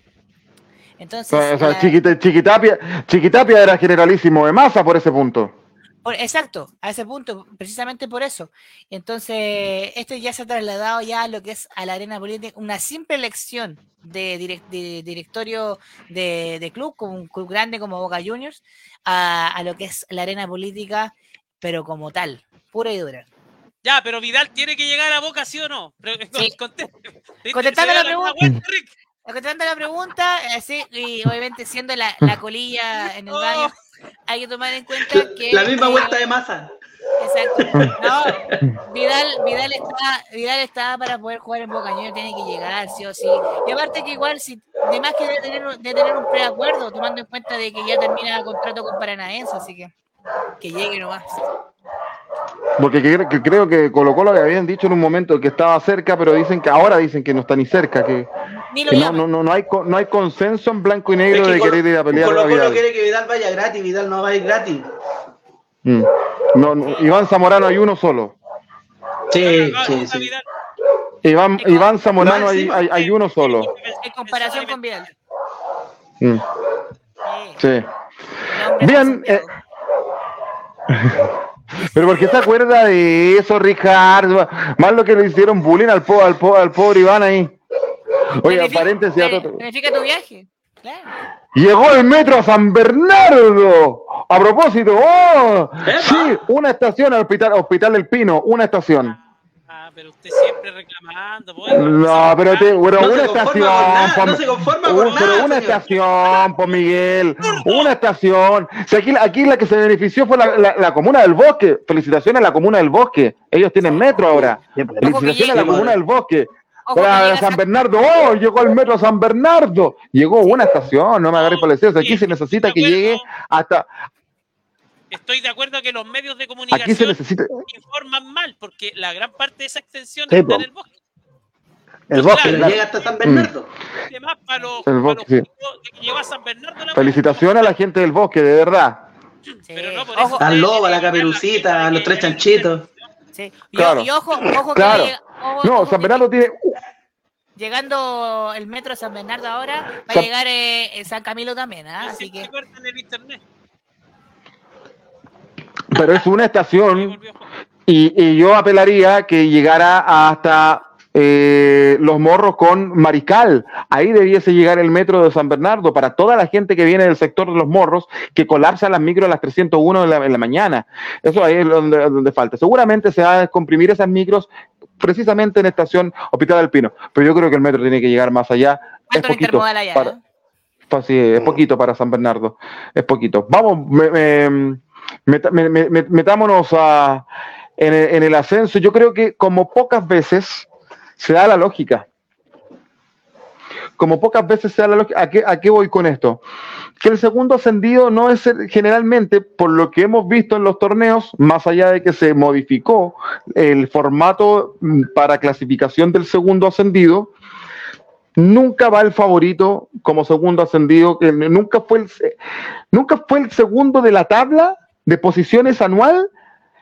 Speaker 5: Entonces,
Speaker 6: O sea,
Speaker 5: la-
Speaker 6: Chiquita- Chiquitapia, Chiquitapia era generalísimo de masa por ese punto.
Speaker 5: exacto, a ese punto, precisamente por eso. Entonces, esto ya se ha trasladado ya a lo que es a la arena política, una simple elección de, direc- de directorio de, de club, como un club grande como Boca Juniors, a, a lo que es la arena política, pero como tal, pura y dura.
Speaker 2: Ya, pero Vidal tiene que llegar a Boca, ¿sí o no?
Speaker 5: Sí.
Speaker 2: conte- ¿Viste?
Speaker 5: Contestando
Speaker 2: Se
Speaker 5: la pregunta. Contestando la pregunta, eh, sí, y obviamente siendo la, la colilla en el baño, hay que tomar en cuenta que...
Speaker 3: La misma
Speaker 5: eh,
Speaker 3: vuelta de masa.
Speaker 5: Exacto. No, Vidal, Vidal está, Vidal está para poder jugar en Boca Juniors, tiene que llegar, sí o sí. Y aparte que igual, si, de más que de tener, de tener un preacuerdo, tomando en cuenta de que ya termina el contrato con Paranaense, así que que llegue nomás.
Speaker 6: Porque cre- que creo que Colo Colo le habían dicho en un momento que estaba cerca, pero dicen que ahora dicen que no está ni cerca, que,
Speaker 5: Ni lo
Speaker 6: que no, no, no, no hay, co- no hay consenso en blanco y
Speaker 3: Es
Speaker 6: negro
Speaker 3: que
Speaker 6: de
Speaker 3: Colo-
Speaker 6: querer ir a pelear
Speaker 3: Colo
Speaker 6: a
Speaker 3: Colo
Speaker 6: Vidal.
Speaker 3: quiere que Vidal vaya gratis, Vidal no va a ir gratis.
Speaker 6: Mm. No, no, Iván Zamorano hay uno solo.
Speaker 3: Sí.
Speaker 6: Iván, Iván Zamorano hay, hay, hay uno solo.
Speaker 5: En comparación con Vidal.
Speaker 6: Mm,
Speaker 5: Sí,
Speaker 6: Bien,
Speaker 5: Santiago.
Speaker 6: Pero ¿por qué se acuerda de eso, Ricardo? Más lo que le hicieron bullying al, po- al, po- al pobre Iván ahí. Oye,
Speaker 5: Planifica-
Speaker 6: paréntesis.
Speaker 5: Planifica tu viaje. Claro.
Speaker 6: Llegó el metro a San Bernardo. A propósito, ¡oh!
Speaker 3: ¡Epa!
Speaker 6: Sí, una estación al hospital, hospital del Pino, una estación.
Speaker 2: Ah, pero usted siempre reclamando. pues,
Speaker 6: No, pero, te, pero
Speaker 3: No se
Speaker 6: una estación.
Speaker 3: nada, no se conforma
Speaker 6: un-
Speaker 3: con
Speaker 6: pero
Speaker 3: nada,
Speaker 6: una
Speaker 3: señor.
Speaker 6: estación, por Miguel. Una estación. Si aquí, aquí la que se benefició fue la, la- la comuna del bosque. Felicitaciones a la comuna del bosque. Ellos tienen metro ahora. Felicitaciones a la comuna del bosque.
Speaker 5: Que
Speaker 6: Para San
Speaker 5: San-
Speaker 6: Bernardo, oh, llegó el metro a San Bernardo. Llegó una estación, no me agarré por el Aquí se necesita que llegue hasta.
Speaker 2: Estoy de acuerdo que los medios de
Speaker 6: Aquí se
Speaker 2: comunicación
Speaker 6: necesita.
Speaker 2: informan mal, porque la gran parte de esa extensión
Speaker 4: Sí,
Speaker 2: está en el bosque.
Speaker 4: El bosque, claro.
Speaker 3: llega hasta San Bernardo.
Speaker 2: Además, para los,
Speaker 6: El
Speaker 2: para
Speaker 6: bosque,
Speaker 2: los
Speaker 6: sí.
Speaker 2: chicos de que llegó a San Bernardo. la
Speaker 6: Felicitaciones a la gente del bosque, de verdad.
Speaker 5: Sí.
Speaker 2: Pero no por
Speaker 5: Ojo,
Speaker 2: eso.
Speaker 3: Al lobo, a la caperucita, a los tres chanchitos.
Speaker 5: sí. Y,
Speaker 6: Claro.
Speaker 5: y ojo, ojo que
Speaker 6: Claro.
Speaker 5: llega- ojo-
Speaker 6: No, San Bernardo tiene.
Speaker 5: Llegando el metro a San Bernardo ahora, va a llegar eh, San Camilo también, ¿ah?
Speaker 2: No
Speaker 5: así que
Speaker 2: cortan el internet.
Speaker 6: Pero es una estación y, y yo apelaría que llegara hasta eh, Los Morros con Mariscal. Ahí debiese llegar el metro de San Bernardo para toda la gente que viene del sector de Los Morros que colapsa las micros a las 301 en la, en la mañana. Eso ahí es donde, donde falta. Seguramente se va a descomprimir esas micros precisamente en estación Hospital del Pino. Pero yo creo que el metro tiene que llegar más allá. Es
Speaker 5: ¿cuánto
Speaker 6: poquito.
Speaker 5: allá?
Speaker 6: para-
Speaker 5: eh?
Speaker 6: pues sí, es poquito para San Bernardo. Es poquito. Vamos, me- me- me- me- me- metámonos a, en, el, en el ascenso. Yo creo que como pocas veces se da la lógica. Como pocas veces se da la lógica. ¿A qué, a qué voy con esto? Que el segundo ascendido no es generalmente, por lo que hemos visto en los torneos, más allá de que se modificó el formato mm, para clasificación del segundo ascendido, nunca va el favorito como segundo ascendido, que nunca fue el, nunca fue el segundo de la tabla de posiciones anual,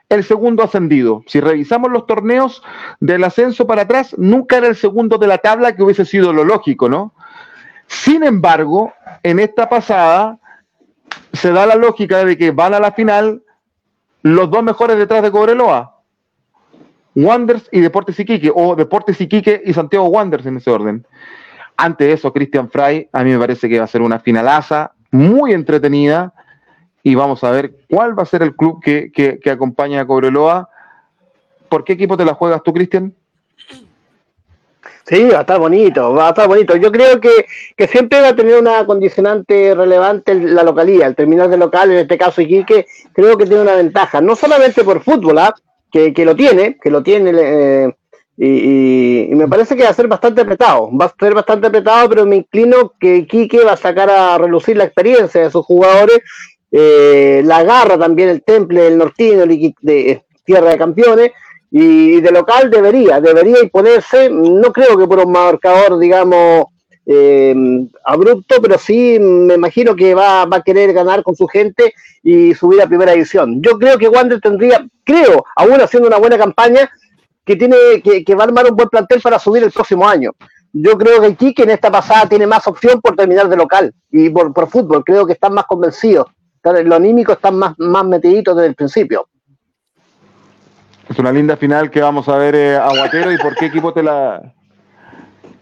Speaker 6: el segundo ascendido. Si revisamos los torneos del ascenso para atrás, nunca era el segundo de la tabla que hubiese sido lo lógico, ¿no? Sin embargo, en esta pasada se da la lógica de que van a la final los dos mejores detrás de Cobreloa. Wanderers y Deportes Iquique, o Deportes Iquique y Santiago Wanderers en ese orden. Ante eso, Christian Fry, a mí me parece que va a ser una finalaza muy entretenida y vamos a ver cuál va a ser el club que, que, que acompaña a Cobreloa. ¿Por qué equipo te la juegas tú, Cristian?
Speaker 4: Sí, va a estar bonito, va a estar bonito. Yo creo que, que siempre va a tener una condicionante relevante la localidad, el terminal de local, en este caso Iquique, creo que tiene una ventaja, no solamente por fútbol, ¿ah? que, que, lo tiene, que lo tiene, eh, y, me parece que va a ser bastante apretado, va a ser bastante apretado, pero me inclino que Iquique va a sacar a relucir la experiencia de sus jugadores, eh, la garra también, el temple del nortino, de tierra de campeones, y de local debería, debería imponerse, no creo que por un marcador, digamos, eh, abrupto, pero sí me imagino que va, a querer ganar con su gente y subir a primera división. Yo creo que Wander tendría, creo, aún haciendo una buena campaña, que tiene que, que va a armar un buen plantel para subir el próximo año. Yo creo que Quique en esta pasada tiene más opción por terminar de local y por, por fútbol. Creo que están más convencidos. Los anímicos están más, más metiditos desde el principio.
Speaker 6: Es una linda final que vamos a ver eh, Aguatero y por qué equipo te la.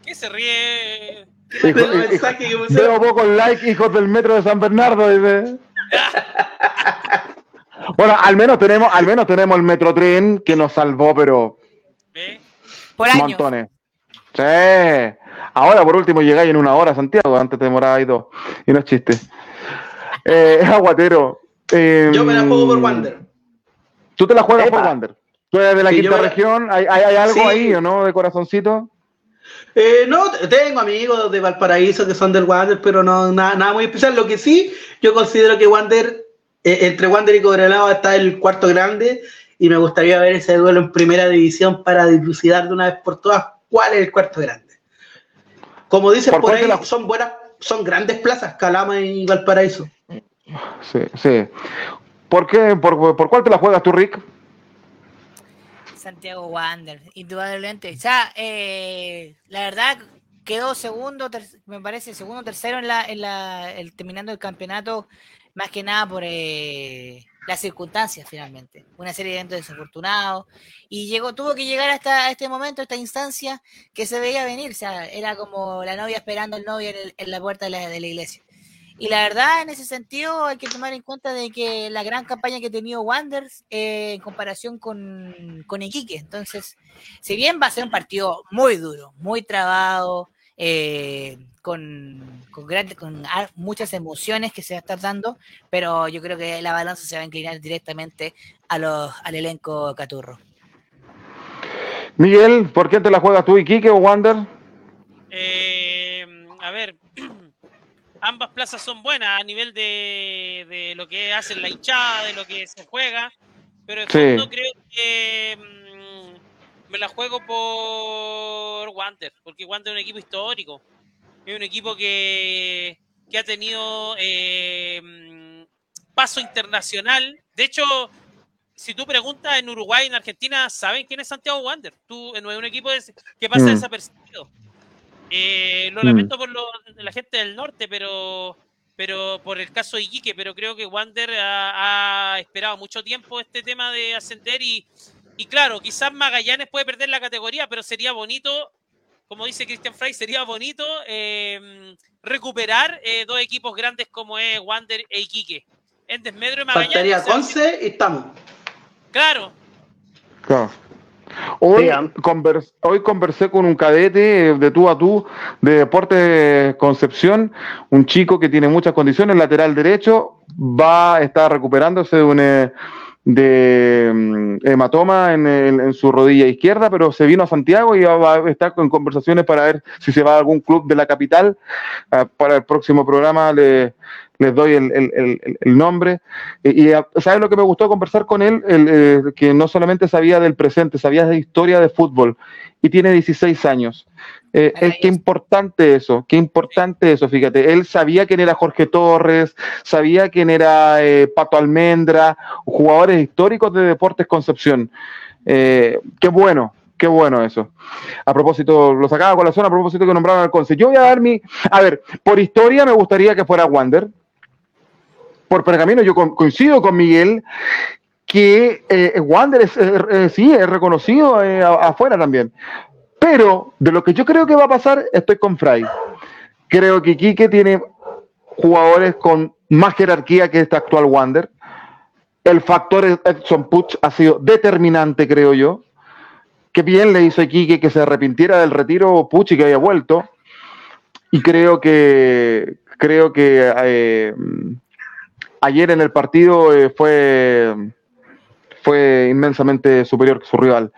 Speaker 2: ¿Qué se ríe?
Speaker 6: Hijo, hijo, veo pocos like, hijos del metro de San Bernardo. Dice. bueno, al menos tenemos, al menos tenemos el metro tren que nos salvó, pero
Speaker 2: ¿Ve?
Speaker 5: Por años.
Speaker 6: montones. Sí. Ahora por último llegáis en una hora Santiago, antes te demorabais dos. Y no es chiste. Eh, Aguatero. eh,
Speaker 3: Yo me la juego por Wander.
Speaker 6: Tú te la juegas
Speaker 4: Epa.
Speaker 6: por Wander. Tú eres de la
Speaker 3: Sí,
Speaker 6: quinta región. ¿Hay, hay, hay algo
Speaker 3: Sí.
Speaker 6: ahí o no de corazoncito?
Speaker 3: Eh, no, tengo amigos de Valparaíso que son del Wander, pero no nada, nada muy especial. Lo que sí, yo considero que Wander, eh, entre Wander y Cobreloa está el cuarto grande y me gustaría ver ese duelo en primera división para dilucidar de una vez por todas cuál es el cuarto grande. Como dicen
Speaker 6: ¿Por
Speaker 3: ahí,
Speaker 6: la-
Speaker 3: son buenas, son grandes plazas, Calama y Valparaíso.
Speaker 6: Sí, sí. ¿Por qué? ¿Por, por cuál te la juegas tú, Rick?
Speaker 5: Santiago Wander, indudablemente. O sea, eh, la verdad quedó segundo, me parece segundo, tercero en la, en la, el, terminando el campeonato, más que nada por eh, las circunstancias finalmente. Una serie de eventos desafortunados y llegó, tuvo que llegar hasta este momento, esta instancia que se veía venir. O sea, era como la novia esperando al novio en, el- en la puerta de la, de la iglesia. Y la verdad, en ese sentido, hay que tomar en cuenta de que la gran campaña que ha tenido Wanderers eh, en comparación con, con Iquique. Entonces, si bien va a ser un partido muy duro, muy trabado, eh, con, con, grandes- con muchas emociones que se va a estar dando, pero yo creo que la balanza se va a inclinar directamente a los, al elenco Caturro.
Speaker 6: Miguel, ¿por qué te la juegas tú, Iquique o Wander?
Speaker 2: Eh, ambas plazas son buenas a nivel de, de lo que hacen la hinchada, de lo que se juega, pero en
Speaker 6: Sí.
Speaker 2: fondo creo que mm, me la juego por Wander, porque Wander es un equipo histórico, es un equipo que, que ha tenido eh, mm, paso internacional. De hecho, si tú preguntas en Uruguay, en Argentina, ¿saben quién es Santiago Wander? Tú, no es un equipo que pasa
Speaker 6: Mm.
Speaker 2: desapercibido. Eh, lo
Speaker 6: Mm.
Speaker 2: lamento por lo- la gente del norte, pero pero por el caso de Iquique, pero creo que Wander ha, ha esperado mucho tiempo este tema de ascender y, y claro, quizás Magallanes puede perder la categoría, pero sería bonito, como dice Christian Frey, sería bonito eh, recuperar eh, dos equipos grandes como es Wander e Iquique. En desmedro de Magallanes.
Speaker 3: Faltaría Conce y estamos.
Speaker 2: Claro,
Speaker 6: Claro. Hoy, convers- hoy conversé con un cadete eh, de tú a tú de Deportes Concepción, un chico que tiene muchas condiciones, lateral derecho, va a estar recuperándose de un eh, de mm, hematoma en, el- en su rodilla izquierda, pero se vino a Santiago y va a estar con conversaciones para ver si se va a algún club de la capital. Ah, para el próximo programa le- les doy el, el- el- el nombre. Y, y, ¿sabes lo que me gustó conversar con él? Eh, que no solamente sabía del presente, sabía de historia de fútbol y tiene 16 años. Eh, qué importante eso, qué importante eso, fíjate. Él sabía quién era Jorge Torres, sabía quién era eh, Pato Almendra, jugadores históricos de Deportes Concepción. Qué bueno, qué bueno eso. A propósito, lo sacaba con la zona a propósito que nombraron al Conce. Yo voy a dar mi. A ver, por historia me gustaría que fuera Wander. Por pergamino, yo co- coincido con Miguel que eh, Wander es, eh, sí, es reconocido eh, afuera también. Pero de lo que yo creo que va a pasar, estoy con Fray. Creo que Quique tiene jugadores con más jerarquía que este actual Wander. El factor Edson Puch ha sido determinante, creo yo. Qué bien le hizo a Quique que se arrepintiera del retiro Puch y que haya vuelto. Y creo que creo que eh, ayer en el partido eh, fue, fue inmensamente superior que su rival.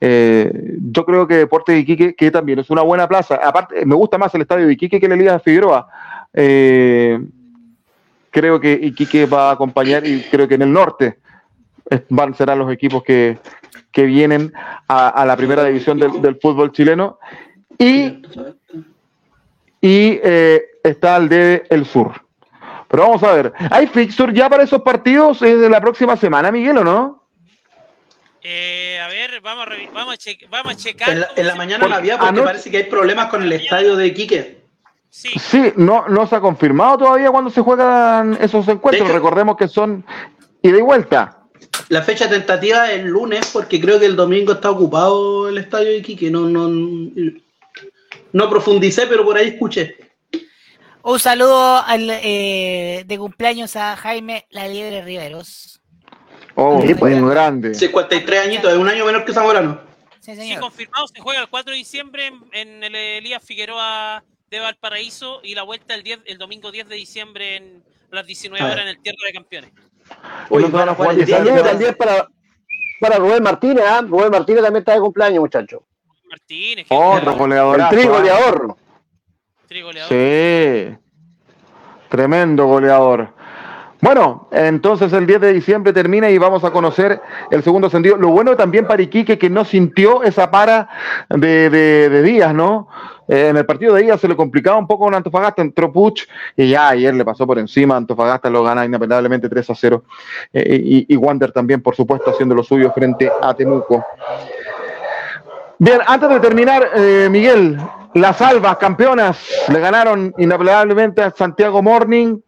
Speaker 6: Eh, yo creo que Deportes de Iquique, que también es una buena plaza, aparte me gusta más el estadio de Iquique que el Elías Figueroa. Eh, creo que Iquique va a acompañar y creo que en el norte van serán los equipos que, que vienen a, la primera división del, del fútbol chileno. Y y eh, está el de El Sur. Pero vamos a ver, ¿hay fixture ya para esos partidos eh, de la próxima semana, Miguel, o no?
Speaker 2: Eh, a ver, vamos a, vamos a, che- vamos a checar.
Speaker 3: En la, en la mañana no había porque
Speaker 6: Anoche-
Speaker 3: parece que hay problemas con el estadio de Iquique.
Speaker 2: Sí,
Speaker 6: Sí, no, no se ha confirmado todavía cuando se juegan esos encuentros.
Speaker 3: Hecho-
Speaker 6: Recordemos que son ida y vuelta.
Speaker 3: La fecha tentativa es el lunes porque creo que el domingo está ocupado el estadio de Iquique. No, no, no profundicé, pero por ahí escuché.
Speaker 5: Un saludo al, eh, de cumpleaños a Jaime La Liebre Riveros.
Speaker 6: Oh,
Speaker 4: Sí, pues.
Speaker 6: un grande.
Speaker 3: 53 añitos, es un año menor que Zamorano.
Speaker 5: Sí,
Speaker 2: sí,
Speaker 5: señor.
Speaker 2: confirmado. Se juega el 4 de diciembre en, en el Elías Figueroa de Valparaíso y la vuelta el, 10, el domingo 10 de diciembre en a las 19
Speaker 3: A ver.
Speaker 2: horas en el Tierra de Campeones.
Speaker 6: Uy,
Speaker 3: van a jugar
Speaker 6: y
Speaker 3: el
Speaker 4: Y
Speaker 3: día
Speaker 4: también,
Speaker 3: de-
Speaker 4: también para, para Rubén Martínez, ¿ah? Rubén Martínez también está de cumpleaños, muchacho.
Speaker 2: Martínez,
Speaker 6: Otro
Speaker 4: El
Speaker 6: goleador. Sí. Tremendo goleador. Bueno, entonces el 10 de diciembre termina y vamos a conocer el segundo sentido. Lo bueno también para Iquique que no sintió esa para de, de- Díaz, ¿no? Eh, en el partido de Díaz se le complicaba un poco con Antofagasta, entró Puch y ya ayer le pasó por encima. Antofagasta lo gana inapelablemente 3 a 0. Eh, y, y Wander también, por supuesto, haciendo lo suyo frente a Temuco. Bien, antes de terminar, eh, Miguel, las albas campeonas le ganaron inapelablemente a Santiago Morning.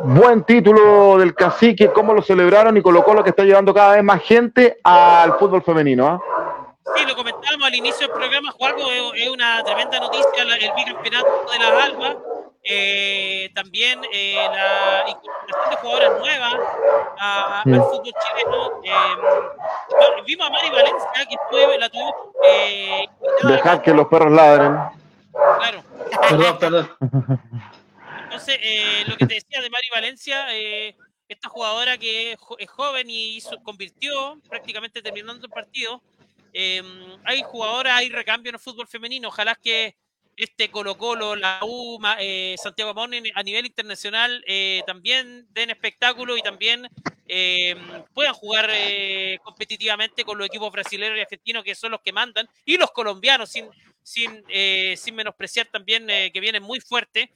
Speaker 6: Buen título del cacique, cómo lo celebraron y colocó lo que está llevando cada vez más gente al fútbol femenino. ¿ah?
Speaker 2: Sí, lo comentábamos al inicio del programa, Juaco, es, una tremenda noticia el bicampeonato de las Albas. Eh, también eh, la incorporación de jugadoras nuevas a-
Speaker 6: Mm.
Speaker 2: al fútbol chileno. Eh, vimos a Mari Valencia, que fue, la tuvimos acá,
Speaker 6: que los perros ladren.
Speaker 2: claro.
Speaker 3: Perdón, perdón.
Speaker 2: Entonces, eh, lo que te decía de Mari Valencia, eh, esta jugadora que es, jo- es joven y hizo- convirtió prácticamente terminando el partido. eh, hay jugadoras, hay recambio en el fútbol femenino. Ojalá que este Colo Colo, la U, ma- eh, Santiago Morning a nivel internacional eh, también den espectáculo y también eh, puedan jugar eh, competitivamente con los equipos brasileños y argentinos que son los que mandan y los colombianos sin, sin, eh, sin menospreciar también que vienen muy fuerte.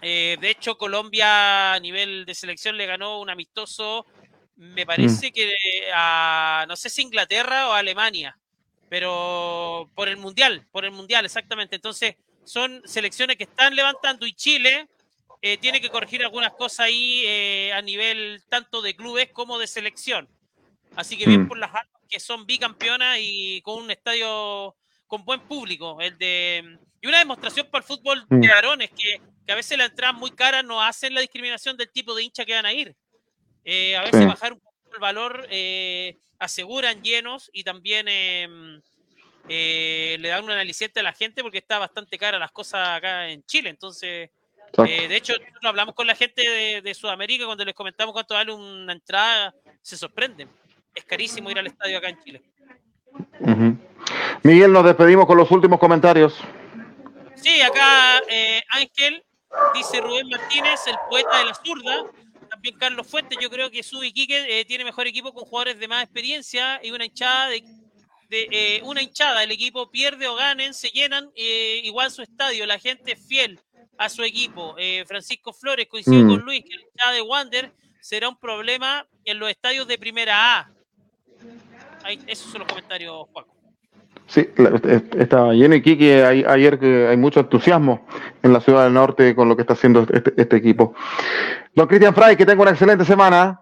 Speaker 2: De hecho, Colombia a nivel de selección le ganó un amistoso, me parece que a, no sé si Inglaterra o Alemania, pero por el Mundial, por el Mundial, exactamente. Entonces, son selecciones que están levantando y Chile eh, tiene que corregir algunas cosas ahí eh, a nivel tanto de clubes como de selección. Así que bien
Speaker 6: Mm.
Speaker 2: por las almas que son bicampeonas y con un estadio con buen público. El de, y una demostración para el fútbol de
Speaker 6: Mm.
Speaker 2: varones, que, que a veces la entrada muy cara no hacen la discriminación del tipo de hincha que van a ir. Eh, a veces
Speaker 6: Sí.
Speaker 2: bajar un el valor eh, aseguran llenos y también eh, eh, le dan un aliciente a la gente porque está bastante cara las cosas acá en Chile. Entonces, eh, de hecho, nosotros hablamos con la gente de, de Sudamérica cuando les comentamos cuánto vale una entrada, se sorprenden. Es carísimo ir al estadio acá en Chile.
Speaker 6: Miguel, nos despedimos con los últimos comentarios.
Speaker 2: Sí, acá eh, Ángel dice Rubén Martínez, el poeta de la zurda. También Carlos Fuentes, yo creo que su Iquique eh, tiene mejor equipo con jugadores de más experiencia y una hinchada de, de, eh, una hinchada. El equipo pierde o ganen, se llenan eh, igual su estadio. La gente es fiel a su equipo. Francisco Flores coincide
Speaker 6: Mm.
Speaker 2: con Luis que la hinchada de Wander será un problema en los estadios de primera A. Ahí, esos son los comentarios, Juaco.
Speaker 6: Sí, está lleno y Kiki hay- ayer que hay mucho entusiasmo en la ciudad del norte con lo que está haciendo este, este equipo. Don Cristian Fray, que tenga una excelente semana.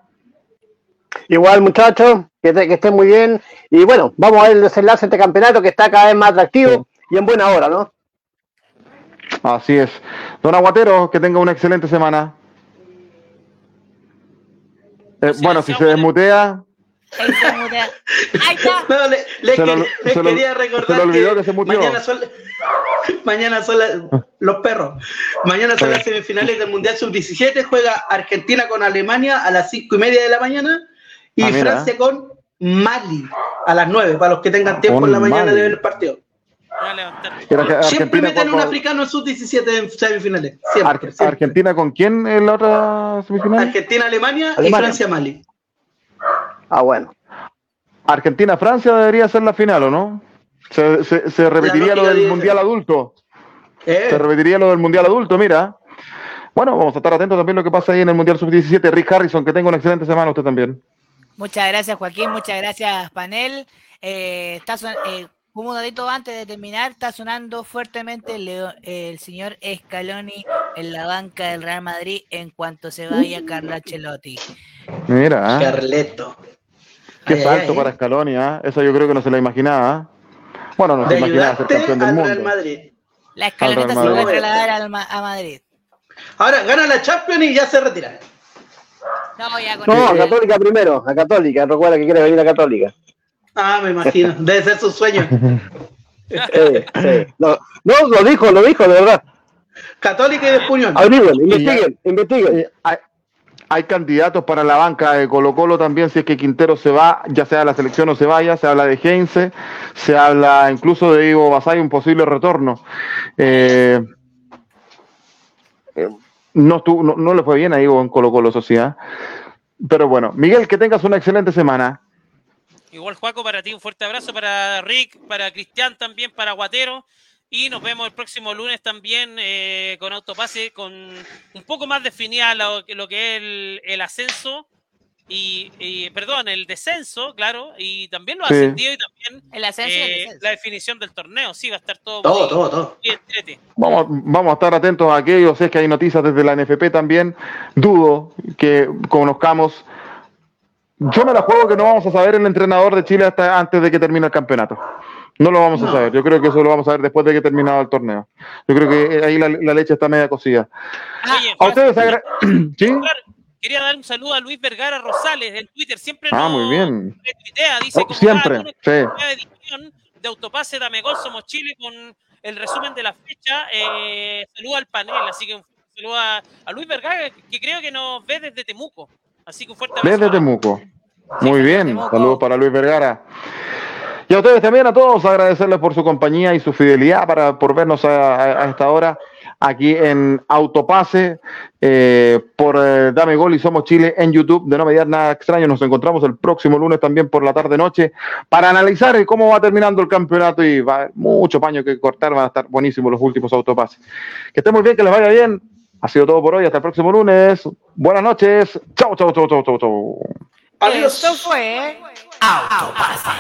Speaker 4: Igual, muchachos, que, te- que estén muy bien. Y bueno, vamos a ver el desenlace de este campeonato que está cada vez más atractivo y en buena hora, ¿no?
Speaker 6: Así es. Don Aguatero, que tenga una excelente semana. Eh, bueno, si se desmutea,
Speaker 5: Ahí se mutea. Ahí está.
Speaker 3: No, le, le
Speaker 6: Se lo-
Speaker 3: quería- les
Speaker 6: se lo-
Speaker 3: quería
Speaker 6: se
Speaker 3: recordar
Speaker 6: olvidó que se
Speaker 3: mañana son, mañana son la- los perros. Mañana son
Speaker 6: Sí.
Speaker 3: las semifinales del Mundial Sub-17. Juega Argentina con Alemania a las cinco y media de la mañana y
Speaker 6: Ah.
Speaker 3: Francia con Mali a las 9, para los que tengan tiempo
Speaker 6: Con
Speaker 3: en la mañana
Speaker 6: Mali.
Speaker 3: de ver el partido. Siempre
Speaker 6: Argentina,
Speaker 3: meten un africano en Sub-17 en semifinales. Siempre,
Speaker 6: Ar-
Speaker 3: siempre.
Speaker 6: Argentina con quién en la otra semifinal?
Speaker 3: Argentina-Alemania y
Speaker 4: Alemania.
Speaker 3: Francia-Mali.
Speaker 4: Ah, bueno.
Speaker 6: Argentina-Francia debería ser la final, ¿o no? Se, se- se repetiría lo del
Speaker 3: dice.
Speaker 6: Mundial Adulto.
Speaker 3: Eh,
Speaker 6: Se repetiría lo del Mundial Adulto, mira. Bueno, vamos a estar atentos también a lo que pasa ahí en el Mundial Sub-17. Rick Harrison, que tenga una excelente semana usted también.
Speaker 5: Muchas gracias, Joaquín. Muchas gracias, panel. Eh, está eh, un datito antes de terminar, está sonando fuertemente Leo- el señor Scaloni en la banca del Real Madrid en cuanto se vaya Carlo Ancelotti.
Speaker 6: Mira.
Speaker 3: Carleto.
Speaker 6: Qué
Speaker 3: Ay,
Speaker 6: salto
Speaker 3: ay,
Speaker 6: para Scaloni, ¿eh? Eso yo creo que no se la imaginaba. ¿eh? Bueno, no se imaginaba ser campeón del mundo.
Speaker 3: Madrid.
Speaker 5: La escaloneta se puede
Speaker 3: Madrid.
Speaker 5: trasladar a Madrid.
Speaker 3: Ahora gana la Champions y ya se retira.
Speaker 5: No, ya con
Speaker 4: No, a Católica primero, a Católica. Recuerda que quiere venir a Católica.
Speaker 3: Ah, me imagino. Debe ser su sueño.
Speaker 4: Sí, sí. No, no, lo dijo, lo dijo, de verdad.
Speaker 3: Católica y de Puñol.
Speaker 4: Averigüen, investiguen, investiguen.
Speaker 6: Hay, candidatos para la banca de Colo Colo también, si es que Quintero se va, ya sea la selección o se vaya, se habla de Heinze, se habla incluso de Ivo Basay, un posible retorno. Eh, no, estuvo- no, le fue bien a Ivo en Colo Colo, sociedad. Pero bueno, Miguel, que tengas una excelente semana.
Speaker 2: Igual, Juaco, para ti un fuerte abrazo, para Rick, para Cristian también, para Guatero. Y nos vemos el próximo lunes también eh, con Autopase, con un poco más definida lo, lo que es el, el ascenso y, y, perdón, el descenso, claro, y también lo
Speaker 6: Sí.
Speaker 2: ascendido y también
Speaker 5: El ascenso y el
Speaker 2: eh,
Speaker 5: descenso.
Speaker 2: la definición del torneo. Sí, va a estar todo,
Speaker 3: Todo,
Speaker 2: muy-
Speaker 3: todo, todo.
Speaker 2: muy.
Speaker 6: Vamos, vamos a estar atentos a aquello. Sé que hay noticias desde la NFP también. Dudo que conozcamos. Yo me la juego que no vamos a saber el entrenador de Chile hasta antes de que termine el campeonato. No lo vamos a
Speaker 3: No.
Speaker 6: saber. Yo creo que eso lo vamos a ver después de que terminado el torneo. Yo creo que ahí la, la leche está media cocida.
Speaker 2: Oye,
Speaker 6: A ustedes agra- ¿Sí?
Speaker 2: Quería dar un saludo a Luis Vergara Rosales en Twitter. Siempre
Speaker 6: Ah, muy bien.
Speaker 2: retuitea, dice
Speaker 6: Oh,
Speaker 2: como
Speaker 6: siempre, sí.
Speaker 2: nueva edición de Autopase Damegol Somos Chile con el resumen de la fecha. Eh, saludo al panel, así que un saludo a, a Luis Vergara, que creo que nos ve desde Temuco. Así que un fuerte abrazo.
Speaker 6: Desde Temuco. Muy bien.
Speaker 5: Temuco.
Speaker 6: Saludos para Luis Vergara. Y a ustedes también, a todos, agradecerles por su compañía y su fidelidad para, por vernos a, a- a esta hora aquí en Autopase, eh, por eh, Dame Gol y Somos Chile en YouTube. De no mediar nada extraño, nos encontramos el próximo lunes también por la tarde-noche para analizar cómo va terminando el campeonato y va a haber mucho paño que cortar, van a estar buenísimos los últimos Autopases. Que estén muy bien, que les vaya bien. Ha sido todo por hoy, hasta el próximo lunes. Buenas noches. Chau, chau, chau, chau, chau, chau.
Speaker 3: Adiós.
Speaker 5: Esto fue Autopase.